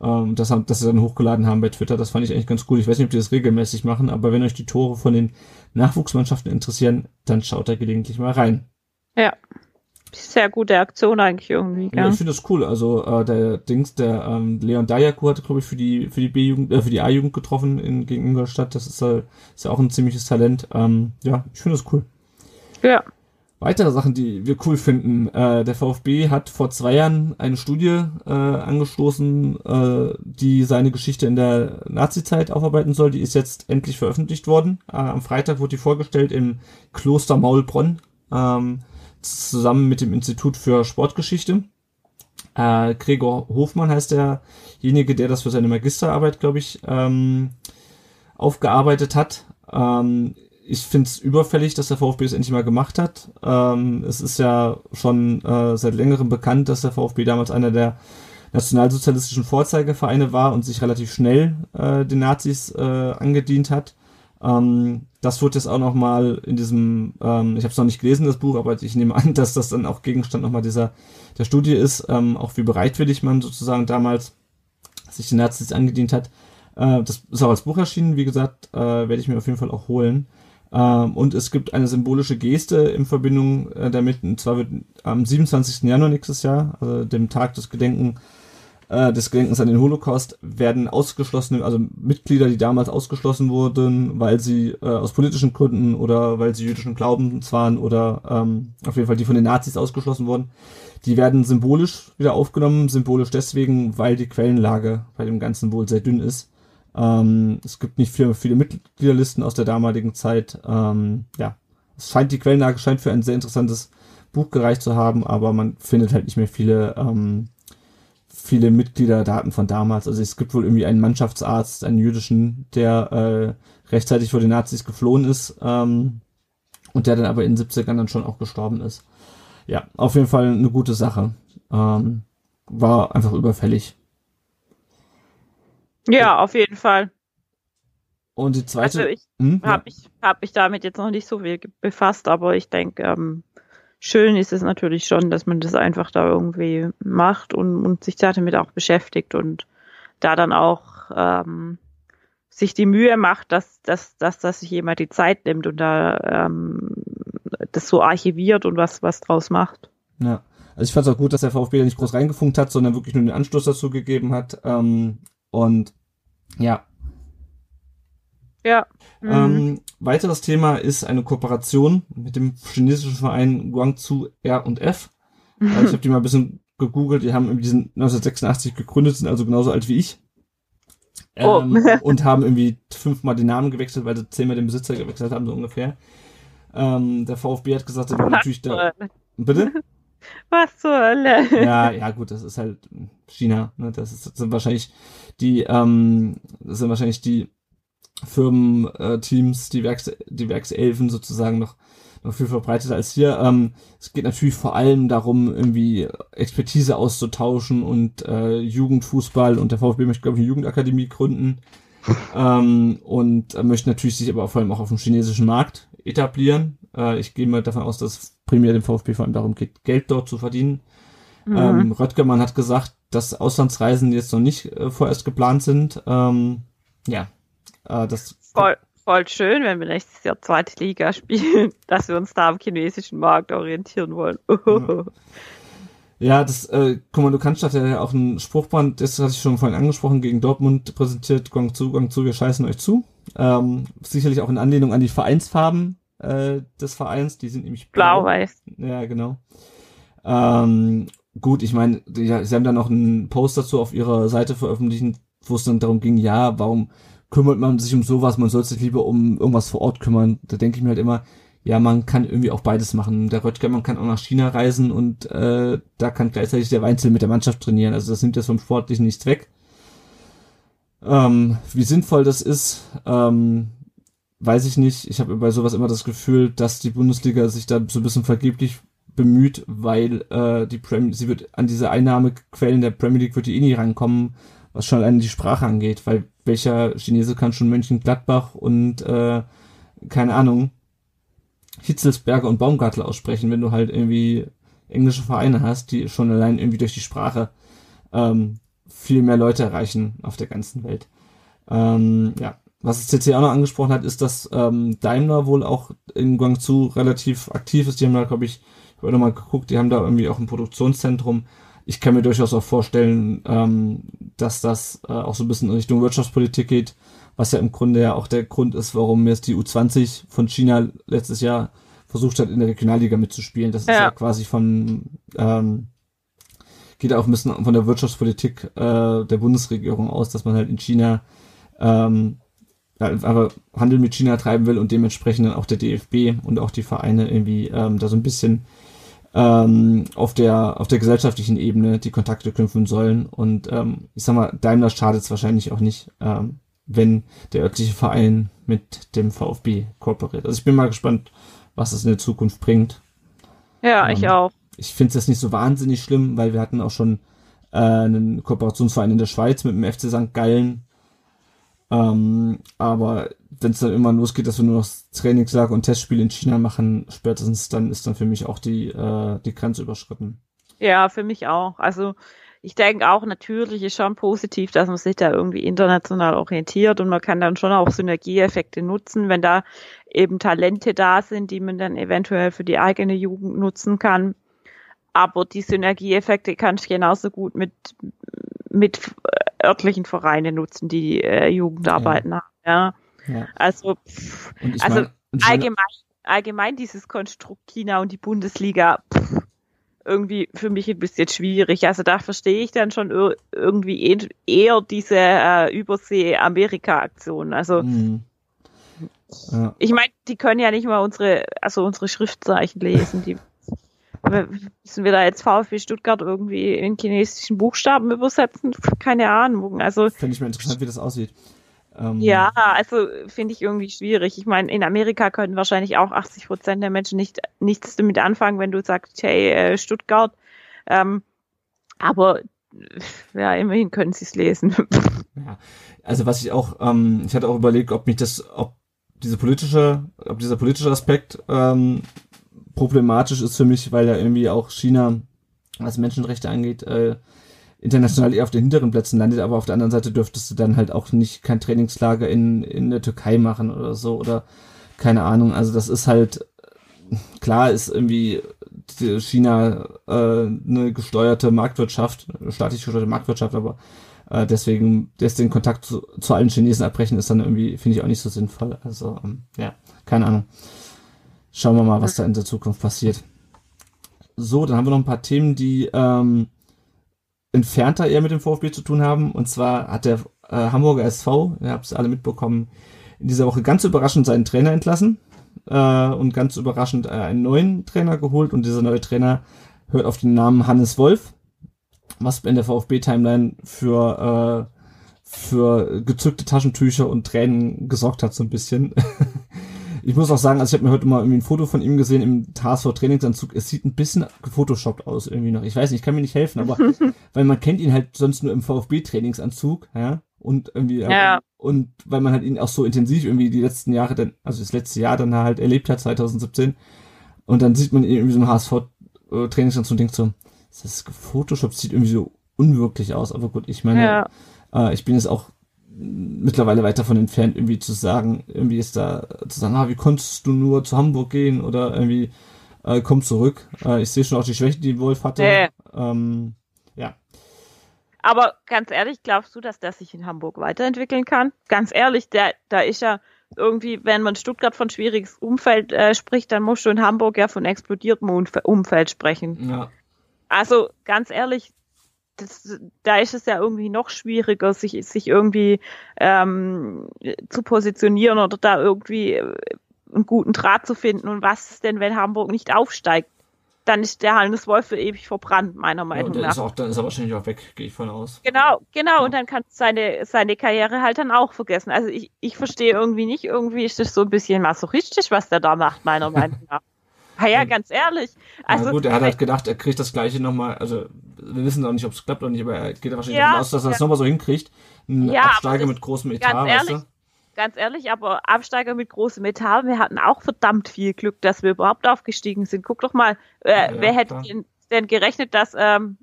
ähm, das, haben, das sie dann hochgeladen haben bei Twitter. Das fand ich eigentlich ganz cool. Ich weiß nicht, ob die das regelmäßig machen, aber wenn euch die Tore von den Nachwuchsmannschaften interessieren, dann schaut da gelegentlich mal rein. Ja. Sehr gute Aktion eigentlich irgendwie. Ja, ich finde das cool. Also äh, der Dings, der ähm, Leon Dayaku hatte, glaube ich, für die für die B-Jugend, äh, für die A-Jugend getroffen in, gegen Ingolstadt. Das ist, äh, ist ja auch ein ziemliches Talent. Ähm, ja, ich finde das cool. Ja. Weitere Sachen, die wir cool finden. Äh, der VfB hat vor zwei Jahren eine Studie äh, angestoßen, äh, die seine Geschichte in der Nazi-Zeit aufarbeiten soll. Die ist jetzt endlich veröffentlicht worden. Äh, am Freitag wurde die vorgestellt im Kloster Maulbronn, ähm, zusammen mit dem Institut für Sportgeschichte. Äh, Gregor Hofmann heißt derjenige, der das für seine Magisterarbeit, glaube ich, ähm, aufgearbeitet hat. Ähm, ich finde es überfällig, dass der VfB es endlich mal gemacht hat. Ähm, es ist ja schon äh, seit längerem bekannt, dass der VfB damals einer der nationalsozialistischen Vorzeigevereine war und sich relativ schnell äh, den Nazis äh, angedient hat. Ähm, das wird jetzt auch nochmal in diesem, ähm, ich habe es noch nicht gelesen, das Buch, aber ich nehme an, dass das dann auch Gegenstand nochmal dieser der Studie ist, ähm, auch wie bereitwillig man sozusagen damals sich den Nazis angedient hat. Äh, das ist auch als Buch erschienen, wie gesagt, äh, werde ich mir auf jeden Fall auch holen. Ähm, und es gibt eine symbolische Geste in Verbindung äh, damit. Und zwar wird am 27. Januar nächstes Jahr, also dem Tag des Gedenken äh, des Gedenkens an den Holocaust werden ausgeschlossen, also Mitglieder, die damals ausgeschlossen wurden, weil sie äh, aus politischen Gründen oder weil sie jüdischen Glaubens waren oder ähm, auf jeden Fall die von den Nazis ausgeschlossen wurden, die werden symbolisch wieder aufgenommen, symbolisch deswegen, weil die Quellenlage bei dem Ganzen wohl sehr dünn ist. Ähm, es gibt nicht viele, viele Mitgliederlisten aus der damaligen Zeit. Ähm, ja, es scheint, die Quellenlage scheint für ein sehr interessantes Buch gereicht zu haben, aber man findet halt nicht mehr viele, ähm, viele Mitgliederdaten von damals. Also es gibt wohl irgendwie einen Mannschaftsarzt, einen jüdischen, der äh, rechtzeitig vor den Nazis geflohen ist ähm, und der dann aber in den 70ern dann schon auch gestorben ist. Ja, auf jeden Fall eine gute Sache. Ähm, war einfach überfällig. Ja, auf jeden Fall. Und die zweite. Also ich hm, habe ja. ich, hab mich damit jetzt noch nicht so viel befasst, aber ich denke, ähm, schön ist es natürlich schon, dass man das einfach da irgendwie macht und, und sich damit auch beschäftigt und da dann auch ähm, sich die Mühe macht, dass, dass, dass, dass sich jemand die Zeit nimmt und da ähm, das so archiviert und was, was draus macht. Ja. Also ich fand es auch gut, dass der VfB da nicht groß reingefunkt hat, sondern wirklich nur den Anstoß dazu gegeben hat. Ähm, und ja. Ja. Mhm. Ähm, weiteres Thema ist eine Kooperation mit dem chinesischen Verein Guangzhou R&F. Mhm. Also ich habe die mal ein bisschen gegoogelt, die haben irgendwie diesen 1986 gegründet, sind also genauso alt wie ich. Oh. Ähm, oh. und haben irgendwie fünfmal den Namen gewechselt, weil sie zehnmal den Besitzer gewechselt haben, so ungefähr. Ähm, der VfB hat gesagt, er will natürlich da. Bitte? Was zur Hölle? Ja, ja, gut, das ist halt China. Ne? Das, ist, das sind wahrscheinlich die, ähm, das sind wahrscheinlich die Firmenteams, äh, die Werks, die Werkselfen sozusagen noch noch viel verbreiteter als hier. Ähm, es geht natürlich vor allem darum, irgendwie Expertise auszutauschen und äh, Jugendfußball und der VfB möchte, glaube ich, eine Jugendakademie gründen. ähm, und äh, möchte natürlich sich aber vor allem auch auf dem chinesischen Markt etablieren. Äh, ich gehe mal davon aus, dass primär dem VfB vor allem darum geht, Geld dort zu verdienen. Mhm. Ähm, Röttgermann hat gesagt, dass Auslandsreisen jetzt noch nicht äh, vorerst geplant sind. Ähm, ja, äh, das voll, voll schön, wenn wir nächstes Jahr zweite Liga spielen, dass wir uns da am chinesischen Markt orientieren wollen. ja. Ja, das, äh, Kommando hat ja auch ein Spruchband, das hatte ich schon vorhin angesprochen, gegen Dortmund präsentiert, Guangzhou, Guangzhou, wir scheißen euch zu. Ähm, sicherlich auch in Anlehnung an die Vereinsfarben äh, des Vereins, die sind nämlich blau. Blau-weiß. Ja, genau. Ähm, gut, ich meine, ja, sie haben da noch einen Post dazu auf ihrer Seite veröffentlicht, wo es dann darum ging, ja, warum kümmert man sich um sowas, man sollte sich lieber um irgendwas vor Ort kümmern. Da denke ich mir halt immer, ja, man kann irgendwie auch beides machen. Der Röttger, man kann auch nach China reisen und äh, da kann gleichzeitig der Weinzel mit der Mannschaft trainieren. Also das nimmt jetzt vom Sportlichen nichts weg. Ähm, wie sinnvoll das ist, ähm, weiß ich nicht. Ich habe bei sowas immer das Gefühl, dass die Bundesliga sich da so ein bisschen vergeblich bemüht, weil äh, die Premier sie wird an diese Einnahmequellen der Premier League wird die eh nie rankommen, was schon allein die Sprache angeht, weil welcher Chinese kann schon Mönchengladbach und äh, keine Ahnung Hitzelsberger und Baumgartel aussprechen, wenn du halt irgendwie englische Vereine hast, die schon allein irgendwie durch die Sprache ähm, viel mehr Leute erreichen auf der ganzen Welt. Ähm, ja, was CC auch noch angesprochen hat, ist, dass ähm, Daimler wohl auch in Guangzhou relativ aktiv ist. Die haben da, glaube ich, ich habe mal geguckt, die haben da irgendwie auch ein Produktionszentrum. Ich kann mir durchaus auch vorstellen, ähm, dass das äh, auch so ein bisschen in Richtung Wirtschaftspolitik geht, was ja im Grunde ja auch der Grund ist, warum jetzt die U20 von China letztes Jahr versucht hat, in der Regionalliga mitzuspielen. Das ja. ist ja quasi von, ähm, geht auch ein bisschen von der Wirtschaftspolitik äh, der Bundesregierung aus, dass man halt in China ähm, aber Handel mit China treiben will und dementsprechend dann auch der DFB und auch die Vereine irgendwie ähm, da so ein bisschen ähm, auf der auf der gesellschaftlichen Ebene die Kontakte knüpfen sollen. Und ähm, ich sag mal Daimler schadet es wahrscheinlich auch nicht ähm, wenn der örtliche Verein mit dem VfB kooperiert. Also ich bin mal gespannt was es in der Zukunft bringt. Ja ähm, ich auch. ich finde es jetzt nicht so wahnsinnig schlimm weil wir hatten auch schon äh, einen Kooperationsverein in der Schweiz mit dem FC St. Gallen ähm, aber wenn es dann immer losgeht, dass wir nur noch Trainingslager und Testspiele in China machen, spätestens dann ist dann für mich auch die, äh, die Grenze überschritten. Ja, für mich auch. Also ich denke auch natürlich ist schon positiv, dass man sich da irgendwie international orientiert und man kann dann schon auch Synergieeffekte nutzen, wenn da eben Talente da sind, die man dann eventuell für die eigene Jugend nutzen kann. Aber die Synergieeffekte kann ich genauso gut mit mit äh, örtlichen Vereinen nutzen, die äh, Jugendarbeiten ja. haben. Ja. ja. Also, pff, also mein, allgemein, allgemein dieses Konstrukt China und die Bundesliga, pff, irgendwie für mich ein bisschen schwierig. Also da verstehe ich dann schon irgendwie eher diese äh, Übersee-Amerika-Aktion. Also mhm. ja. ich meine, die können ja nicht mal unsere, also unsere Schriftzeichen lesen. Die müssen wir da jetzt VfB Stuttgart irgendwie in chinesischen Buchstaben übersetzen? Keine Ahnung. Also finde ich mal interessant, wie das aussieht. Ähm, ja, also finde ich irgendwie schwierig. Ich meine, in Amerika können wahrscheinlich auch 80 Prozent der Menschen nicht nichts damit anfangen, wenn du sagst, hey, äh, Stuttgart. Ähm, aber ja, immerhin können sie es lesen. Ja, also was ich auch, ähm, ich hatte auch überlegt, ob mich das, ob diese politische, ob dieser politische Aspekt ähm, problematisch ist für mich, weil ja irgendwie auch China, was Menschenrechte angeht, äh, international eher auf den hinteren Plätzen landet, aber auf der anderen Seite dürftest du dann halt auch nicht kein Trainingslager in, in der Türkei machen oder so oder keine Ahnung. Also das ist halt, klar ist irgendwie China äh, eine gesteuerte Marktwirtschaft, staatlich gesteuerte Marktwirtschaft, aber äh, deswegen den Kontakt zu, zu allen Chinesen abbrechen ist dann irgendwie, finde ich auch nicht so sinnvoll. Also ähm, ja, keine Ahnung. Schauen wir mal, was da in der Zukunft passiert. So, dann haben wir noch ein paar Themen, die ähm, entfernter eher mit dem VfB zu tun haben. Und zwar hat der äh, Hamburger SV, ihr habt es alle mitbekommen, in dieser Woche ganz überraschend seinen Trainer entlassen äh, und ganz überraschend äh, einen neuen Trainer geholt. Und dieser neue Trainer hört auf den Namen Hannes Wolf, was in der VfB-Timeline für, äh, für gezückte Taschentücher und Tränen gesorgt hat, so ein bisschen. Ich muss auch sagen, also ich habe mir heute mal irgendwie ein Foto von ihm gesehen im HSV Trainingsanzug. Es sieht ein bisschen gefotoshoppt aus irgendwie noch. Ich weiß nicht, ich kann mir nicht helfen, aber weil man kennt ihn halt sonst nur im VfB Trainingsanzug, ja, und irgendwie ja. und weil man halt ihn auch so intensiv irgendwie die letzten Jahre dann, also das letzte Jahr dann halt erlebt hat 2017 und dann sieht man ihn irgendwie so im HSV Trainingsanzug und denkt so, das ist gefotoshoppt, sieht irgendwie so unwirklich aus, aber gut, ich meine, ja. äh, ich bin jetzt auch mittlerweile weit davon entfernt, irgendwie zu sagen, irgendwie ist da zu sagen, ah, wie konntest du nur zu Hamburg gehen oder irgendwie äh, komm zurück. Äh, ich sehe schon auch die Schwächen, die Wolf hatte. Nee. Ähm, ja. Aber ganz ehrlich, glaubst du, dass der sich in Hamburg weiterentwickeln kann? Ganz ehrlich, der, da ist ja irgendwie, wenn man Stuttgart von schwieriges Umfeld äh, spricht, dann musst du in Hamburg ja von explodiertem Umfeld sprechen. Ja. Also ganz ehrlich, das, da ist es ja irgendwie noch schwieriger, sich, sich irgendwie ähm, zu positionieren oder da irgendwie äh, einen guten Draht zu finden. Und was ist denn, wenn Hamburg nicht aufsteigt? Dann ist der Hannes Wolf für ewig verbrannt, meiner Meinung ja, nach. Ist auch, dann ist er wahrscheinlich auch weg, gehe ich von aus. Genau, genau, ja. und dann kannst du seine, seine Karriere halt dann auch vergessen. Also ich, ich verstehe irgendwie nicht, irgendwie ist das so ein bisschen masochistisch, was der da macht, meiner Meinung nach. Ah ja, ganz ehrlich. Also, Na gut, er hat halt gedacht, er kriegt das gleiche nochmal, also wir wissen auch nicht, ob es klappt oder nicht, aber er geht wahrscheinlich ja, davon aus, dass er es ja. nochmal so hinkriegt. Ein ja, Absteiger mit großem Etat, ganz ehrlich, weißt du? Ganz ehrlich, aber Absteiger mit großem Etat, wir hatten auch verdammt viel Glück, dass wir überhaupt aufgestiegen sind. Guck doch mal, äh, ja, wer hätte denn, denn gerechnet, dass, ähm,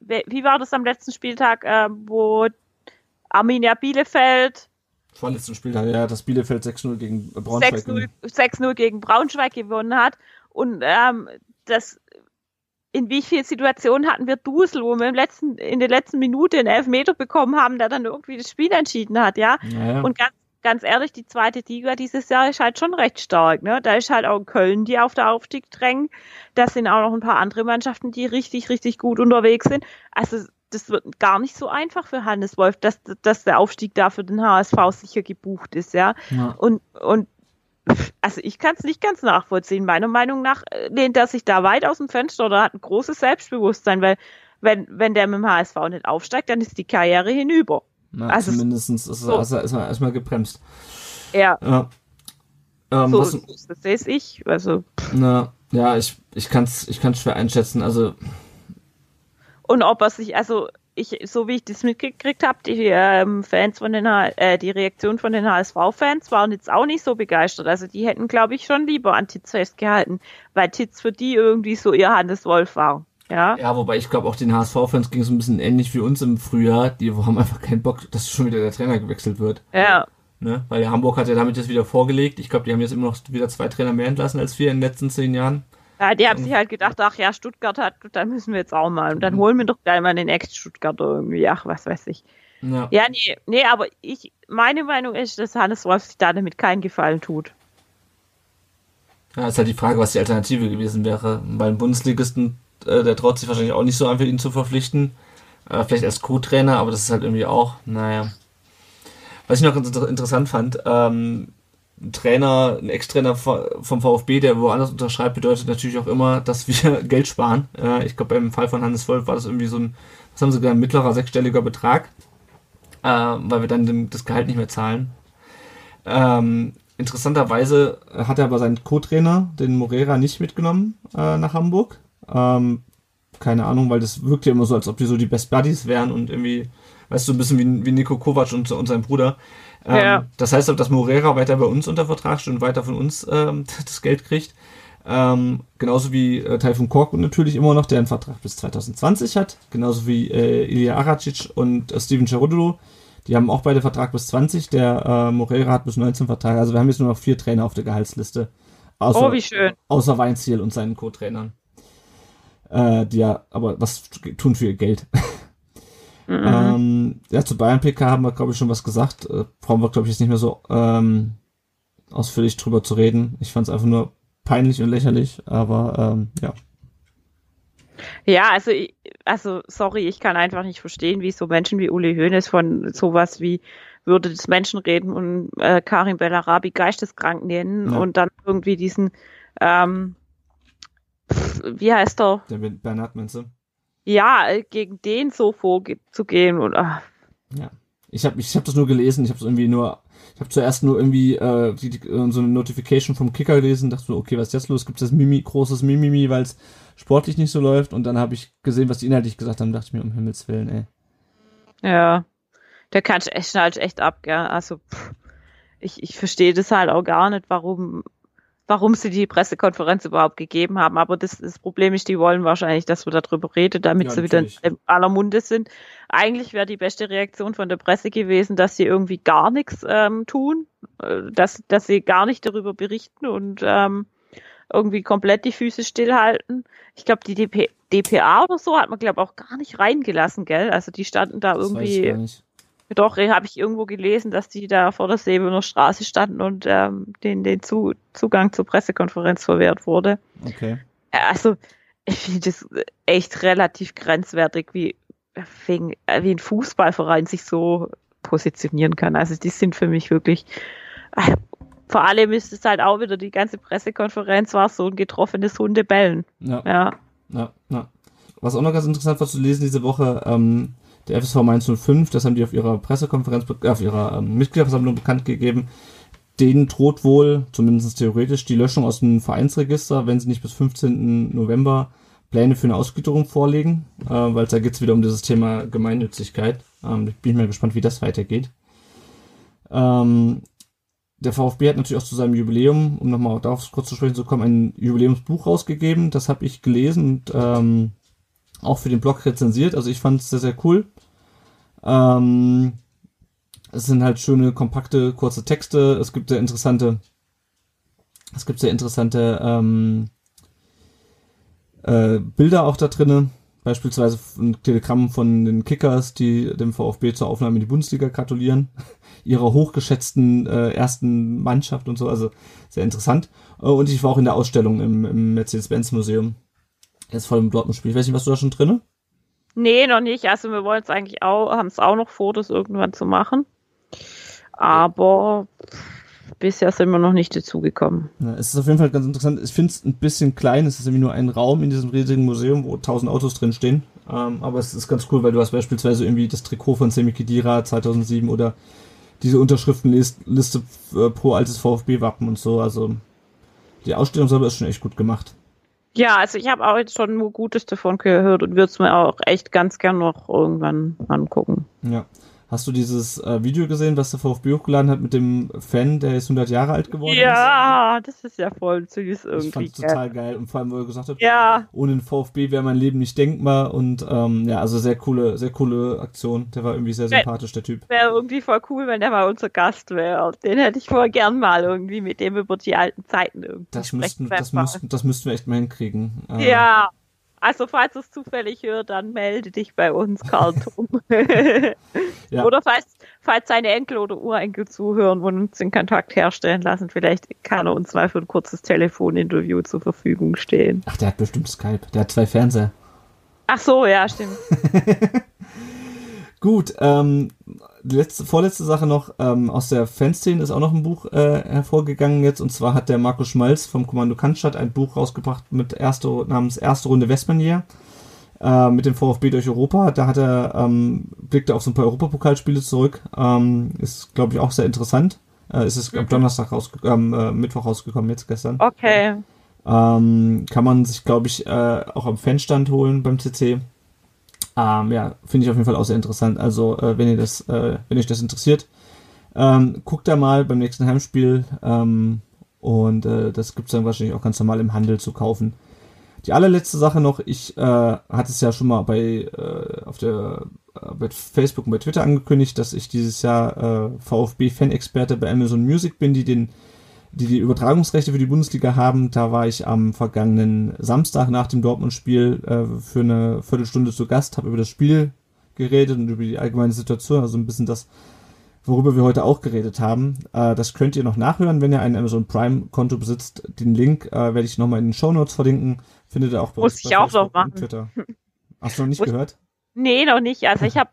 wie war das am letzten Spieltag, äh, wo Arminia Bielefeld vorletzten Spieltag, ja, das Bielefeld 6-0 gegen Braunschweig 6-0 gegen Braunschweig gewonnen hat. Und ähm, das in wie vielen Situationen hatten wir Dusel, wo wir im letzten, in der letzten Minute einen Elfmeter bekommen haben, der dann irgendwie das Spiel entschieden hat, ja. Naja. Und ganz, ganz ehrlich, die zweite Liga dieses Jahr ist halt schon recht stark, ne? Da ist halt auch Köln, die auf der Aufstieg drängen. Da sind auch noch ein paar andere Mannschaften, die richtig, richtig gut unterwegs sind. Also, das wird gar nicht so einfach für Hannes Wolf, dass, dass der Aufstieg da für den HSV sicher gebucht ist, ja. ja. Und, und also ich kann es nicht ganz nachvollziehen. Meiner Meinung nach äh, lehnt er sich da weit aus dem Fenster oder hat ein großes Selbstbewusstsein, weil wenn, wenn der mit dem HSV nicht aufsteigt, dann ist die Karriere hinüber. Na, also zumindest ist, so. ist er erstmal, erstmal gebremst. Ja. ja. Ähm, so, was, das sehe ich. Also. Na, ja, ich, ich kann es ich kann's schwer einschätzen. Also. Und ob er sich, also ich, so wie ich das mitgekriegt habe, die ähm, Fans von den äh, die Reaktion von den HSV-Fans waren jetzt auch nicht so begeistert. Also die hätten, glaube ich, schon lieber an Titz festgehalten, weil Titz für die irgendwie so ihr Hannes Wolf war. Ja, ja wobei ich glaube auch den HSV-Fans ging es ein bisschen ähnlich wie uns im Frühjahr. Die haben einfach keinen Bock, dass schon wieder der Trainer gewechselt wird. Ja. Ne? Weil Hamburg hat ja damit jetzt wieder vorgelegt. Ich glaube, die haben jetzt immer noch wieder zwei Trainer mehr entlassen als wir in den letzten zehn Jahren. Ja, die haben sich halt gedacht, ach ja, Stuttgart hat, da müssen wir jetzt auch mal. Und dann Mhm. holen wir doch gleich mal den Ex-Stuttgarter irgendwie. Ach, was weiß ich. Ja. Ja, nee, nee, aber ich, meine Meinung ist, dass Hannes Wolf sich da damit keinen Gefallen tut. Ja, ist halt die Frage, was die Alternative gewesen wäre. Bei einem Bundesligisten, äh, der traut sich wahrscheinlich auch nicht so einfach, ihn zu verpflichten. Äh, vielleicht als Co-Trainer, aber das ist halt irgendwie auch, naja. Was ich noch ganz inter- interessant fand, ähm, ein Trainer, ein Ex-Trainer vo- vom VfB, der woanders unterschreibt, bedeutet natürlich auch immer, dass wir Geld sparen. Ich glaube, beim Fall von Hannes Wolf war das irgendwie so ein, was haben sie gesagt, ein mittlerer sechsstelliger Betrag, äh, weil wir dann das Gehalt nicht mehr zahlen. Ähm, interessanterweise hat er aber seinen Co-Trainer, den Morera, nicht mitgenommen äh, nach Hamburg. Ähm, keine Ahnung, weil das wirkt ja immer so, als ob die so die Best Buddies wären und irgendwie, weißt du, ein bisschen wie, wie Nico Kovac und, und sein Bruder. Ähm, Ja. Das heißt aber, dass Morera weiter bei uns unter Vertrag steht und weiter von uns ähm, das Geld kriegt. Ähm, genauso wie äh, Taifun Korkut natürlich immer noch, der einen Vertrag bis 2020 hat. Genauso wie äh, Ilya Aracic und äh, Steven Cerudolo. Die haben auch beide Vertrag bis 20. Der äh, Morera hat bis 19 Vertrag. Also wir haben jetzt nur noch vier Trainer auf der Gehaltsliste. Außer, Oh, wie schön. außer Weinziel und seinen Co-Trainern. Äh, die ja aber was tun für ihr Geld. Mhm. Ähm, ja, zu Bayern PK haben wir, glaube ich, schon was gesagt. Äh, brauchen wir, glaube ich, jetzt nicht mehr so ähm, ausführlich drüber zu reden. Ich fand es einfach nur peinlich und lächerlich, aber ähm, ja. Ja, also, ich- also, sorry, ich kann einfach nicht verstehen, wie so Menschen wie Uli Hoeneß von sowas wie Würde des Menschen reden und äh, Karim Bellarabi geisteskrank nennen Ja. und dann irgendwie diesen, ähm, wie heißt er? Der Bernhard du? Ja, äh, gegen den so vorzugehen und ach, Ja. Ich habe ich hab das nur gelesen, ich habe es irgendwie nur, ich habe zuerst nur irgendwie äh, die, die, äh, so eine Notification vom Kicker gelesen, dachte so, okay, was ist jetzt los? Gibt es Mimi, großes Mimimi, weil es sportlich nicht so läuft und dann habe ich gesehen, was die inhaltlich gesagt haben, dachte ich mir, um Himmels Willen, ey. ja, der kann echt schnallt echt ab, gell? Also, pff, ich, ich verstehe das halt auch gar nicht, warum, warum sie die Pressekonferenz überhaupt gegeben haben. Aber das, das Problem ist, die wollen wahrscheinlich, dass wir darüber reden, damit Ja, sie wieder in aller Munde sind. Eigentlich wäre die beste Reaktion von der Presse gewesen, dass sie irgendwie gar nichts ähm, tun, äh, dass, dass sie gar nicht darüber berichten und ähm, irgendwie komplett die Füße stillhalten. Ich glaube, die DP, DPA oder so hat man, glaube auch gar nicht reingelassen, gell? Also die standen da Das irgendwie. Doch, habe ich irgendwo gelesen, dass die da vor der Säbener Straße standen und ähm, den, den Zu Zugang zur Pressekonferenz verwehrt wurde. Okay. Äh, Also, ich finde das echt relativ grenzwertig, wie, wegen, äh, wie ein Fußballverein sich so positionieren kann. Also, die sind für mich wirklich. Äh, vor allem ist es halt auch wieder, die ganze Pressekonferenz war so ein getroffenes Hundebellen. Ja. Ja. Ja, ja. Was auch noch ganz interessant war zu lesen diese Woche, ähm, der FSV Mainz 05, das haben die auf ihrer Pressekonferenz, äh, auf ihrer ähm, Mitgliederversammlung bekannt gegeben, denen droht wohl, zumindest theoretisch, die Löschung aus dem Vereinsregister, wenn sie nicht bis 15. November Pläne für eine Ausgliederung vorlegen, äh, weil da geht's wieder um dieses Thema Gemeinnützigkeit. Ähm, ich bin mal gespannt, wie das weitergeht. Ähm, der VfB hat natürlich auch zu seinem Jubiläum, um nochmal darauf kurz zu sprechen zu kommen, ein Jubiläumsbuch rausgegeben. Das habe ich gelesen und ähm, auch für den Blog rezensiert. Also ich fand es sehr, sehr cool. Ähm, es sind halt schöne, kompakte, kurze Texte. Es gibt sehr interessante, es gibt sehr interessante ähm, äh, Bilder auch da drinne. Beispielsweise ein Telegramm von den Kickers, die dem VfB zur Aufnahme in die Bundesliga gratulieren ihrer hochgeschätzten äh, ersten Mannschaft und so, also sehr interessant. Äh, und ich war auch in der Ausstellung im, im Mercedes-Benz-Museum. Jetzt vor dem Dortmund-Spiel. Ich weiß nicht, warst du da schon drinne? Nee, noch nicht. Also wir wollen es eigentlich auch, haben es auch noch vor, das irgendwann zu machen. Aber bisher sind wir noch nicht dazugekommen. Ja, es ist auf jeden Fall ganz interessant. Ich finde es ein bisschen klein. Es ist irgendwie nur ein Raum in diesem riesigen Museum, wo tausend Autos drin stehen. Ähm, aber es ist ganz cool, weil du hast beispielsweise irgendwie das Trikot von Semi Khedira 2007 oder diese Unterschriftenliste äh, pro altes VfB-Wappen und so. Also die Ausstellung selber ist schon echt gut gemacht. Ja, also ich habe auch jetzt schon nur Gutes davon gehört und würde es mir auch echt ganz gern noch irgendwann angucken. Ja. Hast du dieses äh, Video gesehen, was der VfB hochgeladen hat mit dem Fan, der jetzt 100 Jahre alt geworden ja, ist? Ja, das ist ja voll süß irgendwie. Ich fand total geil. Und vor allem, wo er gesagt hat, ja. ohne den VfB wäre mein Leben nicht denkbar. Und ähm, ja, also sehr coole, sehr coole Aktion. Der war irgendwie sehr sympathisch, der Typ. Wäre irgendwie voll cool, wenn der mal unser Gast wäre. Den hätte ich voll gern mal irgendwie mit dem über die alten Zeiten irgendwie das müssten, das müssten, das müssten wir echt mal hinkriegen. Äh, ja. Also falls du es zufällig hört, dann melde dich bei uns, Karl ja. Oder falls, falls seine Enkel oder Urenkel zuhören und uns den Kontakt herstellen lassen, vielleicht kann er uns mal für ein kurzes Telefoninterview zur Verfügung stehen. Ach, der hat bestimmt Skype. Der hat zwei Fernseher. Ach so, ja, stimmt. Gut, ähm, letzte, vorletzte Sache noch, ähm, aus der Fanszene ist auch noch ein Buch äh, hervorgegangen jetzt, und zwar hat der Markus Schmalz vom Kommando Cannstatt ein Buch rausgebracht mit erste, namens Erste Runde Westmanier äh, mit dem VfB durch Europa. Da hat er, ähm, blickte auf so ein paar Europapokalspiele zurück. Ähm, ist, glaube ich, auch sehr interessant. Äh, ist es mhm. am Donnerstag rausgekommen, äh, Mittwoch rausgekommen, jetzt gestern. Okay. Ähm, kann man sich, glaube ich, äh, auch am Fanstand holen beim CC. Ähm, ja, finde ich auf jeden Fall auch sehr interessant. Also, äh, wenn ihr das, äh, wenn euch das interessiert, ähm, guckt da mal beim nächsten Heimspiel. Ähm, und äh, das gibt's dann wahrscheinlich auch ganz normal im Handel zu kaufen. Die allerletzte Sache noch, ich äh, hatte es ja schon mal bei äh, auf der äh, bei Facebook und bei Twitter angekündigt, dass ich dieses Jahr VfB-Fan-Experte bei Amazon Music bin, die den die die Übertragungsrechte für die Bundesliga haben. Da war ich am vergangenen Samstag nach dem Dortmund-Spiel äh, für eine Viertelstunde zu Gast, habe über das Spiel geredet und über die allgemeine Situation, also ein bisschen das, worüber wir heute auch geredet haben. Äh, das könnt ihr noch nachhören, wenn ihr ein Amazon Prime-Konto besitzt. Den Link äh, werde ich nochmal in den Show Notes verlinken. Findet ihr auch bei Muss uns ich bei auch noch machen. Twitter. Hast du noch nicht Muss gehört? Nee, noch nicht. Also ich habe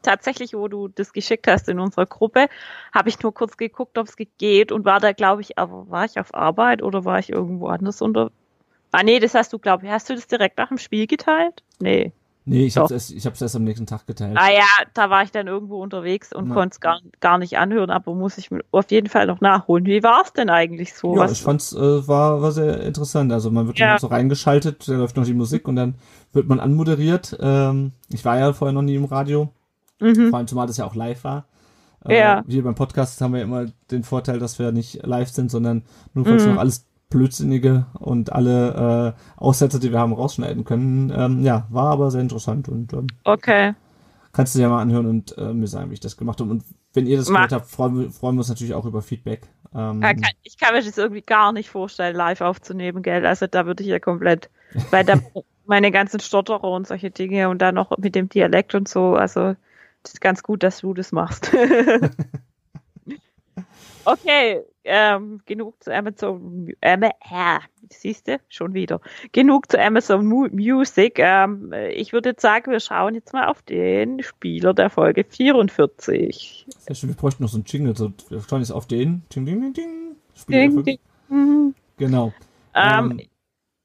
tatsächlich, wo du das geschickt hast in unserer Gruppe, habe ich nur kurz geguckt, ob es geht und war da, glaube ich, aber war ich auf Arbeit oder war ich irgendwo anders unter. Ah nee, das hast du, glaube ich, hast du das direkt nach dem Spiel geteilt? Nee. Nee, ich habe es erst, erst am nächsten Tag geteilt. Ah ja, da war ich dann irgendwo unterwegs und konnte es gar, gar nicht anhören, aber muss ich auf jeden Fall noch nachholen. Wie war es denn eigentlich so? Ja, Was ich fand's äh, war, war sehr interessant. Also man wird ja. so reingeschaltet, da läuft noch die Musik und dann wird man anmoderiert. Ähm, ich war ja vorher noch nie im Radio, mhm. vor allem zumal das ja auch live war. Äh, ja. Wir beim Podcast haben wir immer den Vorteil, dass wir nicht live sind, sondern nur falls mhm. noch alles Blödsinnige und alle äh, Aussätze, die wir haben, rausschneiden können. Ähm, ja, war aber sehr interessant und ähm, okay. kannst du dir mal anhören und äh, mir sagen, wie ich das gemacht habe. Und wenn ihr das Ma gehört habt, freuen, freuen wir uns natürlich auch über Feedback. Ähm, ja, kann, ich kann mir das irgendwie gar nicht vorstellen, live aufzunehmen, gell? Also da würde ich ja komplett, weil da meine ganzen Stotterer und solche Dinge und dann noch mit dem Dialekt und so, also das ist ganz gut, dass du das machst. Okay, ähm, genug zu Amazon. Ähm, äh, siehst du, schon wieder. Genug zu Amazon Music. Ähm, ich würde jetzt sagen, wir schauen jetzt mal auf den Spieler der Folge 44. Sehr schön, wir bräuchten noch so einen Jingle. So, wir schauen jetzt auf den. Ding, ding, ding, ding. Spieler ding, ding. Genau. Ähm, ähm,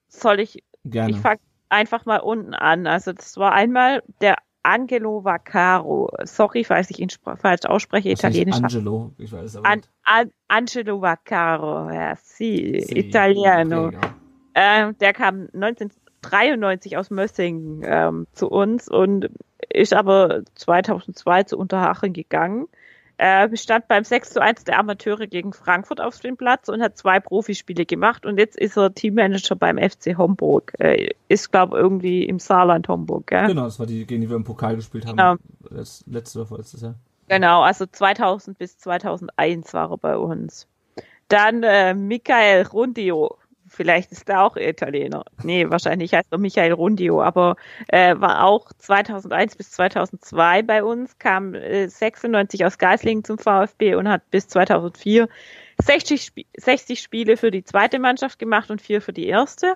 soll ich? Gerne. Ich fange einfach mal unten an. Also das war einmal der Angelo Vaccaro. Sorry, falls ich ihn falsch ausspreche, italienisch. Angelo, ich weiß aber An, An, Angelo Vaccaro, ja, sì, sì Italiano. Äh, der kam 1993 aus Mössingen ähm, zu uns und ist aber 2002 zu Unterhaching gegangen. Er stand beim 6 zu 1 der Amateure gegen Frankfurt auf dem Platz und hat zwei Profispiele gemacht und jetzt ist er Teammanager beim FC Homburg. Er ist, glaube irgendwie im Saarland Homburg, gell? Genau, das war die, gegen die wir im Pokal gespielt haben. Genau. Das letzte oder vorletztes Jahr. Genau, also 2000 bis 2001 war er bei uns. Dann äh, Michael Rundio Vielleicht ist er auch Italiener. Nee, wahrscheinlich heißt er Michael Rundio, aber äh, war auch 2001 bis 2002 bei uns, kam äh, 96 aus Geislingen zum VfB und hat bis 2004 60, Sp 60 Spiele für die zweite Mannschaft gemacht und vier für die erste.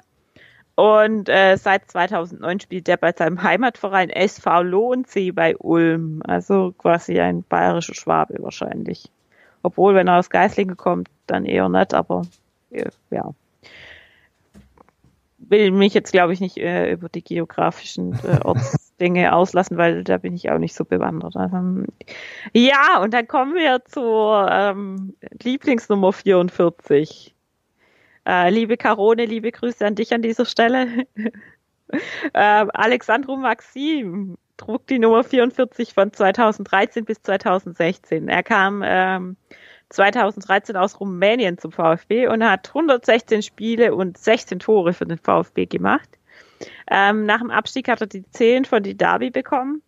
Und äh, seit 2009 spielt er bei seinem Heimatverein SV Lohnsee bei Ulm. Also quasi ein bayerischer Schwabe wahrscheinlich. Obwohl, wenn er aus Geislingen kommt, dann eher nicht, aber äh, ja will mich jetzt, glaube ich, nicht äh, über die geografischen äh, Ortsdinge auslassen, weil da bin ich auch nicht so bewandert. Also, ja, und dann kommen wir zur ähm, Lieblingsnummer 44. Äh, liebe Carone, liebe Grüße an dich an dieser Stelle. äh, Alexandru Maxim, trug die Nummer 44 von 2013 bis 2016. Er kam ähm, 2013 aus Rumänien zum VfB und hat 116 Spiele und 16 Tore für den VfB gemacht. Ähm, nach dem Abstieg hat er die 10 von die Derby bekommen.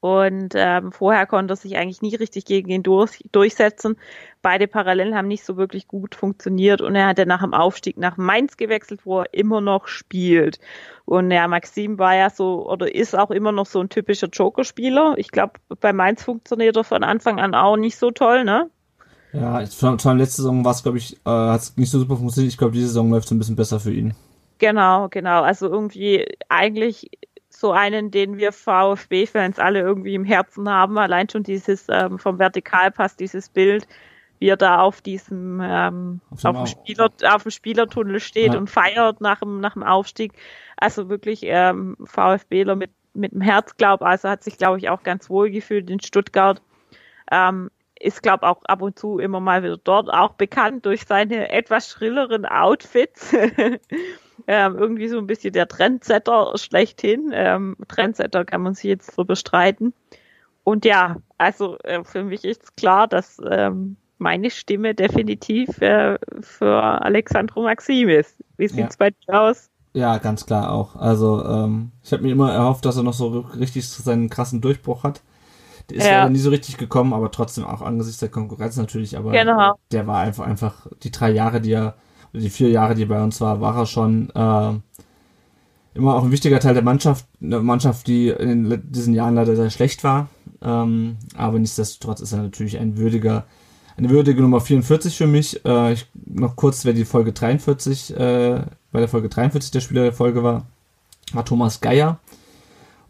Und ähm, vorher konnte er sich eigentlich nie richtig gegen ihn durch, durchsetzen. Beide Parallelen haben nicht so wirklich gut funktioniert und er hat dann nach dem Aufstieg nach Mainz gewechselt, wo er immer noch spielt. Und ja, Maxim war ja so oder ist auch immer noch so ein typischer Joker-Spieler. Ich glaube, bei Mainz funktioniert er von Anfang an auch nicht so toll, ne? Ja, vor allem letzte Saison war es, glaube ich, äh, hat es nicht so super funktioniert. Ich glaube, diese Saison läuft es ein bisschen besser für ihn. Genau, genau. Also irgendwie eigentlich so einen, den wir VfB-Fans alle irgendwie im Herzen haben. Allein schon dieses ähm, vom Vertikalpass, dieses Bild, wie er da auf diesem ähm, auf, auf, dem Spieler, auf dem Spielertunnel steht ja. und feiert nach dem, nach dem Aufstieg. Also wirklich ähm, VfBler mit, mit dem Herz, glaube Also hat sich, glaube ich, auch ganz wohl gefühlt in Stuttgart. Ähm, ist, glaube auch ab und zu immer mal wieder dort, auch bekannt durch seine etwas schrilleren Outfits. ähm, irgendwie so ein bisschen der Trendsetter schlechthin. Ähm, Trendsetter kann man sich jetzt so bestreiten. Und ja, also äh, für mich ist klar, dass ähm, meine Stimme definitiv äh, für Alexandro Maxim ist. Wie sieht's ja. bei dir aus? Ja, ganz klar auch. Also ähm, ich habe mir immer erhofft, dass er noch so richtig seinen krassen Durchbruch hat. Der ist ja. leider nie so richtig gekommen, aber trotzdem auch angesichts der Konkurrenz natürlich. Aber genau. der war einfach einfach die drei Jahre, die er die vier Jahre, die er bei uns war, war er schon äh, immer auch ein wichtiger Teil der Mannschaft. Eine Mannschaft, die in diesen Jahren leider sehr schlecht war. Ähm, aber nichtsdestotrotz ist er natürlich ein würdiger, eine würdige Nummer 44 für mich. Äh, ich, noch kurz, wer die Folge 43, äh, bei der Folge 43 der Spieler der Folge war, war Thomas Geier.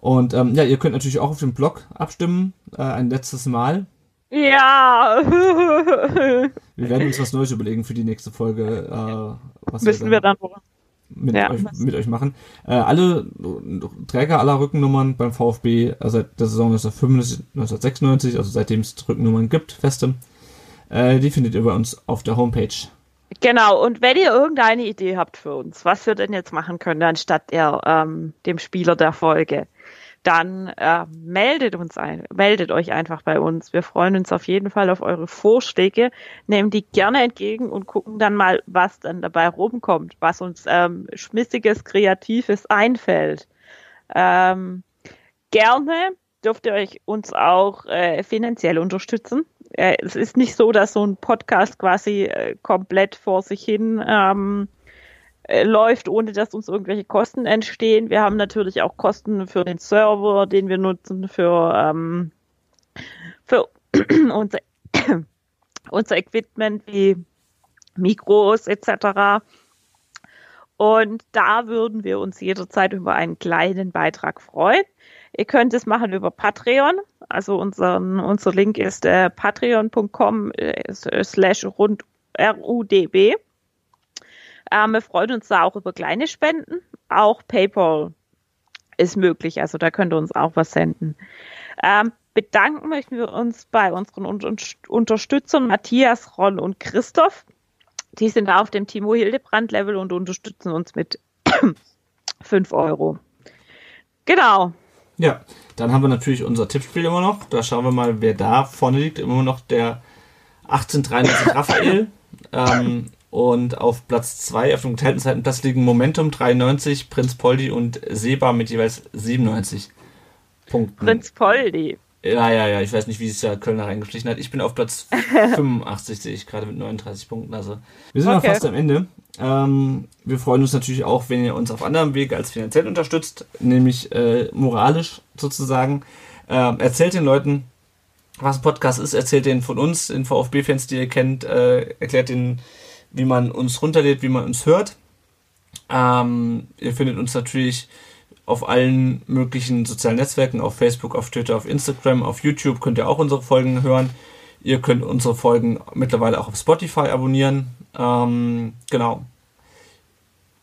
Und ähm, ja, ihr könnt natürlich auch auf dem Blog abstimmen, äh, ein letztes Mal. Ja. wir werden uns was Neues überlegen für die nächste Folge. Äh, was Müssen wir dann, wir dann mit, ja. euch, mit euch machen. Äh, alle Träger aller Rückennummern beim VfB äh, seit der Saison 1995, 1996, also seitdem es Rückennummern gibt, feste, äh, die findet ihr bei uns auf der Homepage. Genau, und wenn ihr irgendeine Idee habt für uns, was wir denn jetzt machen können, anstatt der, ähm, dem Spieler der Folge, dann äh, meldet uns ein, meldet euch einfach bei uns. Wir freuen uns auf jeden Fall auf eure Vorschläge, nehmen die gerne entgegen und gucken dann mal, was dann dabei rumkommt, was uns ähm, schmissiges, kreatives einfällt. Ähm, gerne dürft ihr euch uns auch äh, finanziell unterstützen. Äh, es ist nicht so, dass so ein Podcast quasi äh, komplett vor sich hin ähm, äh, läuft, ohne dass uns irgendwelche Kosten entstehen. Wir haben natürlich auch Kosten für den Server, den wir nutzen, für, ähm, für unser, unser Equipment wie Mikros etc. Und da würden wir uns jederzeit über einen kleinen Beitrag freuen. Ihr könnt es machen über Patreon. Also unseren, unser Link ist äh, patreon.com äh, slash rund RUDB. Ähm, wir freuen uns da auch über kleine Spenden. Auch PayPal ist möglich, also da könnt ihr uns auch was senden. Ähm, bedanken möchten wir uns bei unseren Un Unterstützern Matthias, Ron und Christoph. Die sind auf dem Timo Hildebrand Level und unterstützen uns mit 5 Euro. Genau. Ja, dann haben wir natürlich unser Tippspiel immer noch. Da schauen wir mal, wer da vorne liegt. Immer noch der 1893 Raphael. ähm, und auf Platz 2 auf dem geteilten Seitenplatz liegen Momentum 93, Prinz Poldi und Seba mit jeweils 97 Punkten. Prinz Poldi. Ja, ja, ja, ich weiß nicht, wie es ja Kölner reingeschlichen hat. Ich bin auf Platz 85, sehe ich gerade mit 39 Punkten. Also wir sind okay. fast am Ende. Ähm, wir freuen uns natürlich auch, wenn ihr uns auf anderem Wege als finanziell unterstützt, nämlich äh, moralisch sozusagen. Äh, erzählt den Leuten, was ein Podcast ist, erzählt denen von uns, den VfB-Fans, die ihr kennt, äh, erklärt den wie man uns runterlädt, wie man uns hört. Ähm, ihr findet uns natürlich auf allen möglichen sozialen Netzwerken, auf Facebook, auf Twitter, auf Instagram, auf YouTube könnt ihr auch unsere Folgen hören. Ihr könnt unsere Folgen mittlerweile auch auf Spotify abonnieren. Ähm, genau.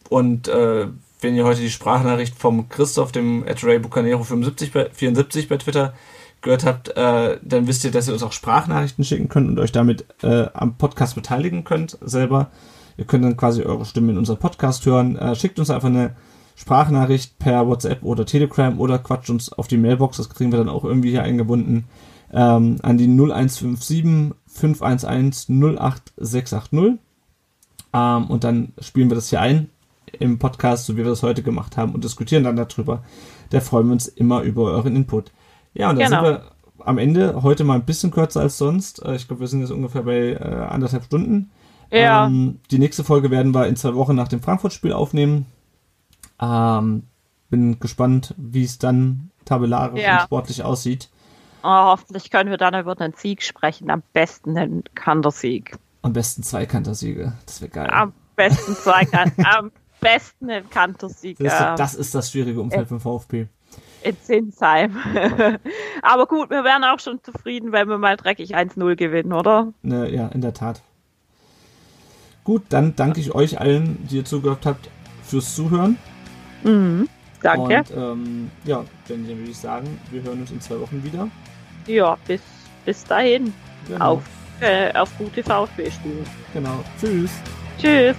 Und äh, wenn ihr heute die Sprachnachricht vom Christoph, dem Ray Bucanero 75 bei, 74 bei Twitter gehört habt, äh, dann wisst ihr, dass ihr uns auch Sprachnachrichten schicken könnt und euch damit äh, am Podcast beteiligen könnt selber. Ihr könnt dann quasi eure Stimme in unserem Podcast hören. Äh, schickt uns einfach eine Sprachnachricht per WhatsApp oder Telegram oder quatscht uns auf die Mailbox, das kriegen wir dann auch irgendwie hier eingebunden, ähm, an die 0157 511 08680. Ähm, und dann spielen wir das hier ein im Podcast, so wie wir das heute gemacht haben und diskutieren dann darüber. Da freuen wir uns immer über euren Input. Ja, und dann Genau. sind wir am Ende heute mal ein bisschen kürzer als sonst. Äh, Ich glaube, wir sind jetzt ungefähr bei äh, anderthalb Stunden. Ja. Ähm, die nächste Folge werden wir in zwei Wochen nach dem Frankfurt-Spiel aufnehmen. Ähm, bin gespannt, wie es dann tabellarisch Ja. und sportlich aussieht. Oh, hoffentlich können wir dann über einen Sieg sprechen. Am besten einen Kantersieg. Am besten Zweikantersiege. Das wäre geil. Am besten zwei kan Am besten einen Kantersieg. das, ist, das ist das schwierige Umfeld vom VfB. In Zinsheim. Aber gut, wir wären auch schon zufrieden, wenn wir mal dreckig 1-0 gewinnen, oder? Ne, ja, in der Tat. Gut, dann danke ich euch allen, die ihr zugehört habt, fürs Zuhören. Mhm. Danke. Und ähm, ja, dann würde ich sagen, wir hören uns in zwei Wochen wieder. Ja, bis, bis dahin. Genau. Auf, äh, auf gute VfB-Spiele. Genau. Tschüss. Tschüss.